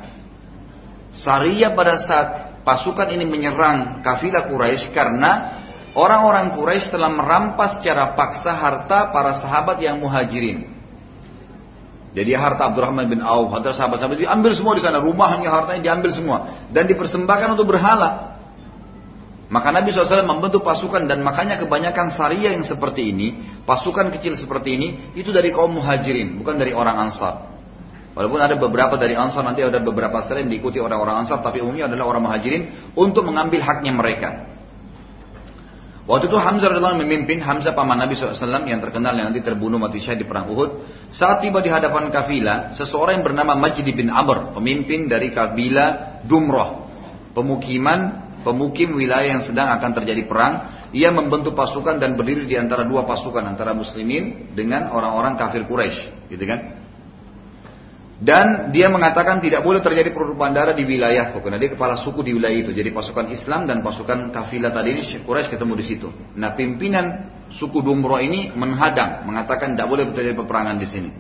Saria pada saat pasukan ini menyerang kafilah Quraisy karena orang-orang Quraisy telah merampas secara paksa harta para sahabat yang muhajirin. Jadi harta Abdurrahman bin Auf, harta sahabat-sahabat diambil semua di sana, rumahnya, hartanya diambil semua dan dipersembahkan untuk berhala. Maka Nabi SAW membentuk pasukan dan makanya kebanyakan syariah yang seperti ini, pasukan kecil seperti ini, itu dari kaum muhajirin, bukan dari orang ansar. Walaupun ada beberapa dari ansar, nanti ada beberapa selain diikuti orang-orang ansar, tapi umumnya adalah orang muhajirin untuk mengambil haknya mereka. Waktu itu Hamzah radhiyallahu memimpin Hamzah paman Nabi SAW yang terkenal yang nanti terbunuh mati syahid di perang Uhud. Saat tiba di hadapan kafilah, seseorang yang bernama Majdi bin Amr, pemimpin dari kabilah Dumrah, pemukiman pemukim wilayah yang sedang akan terjadi perang, ia membentuk pasukan dan berdiri di antara dua pasukan antara muslimin dengan orang-orang kafir Quraisy, gitu kan? Dan dia mengatakan tidak boleh terjadi perubahan darah di wilayah karena dia kepala suku di wilayah itu. Jadi pasukan Islam dan pasukan kafilah tadi ini Quraisy ketemu di situ. Nah pimpinan suku Dumro ini menghadang, mengatakan tidak boleh terjadi peperangan di sini.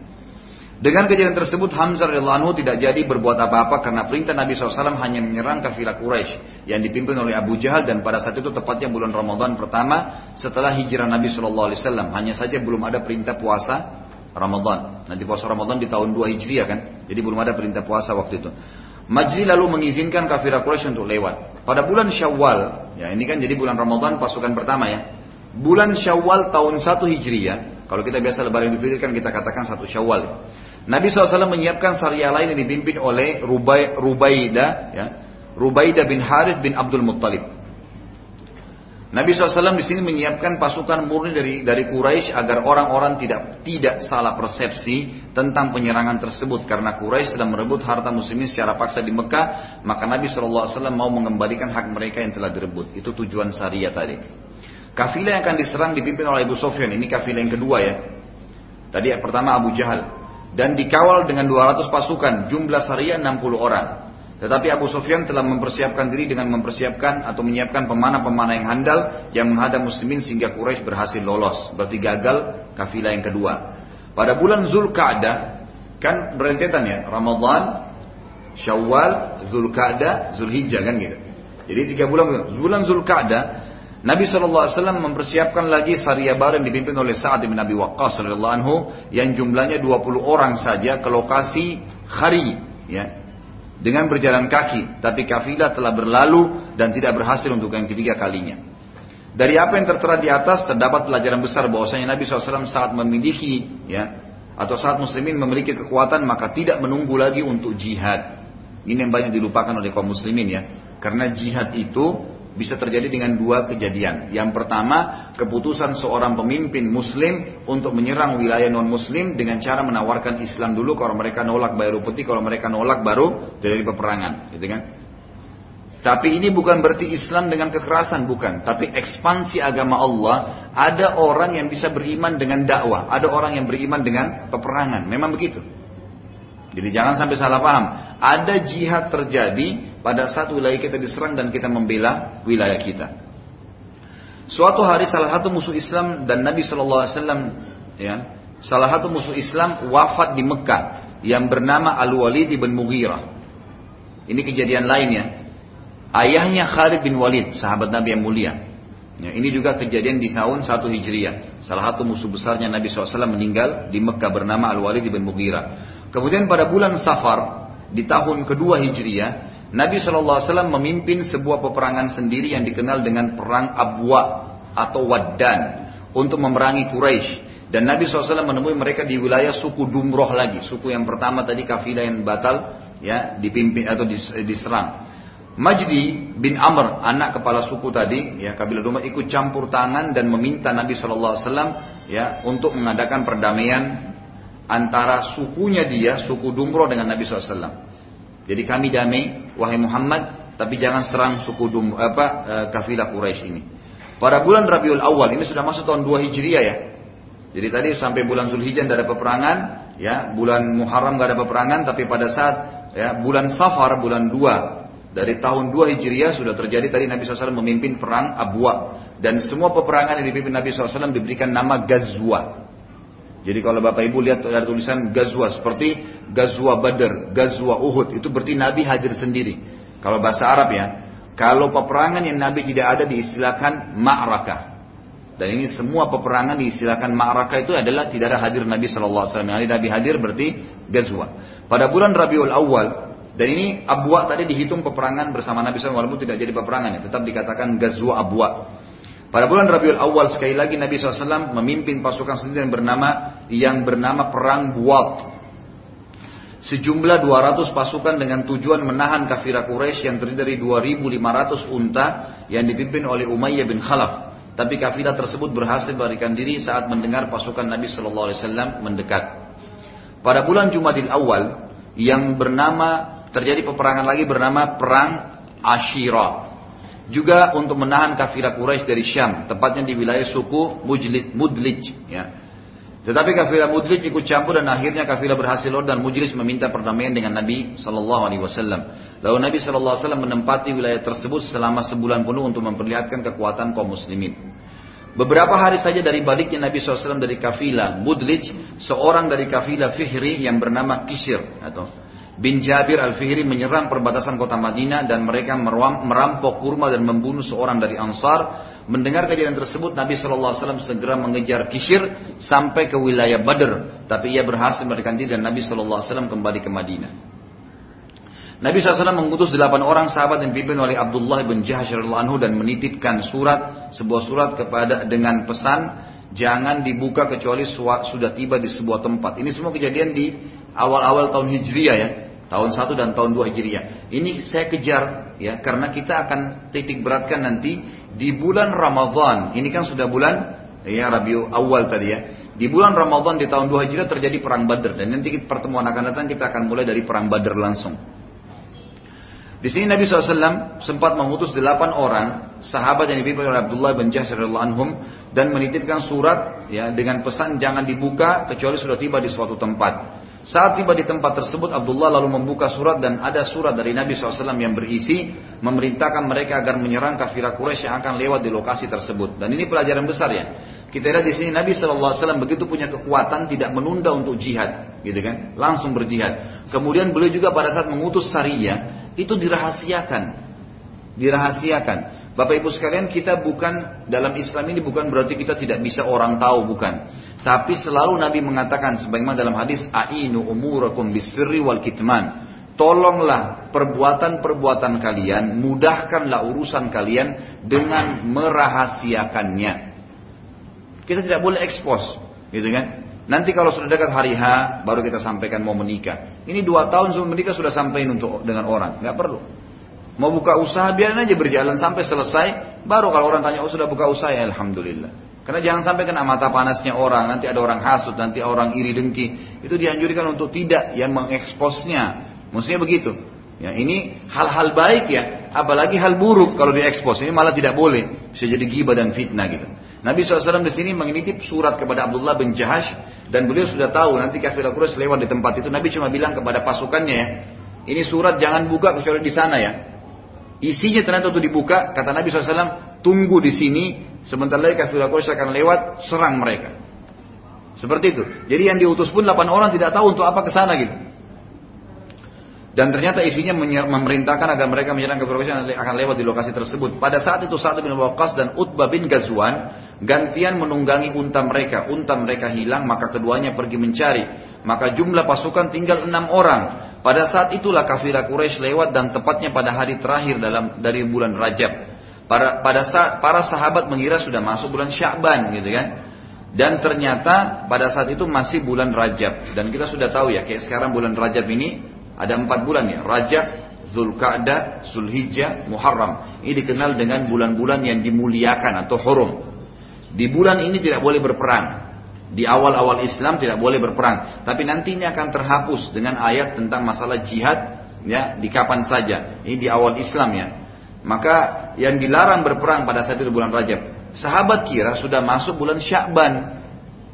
Dengan kejadian tersebut Hamzah radhiyallahu anhu tidak jadi berbuat apa-apa karena perintah Nabi SAW hanya menyerang kafilah Quraisy yang dipimpin oleh Abu Jahal dan pada saat itu tepatnya bulan Ramadan pertama setelah hijrah Nabi SAW. Hanya saja belum ada perintah puasa Ramadan. Nanti puasa Ramadan di tahun 2 Hijriah kan. Jadi belum ada perintah puasa waktu itu. Majli lalu mengizinkan kafilah Quraisy untuk lewat. Pada bulan Syawal, ya ini kan jadi bulan Ramadan pasukan pertama ya. Bulan Syawal tahun 1 Hijriah, kalau kita biasa lebaran Idul Fitri kan kita katakan satu Syawal. Nabi SAW menyiapkan syariah lain yang dipimpin oleh Rubai, Rubaidah, ya, Rubaidah bin Harith bin Abdul Muttalib. Nabi SAW di sini menyiapkan pasukan murni dari dari Quraisy agar orang-orang tidak tidak salah persepsi tentang penyerangan tersebut. Karena Quraisy sedang merebut harta muslimin secara paksa di Mekah maka Nabi SAW mau mengembalikan hak mereka yang telah direbut. Itu tujuan syariah tadi. Kafilah yang akan diserang dipimpin oleh Abu Sofyan ini kafilah yang kedua ya. Tadi yang pertama Abu Jahal dan dikawal dengan 200 pasukan, jumlah syariah 60 orang. Tetapi Abu Sufyan telah mempersiapkan diri dengan mempersiapkan atau menyiapkan pemana-pemana yang handal yang menghadap muslimin sehingga Quraisy berhasil lolos. Berarti gagal kafilah yang kedua. Pada bulan Zulkaadah kan berentetan ya, Ramadan, Syawal, Zulkaadah, Zulhijjah kan gitu. Jadi tiga bulan bulan Zulkaadah Nabi SAW mempersiapkan lagi syariah baru yang dipimpin oleh Sa'ad bin Abi Waqqas anhu yang jumlahnya 20 orang saja ke lokasi Khari ya dengan berjalan kaki tapi kafilah telah berlalu dan tidak berhasil untuk yang ketiga kalinya. Dari apa yang tertera di atas terdapat pelajaran besar bahwasanya Nabi SAW saat memiliki ya atau saat muslimin memiliki kekuatan maka tidak menunggu lagi untuk jihad. Ini yang banyak dilupakan oleh kaum muslimin ya. Karena jihad itu bisa terjadi dengan dua kejadian. Yang pertama, keputusan seorang pemimpin muslim untuk menyerang wilayah non-muslim dengan cara menawarkan Islam dulu, kalau mereka nolak baru putih, kalau mereka nolak baru terjadi peperangan. Gitu kan? Tapi ini bukan berarti Islam dengan kekerasan, bukan. Tapi ekspansi agama Allah, ada orang yang bisa beriman dengan dakwah, ada orang yang beriman dengan peperangan. Memang begitu. Jadi jangan sampai salah paham. Ada jihad terjadi pada saat wilayah kita diserang dan kita membela wilayah kita. Suatu hari salah satu musuh Islam dan Nabi Wasallam ya, salah satu musuh Islam wafat di Mekah yang bernama Al Walid bin Mughirah. Ini kejadian lainnya. Ayahnya Khalid bin Walid, sahabat Nabi yang mulia. Ya, ini juga kejadian di tahun 1 Hijriah. Salah satu musuh besarnya Nabi SAW meninggal di Mekah bernama Al-Walid bin Mughirah. Kemudian pada bulan Safar di tahun kedua Hijriah, Nabi SAW memimpin sebuah peperangan sendiri yang dikenal dengan perang Abwa atau Waddan untuk memerangi Quraisy. Dan Nabi SAW menemui mereka di wilayah suku Dumroh lagi, suku yang pertama tadi kafilah yang batal ya dipimpin atau diserang. Majdi bin Amr, anak kepala suku tadi, ya kabilah Dumroh ikut campur tangan dan meminta Nabi SAW ya untuk mengadakan perdamaian antara sukunya dia, suku Dumro dengan Nabi SAW. Jadi kami damai, wahai Muhammad, tapi jangan serang suku Dum, apa, e, kafilah Quraisy ini. Pada bulan Rabiul Awal, ini sudah masuk tahun 2 Hijriah ya. Jadi tadi sampai bulan Zulhijjah tidak ada peperangan, ya, bulan Muharram tidak ada peperangan, tapi pada saat ya, bulan Safar, bulan 2 dari tahun 2 Hijriah sudah terjadi tadi Nabi SAW memimpin perang Abwa dan semua peperangan yang dipimpin Nabi SAW diberikan nama Gazwa jadi kalau Bapak Ibu lihat ada tulisan Gazwa seperti Gazwa Badr, Gazwa Uhud, itu berarti Nabi hadir sendiri. Kalau bahasa Arab ya, kalau peperangan yang Nabi tidak ada diistilahkan ma'rakah. Dan ini semua peperangan diistilahkan ma'rakah itu adalah tidak ada hadir Nabi SAW. Yang Nabi hadir berarti Gazwa. Pada bulan Rabiul Awal, Dan ini Abwa tadi dihitung peperangan bersama Nabi SAW walaupun tidak jadi peperangan ya, tetap dikatakan Gazwa Abwa. Pada bulan Rabiul Awal sekali lagi Nabi SAW memimpin pasukan sendiri yang bernama yang bernama Perang Buat. Sejumlah 200 pasukan dengan tujuan menahan kafilah Quraisy yang terdiri dari 2.500 unta yang dipimpin oleh Umayyah bin Khalaf. Tapi kafilah tersebut berhasil melarikan diri saat mendengar pasukan Nabi Shallallahu Alaihi Wasallam mendekat. Pada bulan Jumadil Awal yang bernama terjadi peperangan lagi bernama Perang Ashira. Juga untuk menahan kafilah Quraisy dari Syam, tepatnya di wilayah suku Mujlid, Mudlij. Ya. Tetapi kafilah Mudlij ikut campur dan akhirnya kafilah berhasil dan Mujlis meminta perdamaian dengan Nabi Shallallahu Alaihi Wasallam. Lalu Nabi Shallallahu Alaihi Wasallam menempati wilayah tersebut selama sebulan penuh untuk memperlihatkan kekuatan kaum muslimin. Beberapa hari saja dari baliknya Nabi SAW dari kafilah Mudlij, seorang dari kafilah Fihri yang bernama Kisir atau bin Jabir al-Fihri menyerang perbatasan kota Madinah dan mereka merampok kurma dan membunuh seorang dari Ansar. Mendengar kejadian tersebut, Nabi SAW segera mengejar Kishir sampai ke wilayah Badr. Tapi ia berhasil melarikan dan Nabi SAW kembali ke Madinah. Nabi SAW mengutus delapan orang sahabat yang dipimpin oleh Abdullah bin Jahash anhu dan menitipkan surat, sebuah surat kepada dengan pesan jangan dibuka kecuali sudah tiba di sebuah tempat. Ini semua kejadian di awal-awal tahun Hijriah ya, tahun 1 dan tahun 2 Hijriah. Ini saya kejar ya karena kita akan titik beratkan nanti di bulan Ramadhan. Ini kan sudah bulan ya Rabiul Awal tadi ya. Di bulan Ramadhan di tahun 2 Hijriah terjadi perang Badr dan nanti pertemuan akan datang kita akan mulai dari perang Badr langsung. Di sini Nabi SAW sempat mengutus delapan orang sahabat yang dipimpin oleh Abdullah bin Jahsh anhum dan menitipkan surat ya dengan pesan jangan dibuka kecuali sudah tiba di suatu tempat. Saat tiba di tempat tersebut Abdullah lalu membuka surat dan ada surat dari Nabi SAW yang berisi memerintahkan mereka agar menyerang kafilah Quraisy yang akan lewat di lokasi tersebut. Dan ini pelajaran besar ya. Kita lihat di sini Nabi SAW begitu punya kekuatan tidak menunda untuk jihad, gitu kan? Langsung berjihad. Kemudian beliau juga pada saat mengutus Sariyah itu dirahasiakan. Dirahasiakan. Bapak Ibu sekalian, kita bukan dalam Islam ini bukan berarti kita tidak bisa orang tahu, bukan. Tapi selalu Nabi mengatakan sebagaimana dalam hadis ainu umurakum bisri wal kitman. Tolonglah perbuatan-perbuatan kalian, mudahkanlah urusan kalian dengan merahasiakannya. Kita tidak boleh ekspos, gitu kan? Nanti kalau sudah dekat hari H, baru kita sampaikan mau menikah. Ini dua tahun sebelum menikah sudah sampaikan untuk dengan orang, nggak perlu. Mau buka usaha biarin aja berjalan sampai selesai, baru kalau orang tanya oh sudah buka usaha ya alhamdulillah. Karena jangan sampai kena mata panasnya orang, nanti ada orang hasut, nanti orang iri dengki. Itu dianjurkan untuk tidak yang mengeksposnya. Maksudnya begitu. Ya, ini hal-hal baik ya, apalagi hal buruk kalau diekspos. Ini malah tidak boleh, bisa jadi gibah dan fitnah gitu. Nabi SAW di sini menitip surat kepada Abdullah bin Jahash dan beliau sudah tahu nanti kafilah Quraisy lewat di tempat itu. Nabi cuma bilang kepada pasukannya ya, ini surat jangan buka kecuali di sana ya. Isinya ternyata untuk dibuka, kata Nabi SAW, tunggu di sini, sebentar lagi kafilah Quraisy akan lewat, serang mereka. Seperti itu. Jadi yang diutus pun 8 orang tidak tahu untuk apa ke sana gitu. Dan ternyata isinya memerintahkan agar mereka menyerang ke Quraisy akan lewat di lokasi tersebut. Pada saat itu Sa'ad bin Waqqas dan Utbah bin Ghazwan gantian menunggangi unta mereka. Unta mereka hilang maka keduanya pergi mencari. Maka jumlah pasukan tinggal enam orang. Pada saat itulah kafilah Quraisy lewat dan tepatnya pada hari terakhir dalam dari bulan Rajab. Pada, pada saat para sahabat mengira sudah masuk bulan Sya'ban gitu kan. Dan ternyata pada saat itu masih bulan Rajab. Dan kita sudah tahu ya, kayak sekarang bulan Rajab ini ada empat bulan ya, Rajab, Zulkaadah, Zulhijjah, Muharram. Ini dikenal dengan bulan-bulan yang dimuliakan atau hurum. Di bulan ini tidak boleh berperang. Di awal-awal Islam tidak boleh berperang. Tapi nantinya akan terhapus dengan ayat tentang masalah jihad ya di kapan saja. Ini di awal Islam ya. Maka yang dilarang berperang pada saat itu bulan Rajab. Sahabat kira sudah masuk bulan Sya'ban.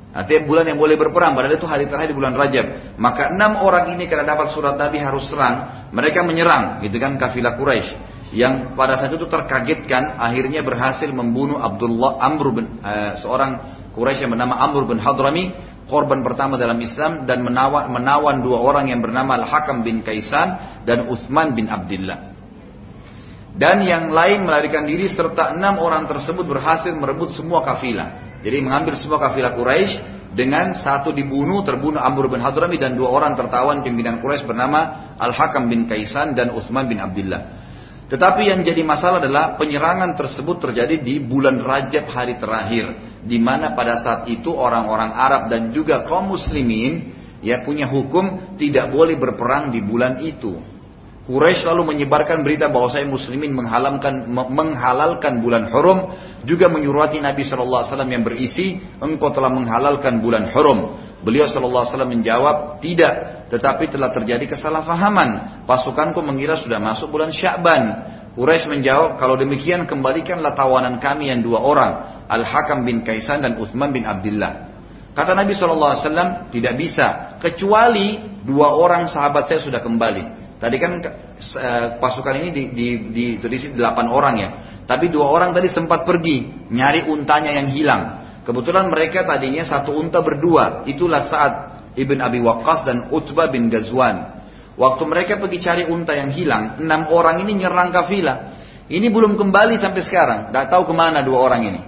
Artinya bulan yang boleh berperang, padahal itu hari terakhir di bulan Rajab. Maka enam orang ini karena dapat surat Nabi harus serang, mereka menyerang, gitu kan kafilah Quraisy. Yang pada saat itu terkagetkan, akhirnya berhasil membunuh Abdullah Amr bin uh, seorang Quraisy yang bernama Amr bin Hadrami, korban pertama dalam Islam dan menawan, menawan dua orang yang bernama Al-Hakam bin Kaisan dan Uthman bin Abdullah. Dan yang lain melarikan diri serta enam orang tersebut berhasil merebut semua kafilah. Jadi mengambil semua kafilah Quraisy dengan satu dibunuh terbunuh Amr bin Hadrami dan dua orang tertawan pimpinan Quraisy bernama Al-Hakam bin Kaisan dan Uthman bin Abdullah. Tetapi yang jadi masalah adalah penyerangan tersebut terjadi di bulan Rajab hari terakhir, di mana pada saat itu orang-orang Arab dan juga kaum muslimin ya punya hukum tidak boleh berperang di bulan itu. Quraisy lalu menyebarkan berita bahwa saya muslimin menghalalkan menghalalkan bulan haram juga menyuruhati Nabi Shallallahu alaihi wasallam yang berisi engkau telah menghalalkan bulan haram. Beliau Shallallahu alaihi wasallam menjawab tidak, tetapi telah terjadi kesalahpahaman. Pasukanku mengira sudah masuk bulan Sya'ban. Quraisy menjawab, kalau demikian kembalikanlah tawanan kami yang dua orang, Al-Hakam bin Kaisan dan Uthman bin Abdullah. Kata Nabi SAW, tidak bisa, kecuali dua orang sahabat saya sudah kembali. Tadi kan eh, pasukan ini di, di, di, delapan orang ya. Tapi dua orang tadi sempat pergi nyari untanya yang hilang. Kebetulan mereka tadinya satu unta berdua. Itulah saat Ibn Abi Waqqas dan Utbah bin Ghazwan. Waktu mereka pergi cari unta yang hilang, enam orang ini nyerang kafilah. Ini belum kembali sampai sekarang. Tidak tahu ke mana dua orang ini.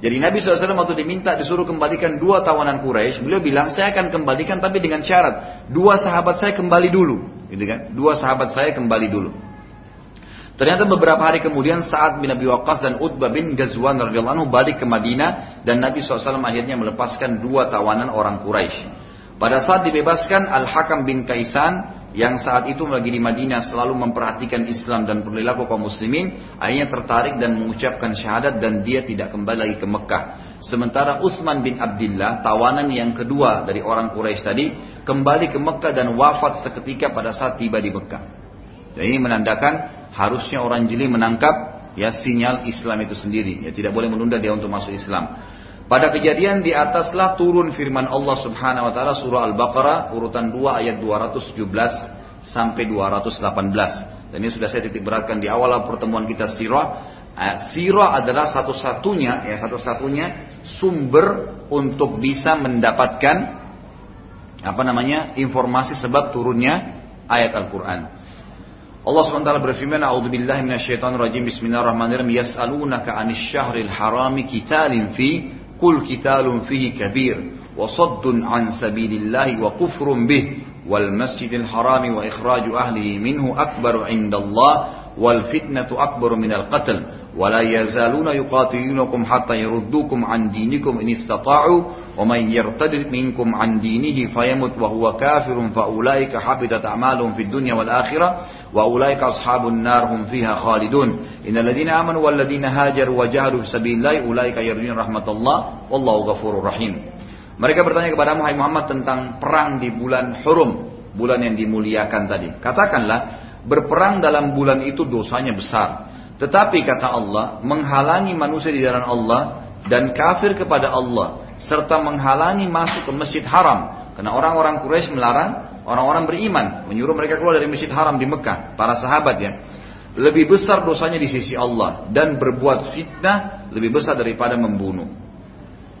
Jadi Nabi SAW waktu diminta disuruh kembalikan dua tawanan Quraisy, beliau bilang saya akan kembalikan tapi dengan syarat dua sahabat saya kembali dulu gitu kan? Dua sahabat saya kembali dulu. Ternyata beberapa hari kemudian saat bin Abi Waqqas dan Utbah bin Ghazwan radhiyallahu balik ke Madinah dan Nabi SAW akhirnya melepaskan dua tawanan orang Quraisy. Pada saat dibebaskan Al-Hakam bin Kaisan yang saat itu lagi di Madinah selalu memperhatikan Islam dan perilaku kaum muslimin, akhirnya tertarik dan mengucapkan syahadat dan dia tidak kembali lagi ke Mekah. Sementara Utsman bin Abdullah, tawanan yang kedua dari orang Quraisy tadi, kembali ke Mekah dan wafat seketika pada saat tiba di Mekah. Jadi menandakan harusnya orang jeli menangkap ya sinyal Islam itu sendiri. Ya tidak boleh menunda dia untuk masuk Islam. Pada kejadian di ataslah turun firman Allah Subhanahu wa taala surah Al-Baqarah urutan 2 ayat 217 sampai 218. Dan ini sudah saya titik beratkan di awal pertemuan kita sirah. Eh, sirah adalah satu-satunya ya satu-satunya sumber untuk bisa mendapatkan apa namanya informasi sebab turunnya ayat Al-Qur'an. Allah SWT berfirman, "A'udzu billahi minasyaitonir rajim. Bismillahirrahmanirrahim. Yas'alunaka 'anil syahril harami qitalin fi qul qitalun fihi kabir wa saddun 'an sabilillahi wa kufrun bih wal masjidil harami wa ikhraju ahlihi minhu akbaru 'indallah wal fitnatu akbaru minal qatl wa la yazaluna yuqatilunakum hatta yaruddukum an dinikum in istata'u wa man yartadid minkum an dinihi fayamut wa huwa kafirun fa ulaika habitat a'maluhum fid dunya wal akhirah wa ulaika ashabun nar hum fiha khalidun innal ladina amanu wal ladina hajaru wa jahadu fi ulaika yarjun rahmatallah wallahu ghafurur rahim mereka bertanya kepada Muhammad tentang perang di bulan Hurum, bulan yang dimuliakan tadi. Katakanlah, berperang dalam bulan itu dosanya besar. Tetapi kata Allah, menghalangi manusia di jalan Allah dan kafir kepada Allah serta menghalangi masuk ke masjid haram. Karena orang-orang Quraisy melarang orang-orang beriman, menyuruh mereka keluar dari masjid haram di Mekah, para sahabat ya. Lebih besar dosanya di sisi Allah dan berbuat fitnah lebih besar daripada membunuh.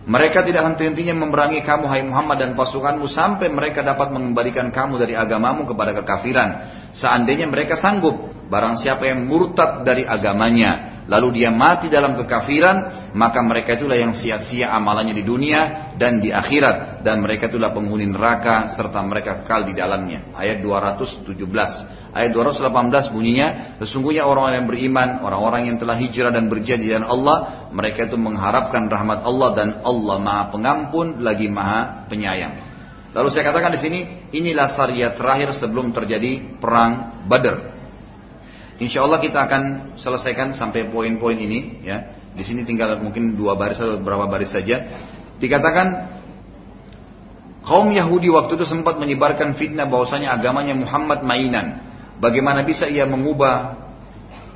Mereka tidak henti-hentinya memerangi kamu hai Muhammad dan pasukanmu sampai mereka dapat mengembalikan kamu dari agamamu kepada kekafiran. Seandainya mereka sanggup, barang siapa yang murtad dari agamanya, lalu dia mati dalam kekafiran, maka mereka itulah yang sia-sia amalannya di dunia dan di akhirat dan mereka itulah penghuni neraka serta mereka kekal di dalamnya. Ayat 217. Ayat 218 bunyinya, sesungguhnya orang-orang yang beriman, orang-orang yang telah hijrah dan berjaya dengan Allah, mereka itu mengharapkan rahmat Allah dan Allah Maha Pengampun lagi Maha Penyayang. Lalu saya katakan di sini, inilah syariat terakhir sebelum terjadi perang Badar. Insya Allah kita akan selesaikan sampai poin-poin ini, ya. Di sini tinggal mungkin dua baris atau beberapa baris saja. Dikatakan kaum Yahudi waktu itu sempat menyebarkan fitnah bahwasanya agamanya Muhammad mainan. Bagaimana bisa ia mengubah?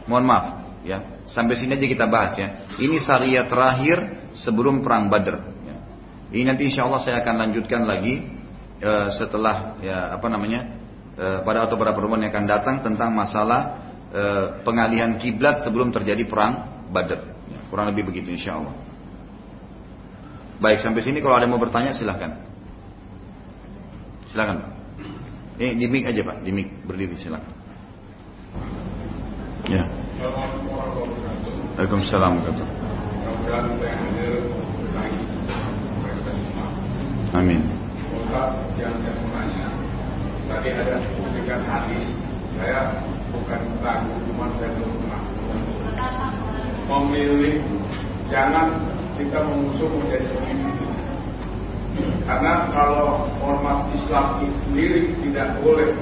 Mohon maaf, ya. Sampai sini aja kita bahas ya. Ini syariat terakhir sebelum perang Badr. Ya. Ini nanti insya Allah saya akan lanjutkan lagi uh, setelah ya apa namanya uh, pada atau pada pertemuan yang akan datang tentang masalah uh, pengalihan kiblat sebelum terjadi perang Badr. Ya, kurang lebih begitu insya Allah. Baik sampai sini kalau ada yang mau bertanya silahkan. Silahkan Pak. Eh di mic aja Pak, di mic berdiri silakan. Ya. Waalaikumsalam warahmatullahi Amin. Ustaz, yang saya mau nanya, tadi ada hadis, saya bukan ragu, cuma saya belum pernah memilih jangan kita mengusung menjadi pemimpin. Karena kalau ormas Islam sendiri tidak boleh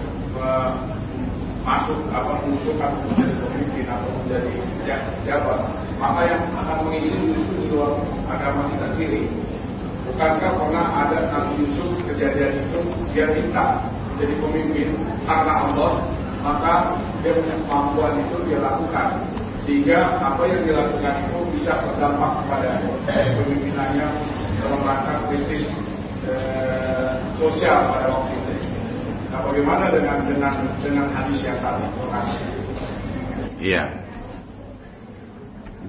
masuk apa mengusung atau menjadi pemimpin atau menjadi jabat, maka yang akan mengisi itu di luar agama kita sendiri. Bukankah pernah ada Nabi Yusuf kejadian itu dia minta menjadi pemimpin karena Allah, maka dia punya kemampuan itu dia lakukan sehingga apa yang dilakukan itu bisa berdampak kepada pemimpinannya dalam rangka krisis eh, sosial pada waktu itu. Nah, bagaimana dengan dengan dengan hadis yang tadi? Iya.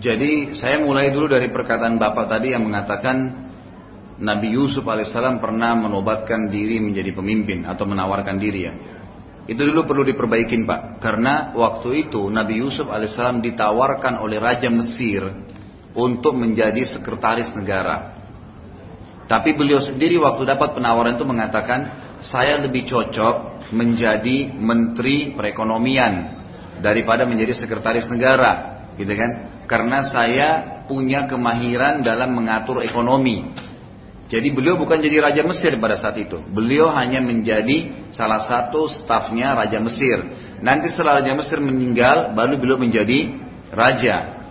Jadi saya mulai dulu dari perkataan Bapak tadi yang mengatakan Nabi Yusuf alaihissalam pernah menobatkan diri menjadi pemimpin atau menawarkan diri ya. Itu dulu perlu diperbaikin Pak, karena waktu itu Nabi Yusuf alaihissalam ditawarkan oleh Raja Mesir untuk menjadi sekretaris negara. Tapi beliau sendiri waktu dapat penawaran itu mengatakan, saya lebih cocok menjadi menteri perekonomian daripada menjadi sekretaris negara, gitu kan? Karena saya punya kemahiran dalam mengatur ekonomi. Jadi beliau bukan jadi Raja Mesir pada saat itu. Beliau hanya menjadi salah satu stafnya Raja Mesir. Nanti setelah Raja Mesir meninggal, baru beliau menjadi Raja.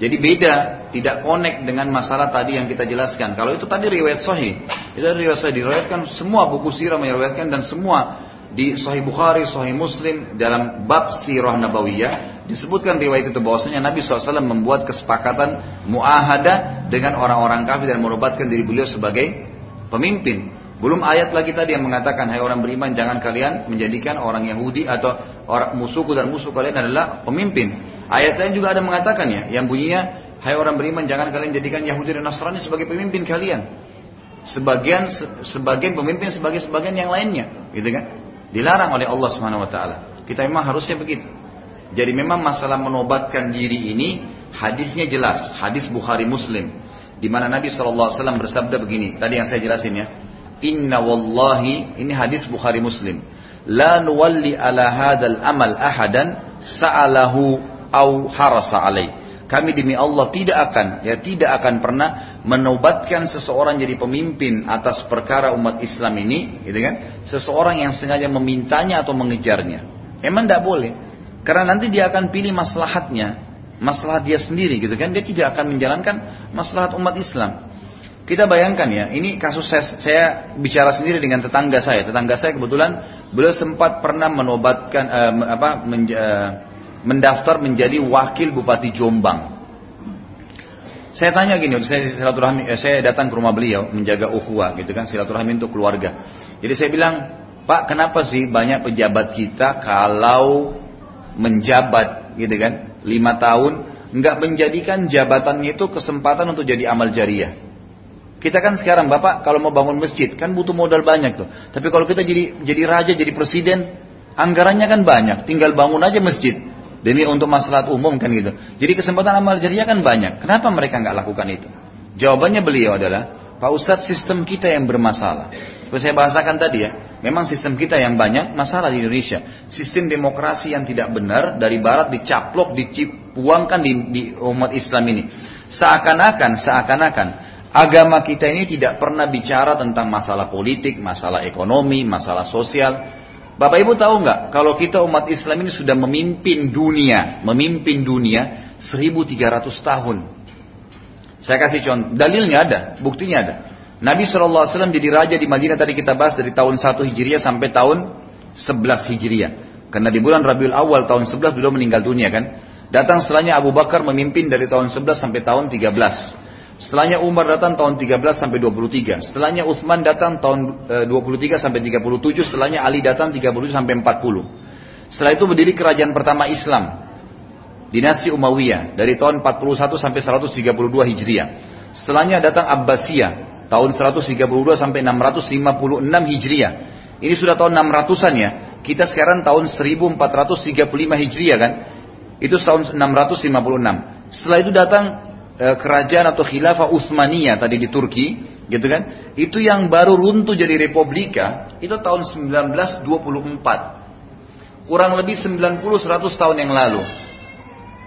Jadi beda, tidak connect dengan masalah tadi yang kita jelaskan. Kalau itu tadi riwayat sahih, itu riwayat sahih diriwayatkan semua buku sirah meriwayatkan dan semua di Sahih Bukhari, Sahih Muslim dalam bab sirah nabawiyah disebutkan riwayat itu bahwasanya Nabi SAW membuat kesepakatan muahada dengan orang-orang kafir dan merobatkan diri beliau sebagai pemimpin. Belum ayat lagi tadi yang mengatakan hai orang beriman jangan kalian menjadikan orang Yahudi atau orang musuhku dan musuh kalian adalah pemimpin. Ayat lain juga ada mengatakannya yang bunyinya hai orang beriman jangan kalian jadikan Yahudi dan Nasrani sebagai pemimpin kalian. Sebagian sebagian pemimpin sebagai sebagian yang lainnya, gitu kan? Dilarang oleh Allah Subhanahu wa taala. Kita memang harusnya begitu. Jadi memang masalah menobatkan diri ini hadisnya jelas, hadis Bukhari Muslim di mana Nabi SAW bersabda begini, tadi yang saya jelasin ya. Inna wallahi, ini hadis Bukhari Muslim. La nuwalli ala hadal amal ahadan sa'alahu au harasa alaih. Kami demi Allah tidak akan, ya tidak akan pernah menobatkan seseorang jadi pemimpin atas perkara umat Islam ini, gitu kan? Seseorang yang sengaja memintanya atau mengejarnya. Emang tidak boleh. Karena nanti dia akan pilih maslahatnya, maslahat dia sendiri gitu kan. Dia tidak akan menjalankan maslahat umat Islam. Kita bayangkan ya, ini kasus saya, saya bicara sendiri dengan tetangga saya. Tetangga saya kebetulan beliau sempat pernah menobatkan uh, apa menja, uh, mendaftar menjadi wakil Bupati Jombang. Saya tanya gini, saya silaturahmi, eh, saya datang ke rumah beliau menjaga ukhuwah gitu kan, silaturahmi untuk keluarga. Jadi saya bilang, Pak, kenapa sih banyak pejabat kita kalau menjabat gitu kan, lima tahun nggak menjadikan jabatannya itu kesempatan untuk jadi amal jariah. Kita kan sekarang Bapak kalau mau bangun masjid kan butuh modal banyak tuh. Tapi kalau kita jadi jadi raja, jadi presiden, anggarannya kan banyak. Tinggal bangun aja masjid demi untuk maslahat umum kan gitu. Jadi kesempatan amal jariah kan banyak. Kenapa mereka nggak lakukan itu? Jawabannya beliau adalah, Pak Ustadz sistem kita yang bermasalah. Seperti saya bahasakan tadi ya, memang sistem kita yang banyak masalah di Indonesia. Sistem demokrasi yang tidak benar dari barat dicaplok, dipuangkan di, di umat Islam ini. Seakan-akan, seakan-akan agama kita ini tidak pernah bicara tentang masalah politik, masalah ekonomi, masalah sosial, Bapak Ibu tahu nggak kalau kita umat Islam ini sudah memimpin dunia, memimpin dunia 1300 tahun. Saya kasih contoh, dalilnya ada, buktinya ada. Nabi SAW jadi raja di Madinah tadi kita bahas dari tahun 1 Hijriah sampai tahun 11 Hijriah. Karena di bulan Rabiul Awal tahun 11 beliau meninggal dunia kan. Datang setelahnya Abu Bakar memimpin dari tahun 11 sampai tahun 13. Setelahnya Umar datang tahun 13 sampai 23. Setelahnya Uthman datang tahun 23 sampai 37. Setelahnya Ali datang 37 sampai 40. Setelah itu berdiri kerajaan pertama Islam. Dinasti Umayyah dari tahun 41 sampai 132 Hijriah. Setelahnya datang Abbasiyah tahun 132 sampai 656 Hijriah. Ini sudah tahun 600-an ya. Kita sekarang tahun 1435 Hijriah kan. Itu tahun 656. Setelah itu datang kerajaan atau khilafah Utsmaniyah tadi di Turki, gitu kan? Itu yang baru runtuh jadi republika itu tahun 1924. Kurang lebih 90 100 tahun yang lalu.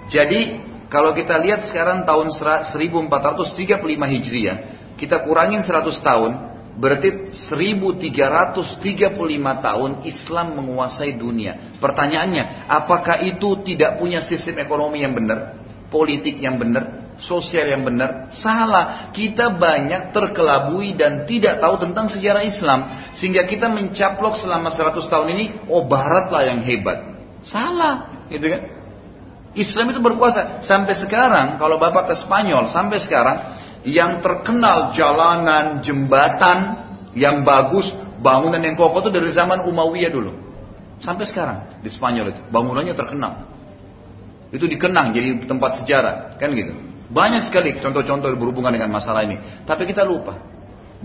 Jadi kalau kita lihat sekarang tahun 1435 Hijriah, kita kurangin 100 tahun, berarti 1335 tahun Islam menguasai dunia. Pertanyaannya, apakah itu tidak punya sistem ekonomi yang benar, politik yang benar, sosial yang benar? Salah. Kita banyak terkelabui dan tidak tahu tentang sejarah Islam. Sehingga kita mencaplok selama 100 tahun ini, oh barat lah yang hebat. Salah. Gitu kan? Islam itu berkuasa sampai sekarang kalau Bapak ke Spanyol sampai sekarang yang terkenal jalanan, jembatan yang bagus, bangunan yang kokoh itu dari zaman Umayyah dulu. Sampai sekarang di Spanyol itu bangunannya terkenal. Itu dikenang jadi tempat sejarah, kan gitu. Banyak sekali contoh-contoh berhubungan dengan masalah ini. Tapi kita lupa.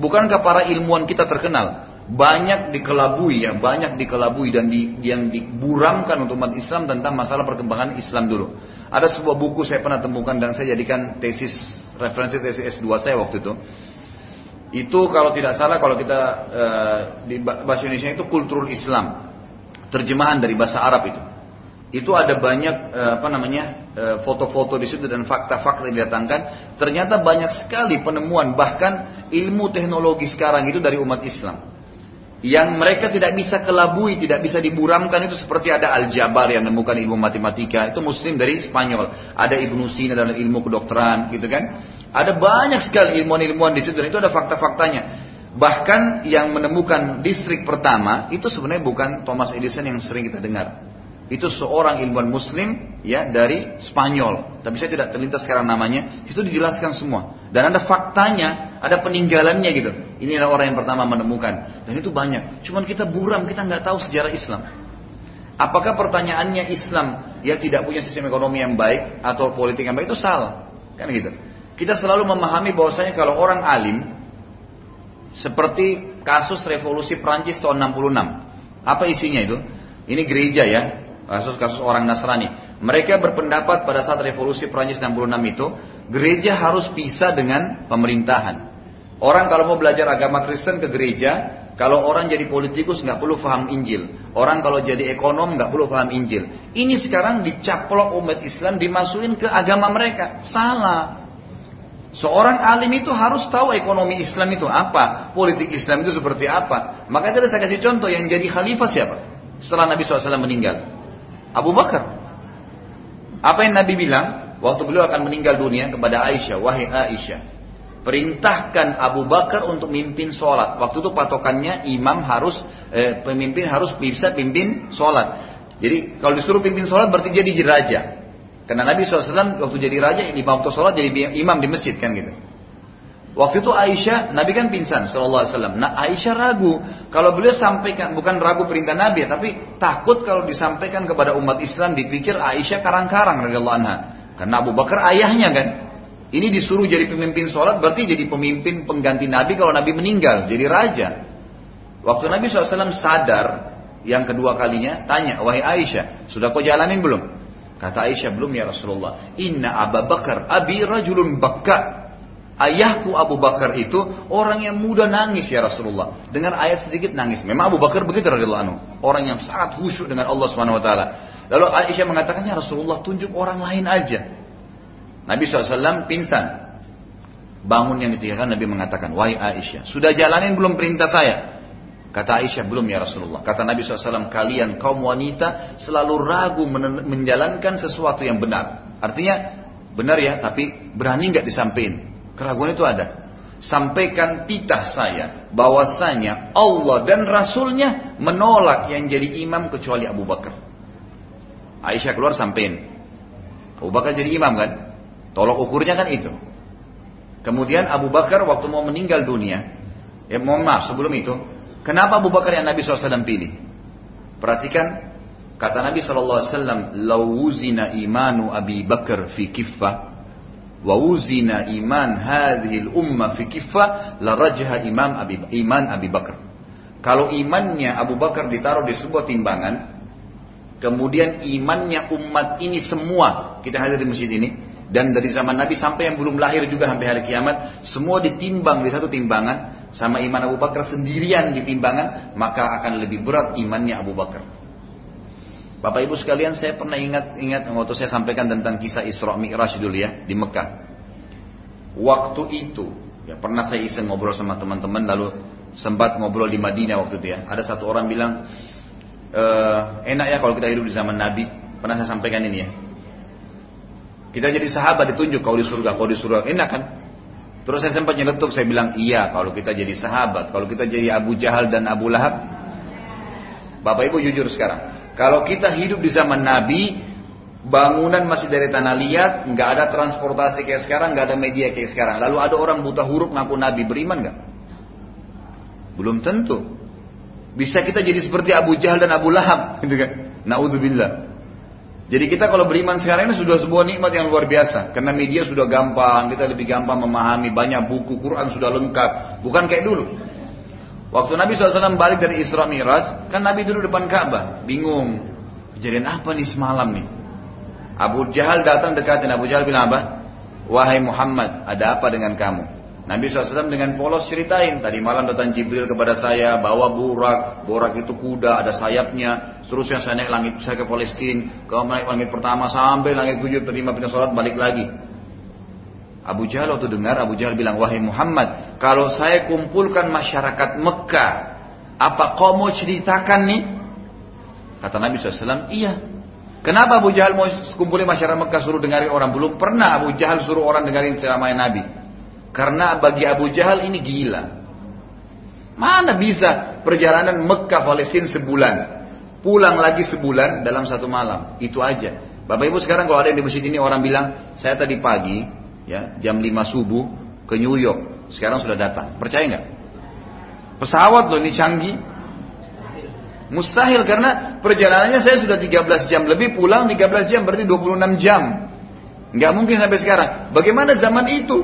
Bukankah para ilmuwan kita terkenal? banyak dikelabui ya, banyak dikelabui dan di, yang diburamkan untuk umat Islam tentang masalah perkembangan Islam dulu. Ada sebuah buku saya pernah temukan dan saya jadikan tesis referensi tesis S2 saya waktu itu. Itu kalau tidak salah kalau kita uh, di bahasa Indonesia itu kultur Islam. Terjemahan dari bahasa Arab itu. Itu ada banyak uh, apa namanya eh, foto-foto di situ dan fakta-fakta yang didatangkan. Ternyata banyak sekali penemuan bahkan ilmu teknologi sekarang itu dari umat Islam yang mereka tidak bisa kelabui, tidak bisa diburamkan itu seperti ada Al-Jabar yang menemukan ilmu matematika, itu muslim dari Spanyol. Ada Ibnu Sina dalam ilmu kedokteran, gitu kan. Ada banyak sekali ilmuwan-ilmuwan di situ dan itu ada fakta-faktanya. Bahkan yang menemukan distrik pertama itu sebenarnya bukan Thomas Edison yang sering kita dengar. Itu seorang ilmuwan muslim ya dari Spanyol. Tapi saya tidak terlintas sekarang namanya. Itu dijelaskan semua. Dan ada faktanya, ada peninggalannya gitu. Inilah orang yang pertama menemukan. Dan itu banyak. Cuman kita buram, kita nggak tahu sejarah Islam. Apakah pertanyaannya Islam ya tidak punya sistem ekonomi yang baik atau politik yang baik itu salah? Kan gitu. Kita selalu memahami bahwasanya kalau orang alim seperti kasus revolusi Prancis tahun 66. Apa isinya itu? Ini gereja ya, kasus-kasus orang Nasrani. Mereka berpendapat pada saat revolusi Prancis 66 itu, gereja harus pisah dengan pemerintahan. Orang kalau mau belajar agama Kristen ke gereja, kalau orang jadi politikus nggak perlu paham Injil. Orang kalau jadi ekonom nggak perlu paham Injil. Ini sekarang dicaplok umat Islam dimasukin ke agama mereka. Salah. Seorang alim itu harus tahu ekonomi Islam itu apa, politik Islam itu seperti apa. Maka tadi saya kasih contoh yang jadi khalifah siapa? Setelah Nabi SAW meninggal. Abu Bakar. Apa yang Nabi bilang waktu beliau akan meninggal dunia kepada Aisyah, wahai Aisyah, perintahkan Abu Bakar untuk mimpin sholat. Waktu itu patokannya imam harus eh, pemimpin harus bisa pimpin sholat. Jadi kalau disuruh pimpin sholat berarti jadi raja. Karena Nabi SAW waktu jadi raja, imam untuk sholat jadi imam di masjid kan gitu. Waktu itu Aisyah, Nabi kan pingsan Sallallahu Alaihi Wasallam. Nah Aisyah ragu kalau beliau sampaikan, bukan ragu perintah Nabi, tapi takut kalau disampaikan kepada umat Islam dipikir Aisyah karang-karang radhiyallahu anha. Karena Abu Bakar ayahnya kan. Ini disuruh jadi pemimpin sholat berarti jadi pemimpin pengganti Nabi kalau Nabi meninggal, jadi raja. Waktu Nabi SAW sadar yang kedua kalinya tanya, wahai Aisyah, sudah kau jalanin belum? Kata Aisyah belum ya Rasulullah. Inna Abu Bakar abi rajulun bakka Ayahku Abu Bakar itu orang yang muda nangis ya Rasulullah. Dengan ayat sedikit nangis. Memang Abu Bakar begitu radhiyallahu anhu. Orang yang sangat khusyuk dengan Allah Subhanahu wa taala. Lalu Aisyah mengatakan, "Ya Rasulullah, tunjuk orang lain aja." Nabi SAW pingsan. Bangun yang ketiga Nabi mengatakan, "Wahai Aisyah, sudah jalanin belum perintah saya?" Kata Aisyah, belum ya Rasulullah. Kata Nabi SAW, kalian kaum wanita selalu ragu menjalankan sesuatu yang benar. Artinya, benar ya, tapi berani nggak disampaikan. Keraguan itu ada. Sampaikan titah saya bahwasanya Allah dan Rasulnya menolak yang jadi imam kecuali Abu Bakar. Aisyah keluar sampein. Abu Bakar jadi imam kan? Tolok ukurnya kan itu. Kemudian Abu Bakar waktu mau meninggal dunia, ya mohon maaf sebelum itu, kenapa Abu Bakar yang Nabi SAW pilih? Perhatikan kata Nabi SAW, "Lawuzina imanu Abi Bakar fi kiffah wa uzina iman hadhil umma fi kifah la rajha imam Abi, iman Abi Bakar. Kalau imannya Abu Bakar ditaruh di sebuah timbangan, kemudian imannya umat ini semua, kita hadir di masjid ini, Dan dari zaman Nabi sampai yang belum lahir juga sampai hari kiamat, semua ditimbang di satu timbangan sama iman Abu Bakar sendirian di timbangan, maka akan lebih berat imannya Abu Bakar. Bapak Ibu sekalian, saya pernah ingat-ingat waktu saya sampaikan tentang kisah Isra Mi'raj dulu ya di Mekah. Waktu itu, ya pernah saya iseng ngobrol sama teman-teman lalu sempat ngobrol di Madinah waktu itu ya. Ada satu orang bilang, e, enak ya kalau kita hidup di zaman Nabi. Pernah saya sampaikan ini ya. Kita jadi sahabat ditunjuk kau di surga, kau di surga. Enak kan? Terus saya sempat nyeletuk, saya bilang iya kalau kita jadi sahabat, kalau kita jadi Abu Jahal dan Abu Lahab. Bapak Ibu jujur sekarang, kalau kita hidup di zaman Nabi, bangunan masih dari tanah liat, nggak ada transportasi kayak sekarang, nggak ada media kayak sekarang. Lalu ada orang buta huruf ngaku Nabi, beriman nggak? Belum tentu. Bisa kita jadi seperti Abu Jahal dan Abu Lahab, [laughs] gitu kan? Naudzubillah. Jadi kita kalau beriman sekarang ini sudah sebuah nikmat yang luar biasa. Karena media sudah gampang, kita lebih gampang memahami, banyak buku, Quran sudah lengkap. Bukan kayak dulu. Waktu Nabi SAW balik dari Isra Miraj, kan Nabi duduk depan Ka'bah, bingung. Kejadian apa nih semalam nih? Abu Jahal datang dekatin, Abu Jahal bilang apa? Wahai Muhammad, ada apa dengan kamu? Nabi SAW dengan polos ceritain, tadi malam datang Jibril kepada saya, bawa burak, burak itu kuda, ada sayapnya, seterusnya saya naik langit, saya ke Palestina, ke naik langit pertama sampai langit tujuh, terima pindah sholat, balik lagi. Abu Jahal waktu dengar, Abu Jahal bilang, wahai Muhammad, kalau saya kumpulkan masyarakat Mekah, apa kau mau ceritakan nih? Kata Nabi SAW, iya. Kenapa Abu Jahal mau kumpulin masyarakat Mekah suruh dengarin orang? Belum pernah Abu Jahal suruh orang dengarin ceramah Nabi. Karena bagi Abu Jahal ini gila. Mana bisa perjalanan Mekah Palestina sebulan. Pulang lagi sebulan dalam satu malam. Itu aja. Bapak Ibu sekarang kalau ada yang di masjid ini orang bilang, saya tadi pagi ya jam 5 subuh ke New York. Sekarang sudah datang. Percaya nggak? Pesawat loh ini canggih. Mustahil karena perjalanannya saya sudah 13 jam lebih pulang 13 jam berarti 26 jam. Nggak mungkin sampai sekarang. Bagaimana zaman itu?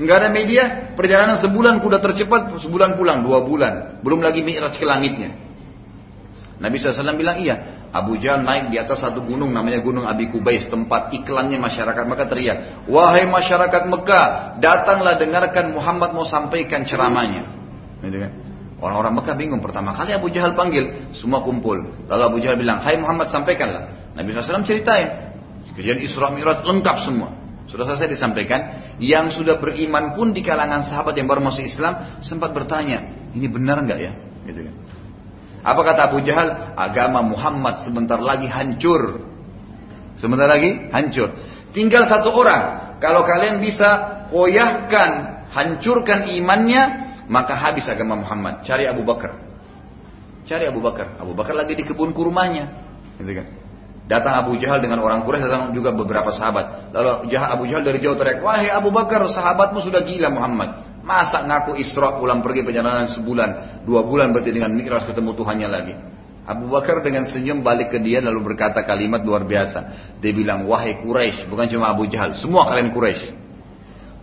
Enggak ada media, perjalanan sebulan kuda tercepat, sebulan pulang, dua bulan. Belum lagi mi'raj ke langitnya. Nabi SAW bilang iya. Abu Jahal naik di atas satu gunung namanya Gunung Abi Kubais tempat iklannya masyarakat Mekah teriak wahai masyarakat Mekah datanglah dengarkan Muhammad mau sampaikan ceramahnya gitu kan? orang-orang Mekah bingung pertama kali Abu Jahal panggil semua kumpul lalu Abu Jahal bilang hai Muhammad sampaikanlah Nabi SAW ceritain kejadian Isra Mi'raj lengkap semua sudah selesai disampaikan, yang sudah beriman pun di kalangan sahabat yang baru masuk Islam sempat bertanya, ini benar nggak ya? Gitu kan. Apa kata Abu Jahal? Agama Muhammad sebentar lagi hancur. Sebentar lagi hancur. Tinggal satu orang. Kalau kalian bisa koyahkan, hancurkan imannya, maka habis agama Muhammad. Cari Abu Bakar. Cari Abu Bakar. Abu Bakar lagi di kebun kurmanya. Gitu kan. Datang Abu Jahal dengan orang Quraisy, datang juga beberapa sahabat. Lalu Abu Jahal dari jauh teriak, wahai Abu Bakar, sahabatmu sudah gila Muhammad. Masa ngaku Isra pulang pergi perjalanan sebulan, dua bulan berarti dengan Mi'raj ketemu Tuhannya lagi. Abu Bakar dengan senyum balik ke dia lalu berkata kalimat luar biasa. Dia bilang, wahai Quraisy, bukan cuma Abu Jahal, semua kalian Quraisy.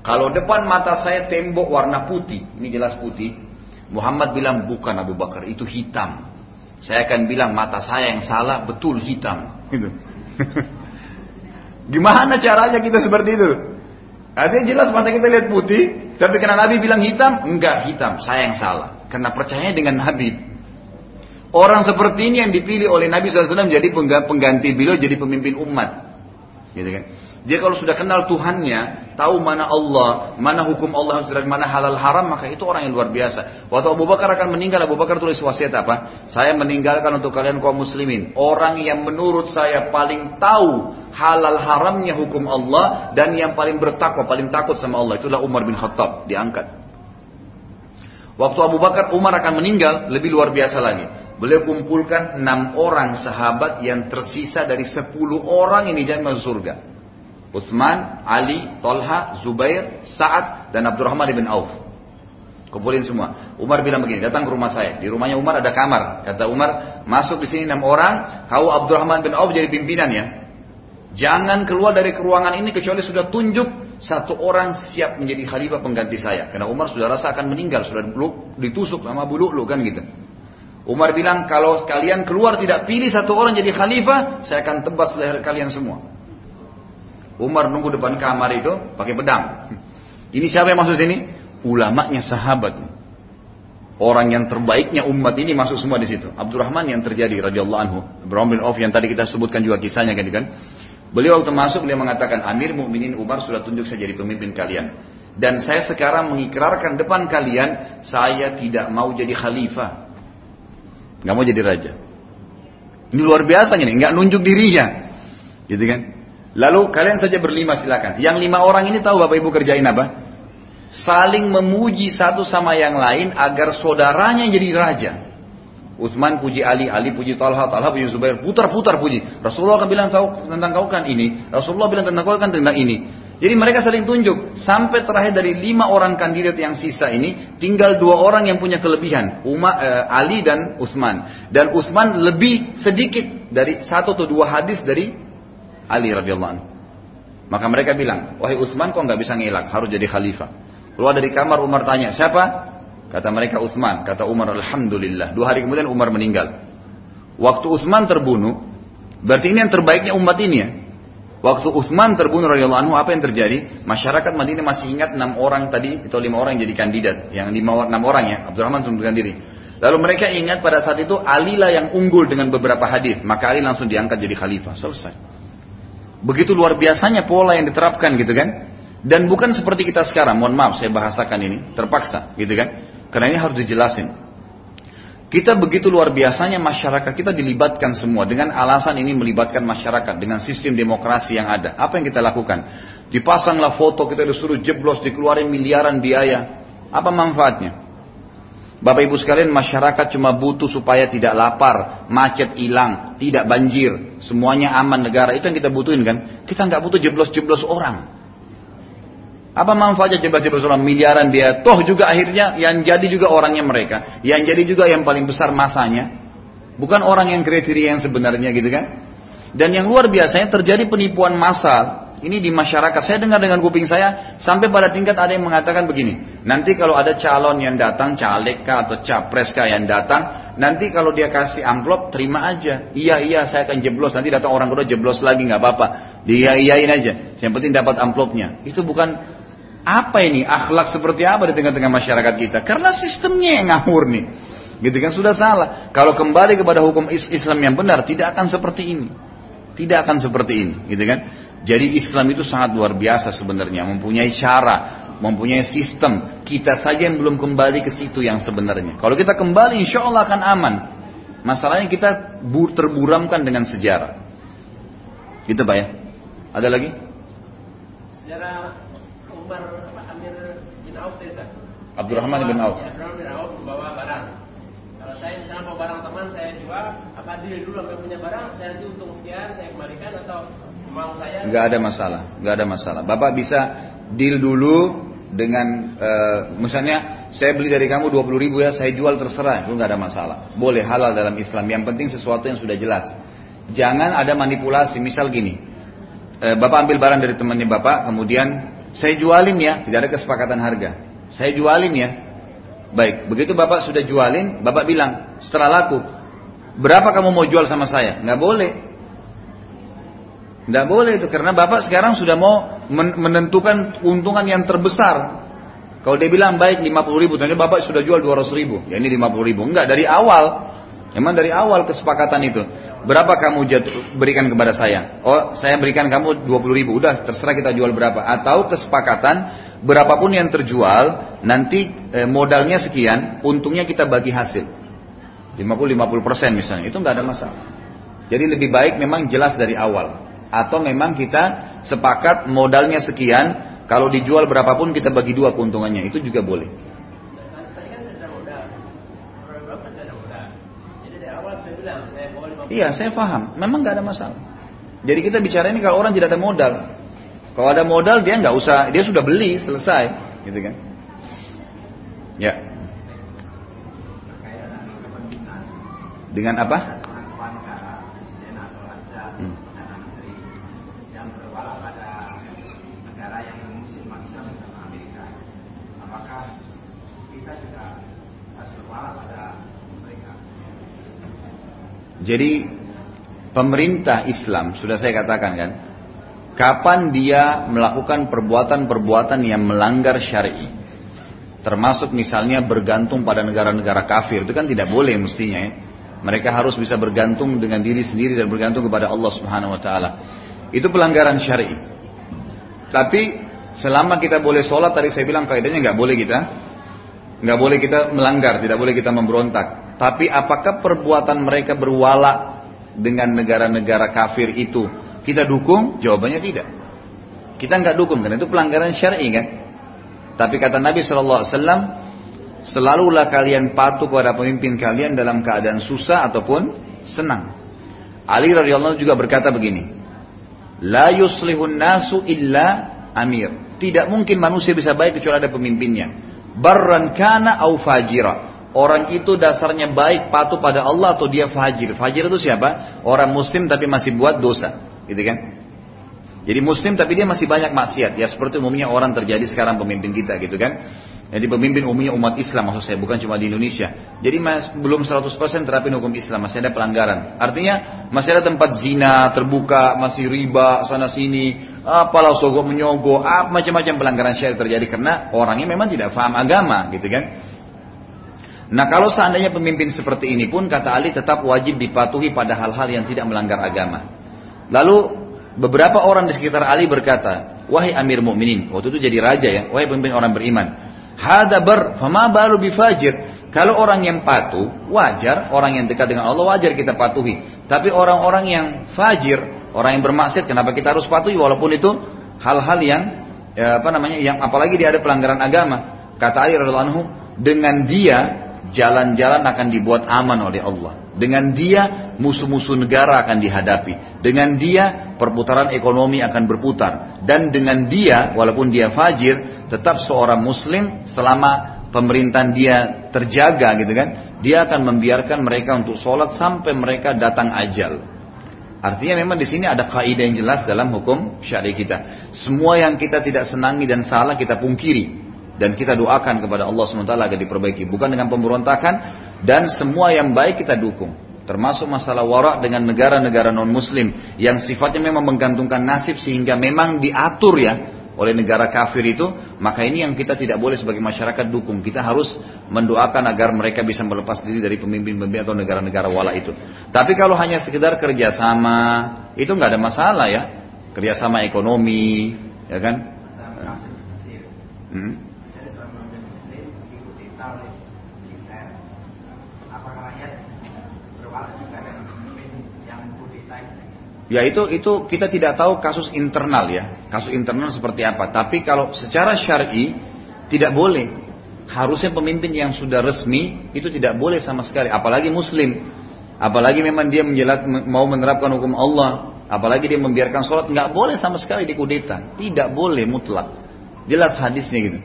Kalau depan mata saya tembok warna putih, ini jelas putih. Muhammad bilang bukan Abu Bakar, itu hitam. Saya akan bilang mata saya yang salah, betul hitam. Gitu. [laughs] Gimana caranya kita seperti itu? Artinya jelas mata kita lihat putih, tapi karena Nabi bilang hitam, enggak hitam, saya yang salah. Karena percaya dengan Nabi. Orang seperti ini yang dipilih oleh Nabi SAW jadi pengganti beliau jadi pemimpin umat. Gitu kan? Dia kalau sudah kenal Tuhannya, tahu mana Allah, mana hukum Allah, mana halal haram, maka itu orang yang luar biasa. Waktu Abu Bakar akan meninggal, Abu Bakar tulis wasiat apa? Saya meninggalkan untuk kalian kaum muslimin. Orang yang menurut saya paling tahu halal haramnya hukum Allah dan yang paling bertakwa, paling takut sama Allah. Itulah Umar bin Khattab, diangkat. Waktu Abu Bakar, Umar akan meninggal, lebih luar biasa lagi. Beliau kumpulkan enam orang sahabat yang tersisa dari sepuluh orang ini jadi masuk surga. Utsman, Ali, Tolha, Zubair, Sa'ad, dan Abdurrahman bin Auf. Kumpulin semua. Umar bilang begini, datang ke rumah saya. Di rumahnya Umar ada kamar. Kata Umar, masuk di sini enam orang, kau Abdurrahman bin Auf jadi pimpinan ya. Jangan keluar dari ruangan ini kecuali sudah tunjuk satu orang siap menjadi khalifah pengganti saya. Karena Umar sudah rasa akan meninggal, sudah ditusuk sama bulu lu kan gitu. Umar bilang kalau kalian keluar tidak pilih satu orang jadi khalifah, saya akan tebas leher kalian semua. Umar nunggu depan kamar itu pakai pedang. Ini siapa yang masuk sini? Ulamanya sahabat. Orang yang terbaiknya umat ini masuk semua di situ. Abdurrahman yang terjadi radhiyallahu anhu. Abdurrahman bin Auf yang tadi kita sebutkan juga kisahnya kan kan. Beliau waktu masuk beliau mengatakan Amir Mukminin Umar sudah tunjuk saya jadi pemimpin kalian. Dan saya sekarang mengikrarkan depan kalian saya tidak mau jadi khalifah. Nggak mau jadi raja. Ini luar biasa ini, nggak nunjuk dirinya. Gitu kan? Lalu kalian saja berlima silakan. Yang lima orang ini tahu Bapak Ibu kerjain apa? Saling memuji satu sama yang lain agar saudaranya jadi raja. Utsman puji Ali, Ali puji Talha, Talha puji Zubair, putar-putar puji. Rasulullah akan bilang kau tentang kau kan ini, Rasulullah bilang tentang kau kan tentang ini. Jadi mereka saling tunjuk sampai terakhir dari lima orang kandidat yang sisa ini tinggal dua orang yang punya kelebihan, Umar, eh, Ali dan Utsman. Dan Utsman lebih sedikit dari satu atau dua hadis dari Ali radhiyallahu anhu. Maka mereka bilang, wahai Utsman kok nggak bisa ngelak, harus jadi khalifah. Keluar dari kamar Umar tanya, siapa? Kata mereka Utsman. Kata Umar, alhamdulillah. Dua hari kemudian Umar meninggal. Waktu Utsman terbunuh, berarti ini yang terbaiknya umat ini ya. Waktu Utsman terbunuh radhiyallahu anhu, apa yang terjadi? Masyarakat Madinah masih ingat enam orang tadi atau lima orang yang jadi kandidat, yang lima enam orang ya. Abdurrahman mengundurkan diri. Lalu mereka ingat pada saat itu Ali lah yang unggul dengan beberapa hadis, maka Ali langsung diangkat jadi khalifah. Selesai. Begitu luar biasanya pola yang diterapkan gitu kan. Dan bukan seperti kita sekarang, mohon maaf saya bahasakan ini, terpaksa gitu kan. Karena ini harus dijelasin. Kita begitu luar biasanya masyarakat kita dilibatkan semua dengan alasan ini melibatkan masyarakat dengan sistem demokrasi yang ada. Apa yang kita lakukan? Dipasanglah foto kita disuruh jeblos dikeluarin miliaran biaya. Apa manfaatnya? Bapak ibu sekalian masyarakat cuma butuh supaya tidak lapar, macet hilang, tidak banjir, semuanya aman negara. Itu yang kita butuhin kan. Kita nggak butuh jeblos-jeblos orang. Apa manfaatnya jeblos-jeblos orang miliaran dia? Toh juga akhirnya yang jadi juga orangnya mereka. Yang jadi juga yang paling besar masanya. Bukan orang yang kriteria yang sebenarnya gitu kan. Dan yang luar biasanya terjadi penipuan massal ini di masyarakat. Saya dengar dengan kuping saya sampai pada tingkat ada yang mengatakan begini. Nanti kalau ada calon yang datang, caleg kah atau capres kah yang datang, nanti kalau dia kasih amplop terima aja. Iya iya saya akan jeblos. Nanti datang orang kedua jeblos lagi nggak apa-apa. Dia iyain aja. Yang penting dapat amplopnya. Itu bukan apa ini akhlak seperti apa di tengah-tengah masyarakat kita? Karena sistemnya yang ngawur nih. Gitu kan sudah salah. Kalau kembali kepada hukum Islam yang benar tidak akan seperti ini. Tidak akan seperti ini, gitu kan? Jadi Islam itu sangat luar biasa sebenarnya, mempunyai cara, mempunyai sistem. Kita saja yang belum kembali ke situ yang sebenarnya. Kalau kita kembali, insya Allah akan aman. Masalahnya kita terburamkan dengan sejarah. Gitu Pak ya? Ada lagi? Sejarah Umar Amir bin Auf desa. Abdurrahman bin Auf. Abdurrahman bin Auf membawa barang. Kalau saya misalnya mau barang teman saya jual, apa deal dulu sampai punya barang, saya nanti untung sekian, saya kembalikan atau Nggak ada masalah, nggak ada masalah. Bapak bisa deal dulu dengan uh, misalnya saya beli dari kamu 20 ribu ya, saya jual terserah, itu nggak ada masalah. Boleh halal dalam Islam. Yang penting sesuatu yang sudah jelas. Jangan ada manipulasi. Misal gini, uh, bapak ambil barang dari temannya bapak, kemudian saya jualin ya, tidak ada kesepakatan harga. Saya jualin ya. Baik, begitu bapak sudah jualin, bapak bilang setelah laku, berapa kamu mau jual sama saya? Nggak boleh. Tidak boleh itu karena bapak sekarang sudah mau menentukan keuntungan yang terbesar. Kalau dia bilang baik 50 ribu, ternyata bapak sudah jual 200 ribu. Ya ini 50 ribu. Enggak, dari awal. Memang dari awal kesepakatan itu. Berapa kamu jatuh, berikan kepada saya? Oh, saya berikan kamu 20 ribu. Udah, terserah kita jual berapa. Atau kesepakatan, berapapun yang terjual, nanti eh, modalnya sekian, untungnya kita bagi hasil. 50-50 persen misalnya. Itu nggak ada masalah. Jadi lebih baik memang jelas dari awal atau memang kita sepakat modalnya sekian kalau dijual berapapun kita bagi dua keuntungannya itu juga boleh Iya, saya paham. Memang nggak ada masalah. Jadi kita bicara ini kalau orang tidak ada modal. Kalau ada modal dia nggak usah, dia sudah beli selesai, gitu kan? Ya. Dengan apa? Jadi pemerintah Islam sudah saya katakan kan, kapan dia melakukan perbuatan-perbuatan yang melanggar syar'i. Termasuk misalnya bergantung pada negara-negara kafir, itu kan tidak boleh mestinya ya. Mereka harus bisa bergantung dengan diri sendiri dan bergantung kepada Allah Subhanahu wa taala. Itu pelanggaran syar'i. Tapi selama kita boleh sholat tadi saya bilang kaidahnya nggak boleh kita nggak boleh kita melanggar, tidak boleh kita memberontak. Tapi apakah perbuatan mereka berwala dengan negara-negara kafir itu kita dukung? Jawabannya tidak. Kita nggak dukung karena itu pelanggaran syar'i kan. Tapi kata Nabi Shallallahu Alaihi Wasallam, selalulah kalian patuh kepada pemimpin kalian dalam keadaan susah ataupun senang. Ali radhiyallahu juga berkata begini, La yuslihun nasu illa amir. Tidak mungkin manusia bisa baik kecuali ada pemimpinnya. Barran kana au fajira. Orang itu dasarnya baik patuh pada Allah atau dia fajir. Fajir itu siapa? Orang muslim tapi masih buat dosa gitu kan? Jadi muslim tapi dia masih banyak maksiat. Ya seperti umumnya orang terjadi sekarang pemimpin kita gitu kan. Jadi pemimpin umumnya umat Islam maksud saya bukan cuma di Indonesia. Jadi mas, belum 100% terapin hukum Islam, masih ada pelanggaran. Artinya masih ada tempat zina terbuka, masih riba sana sini, apalah sogok menyogok, apa macam-macam pelanggaran syariat terjadi karena orangnya memang tidak paham agama gitu kan. Nah kalau seandainya pemimpin seperti ini pun kata Ali tetap wajib dipatuhi pada hal-hal yang tidak melanggar agama. Lalu beberapa orang di sekitar Ali berkata, wahai Amir Mukminin, waktu itu jadi raja ya, wahai pemimpin orang beriman, hada ber, fama baru bifajir. Kalau orang yang patuh, wajar, orang yang dekat dengan Allah wajar kita patuhi. Tapi orang-orang yang fajir, orang yang bermaksiat, kenapa kita harus patuhi walaupun itu hal-hal yang ya, apa namanya, yang apalagi dia ada pelanggaran agama. Kata Ali radhiallahu anhu, dengan dia jalan-jalan akan dibuat aman oleh Allah. Dengan dia musuh-musuh negara akan dihadapi. Dengan dia perputaran ekonomi akan berputar. Dan dengan dia, walaupun dia fajir, tetap seorang muslim selama pemerintahan dia terjaga gitu kan. Dia akan membiarkan mereka untuk sholat sampai mereka datang ajal. Artinya memang di sini ada kaidah yang jelas dalam hukum syari kita. Semua yang kita tidak senangi dan salah kita pungkiri dan kita doakan kepada Allah SWT agar diperbaiki. Bukan dengan pemberontakan dan semua yang baik kita dukung. Termasuk masalah warak dengan negara-negara non-muslim yang sifatnya memang menggantungkan nasib sehingga memang diatur ya oleh negara kafir itu, maka ini yang kita tidak boleh sebagai masyarakat dukung. Kita harus mendoakan agar mereka bisa melepas diri dari pemimpin-pemimpin atau negara-negara wala itu. Tapi kalau hanya sekedar kerjasama, itu nggak ada masalah ya. Kerjasama ekonomi, ya kan? Hmm? Ya itu itu kita tidak tahu kasus internal ya, kasus internal seperti apa. Tapi kalau secara syar'i tidak boleh. Harusnya pemimpin yang sudah resmi itu tidak boleh sama sekali, apalagi muslim. Apalagi memang dia menjelat, mau menerapkan hukum Allah, apalagi dia membiarkan sholat, nggak boleh sama sekali dikudeta, tidak boleh mutlak. Jelas hadisnya gitu.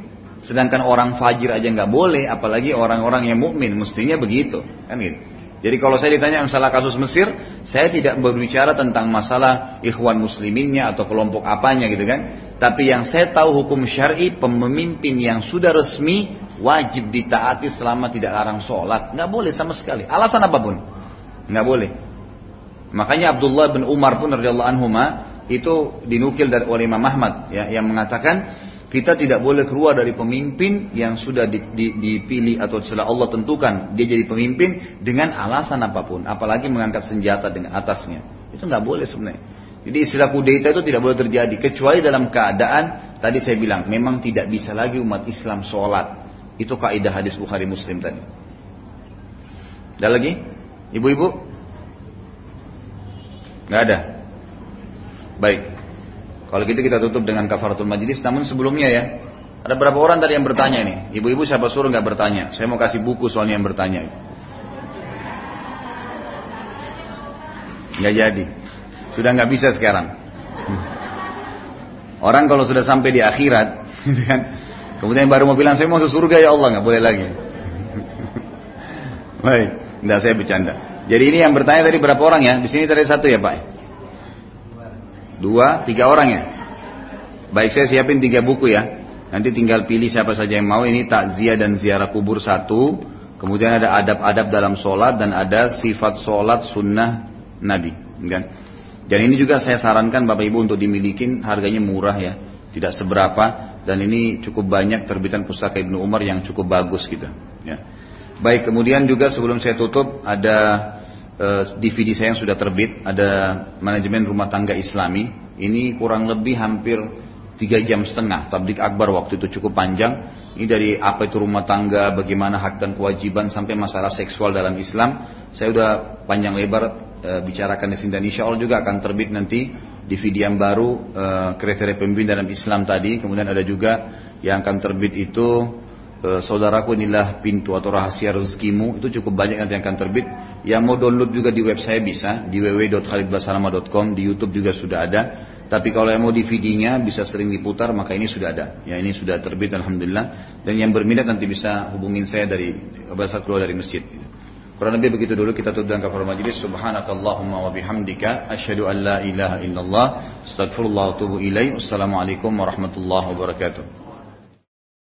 Sedangkan orang fajir aja nggak boleh, apalagi orang-orang yang mukmin mestinya begitu, kan gitu. Jadi kalau saya ditanya masalah kasus Mesir, saya tidak berbicara tentang masalah ikhwan musliminnya atau kelompok apanya gitu kan. Tapi yang saya tahu hukum syar'i pemimpin yang sudah resmi wajib ditaati selama tidak larang sholat. Nggak boleh sama sekali. Alasan apa pun. Nggak boleh. Makanya Abdullah bin Umar pun radhiyallahu anhu itu dinukil dari oleh Imam Ahmad ya, yang mengatakan kita tidak boleh keluar dari pemimpin yang sudah dipilih atau setelah Allah tentukan dia jadi pemimpin dengan alasan apa pun, apalagi mengangkat senjata dengan atasnya. Itu nggak boleh sebenarnya. Jadi istilah kudeta itu tidak boleh terjadi kecuali dalam keadaan tadi saya bilang memang tidak bisa lagi umat Islam sholat. Itu kaidah hadis Bukhari Muslim tadi. Ada lagi? Ibu-ibu? Nggak ada. Baik. Kalau gitu kita tutup dengan kafaratul majlis. Namun sebelumnya ya, ada berapa orang tadi yang bertanya nih? Ibu-ibu siapa suruh nggak bertanya? Saya mau kasih buku soalnya yang bertanya. Nggak jadi. Sudah nggak bisa sekarang. Orang kalau sudah sampai di akhirat, [laughs] gitu kan, kemudian baru mau bilang saya mau ke surga ya Allah nggak boleh lagi. [laughs] Baik, nggak saya bercanda. Jadi ini yang bertanya tadi berapa orang ya? Di sini tadi satu ya Pak. Dua, tiga orang ya. Baik saya siapin tiga buku ya. Nanti tinggal pilih siapa saja yang mau. Ini takziah dan ziarah kubur satu. Kemudian ada adab-adab dalam sholat dan ada sifat sholat sunnah Nabi. Kan? Dan ini juga saya sarankan Bapak Ibu untuk dimiliki, harganya murah ya, tidak seberapa dan ini cukup banyak terbitan pustaka Ibnu Umar yang cukup bagus gitu. Ya. Baik, kemudian juga sebelum saya tutup ada DVD saya yang sudah terbit, ada manajemen rumah tangga Islami. Ini kurang lebih hampir tiga jam setengah. Tablik akbar waktu itu cukup panjang. Ini dari apa itu rumah tangga, bagaimana hak dan kewajiban sampai masalah seksual dalam Islam. Saya sudah panjang lebar e, bicarakan di sini dan insya Allah juga akan terbit nanti DVD yang baru e, kriteria pemimpin dalam Islam tadi. Kemudian ada juga yang akan terbit itu e, saudaraku inilah pintu atau rahasia rezekimu itu cukup banyak nanti yang akan terbit. Yang mau download juga di web saya bisa di www.khalidbasalama.com di YouTube juga sudah ada. Tapi kalau yang mau DVD-nya bisa sering diputar maka ini sudah ada. Ya ini sudah terbit alhamdulillah. Dan yang berminat nanti bisa hubungin saya dari bahasa keluar dari masjid. Kurang lebih begitu dulu kita tutup dengan kafar majlis. Subhanakallahumma wa bihamdika asyhadu an la ilaha illallah astaghfirullah wa atubu ilaih. Wassalamualaikum warahmatullahi wabarakatuh.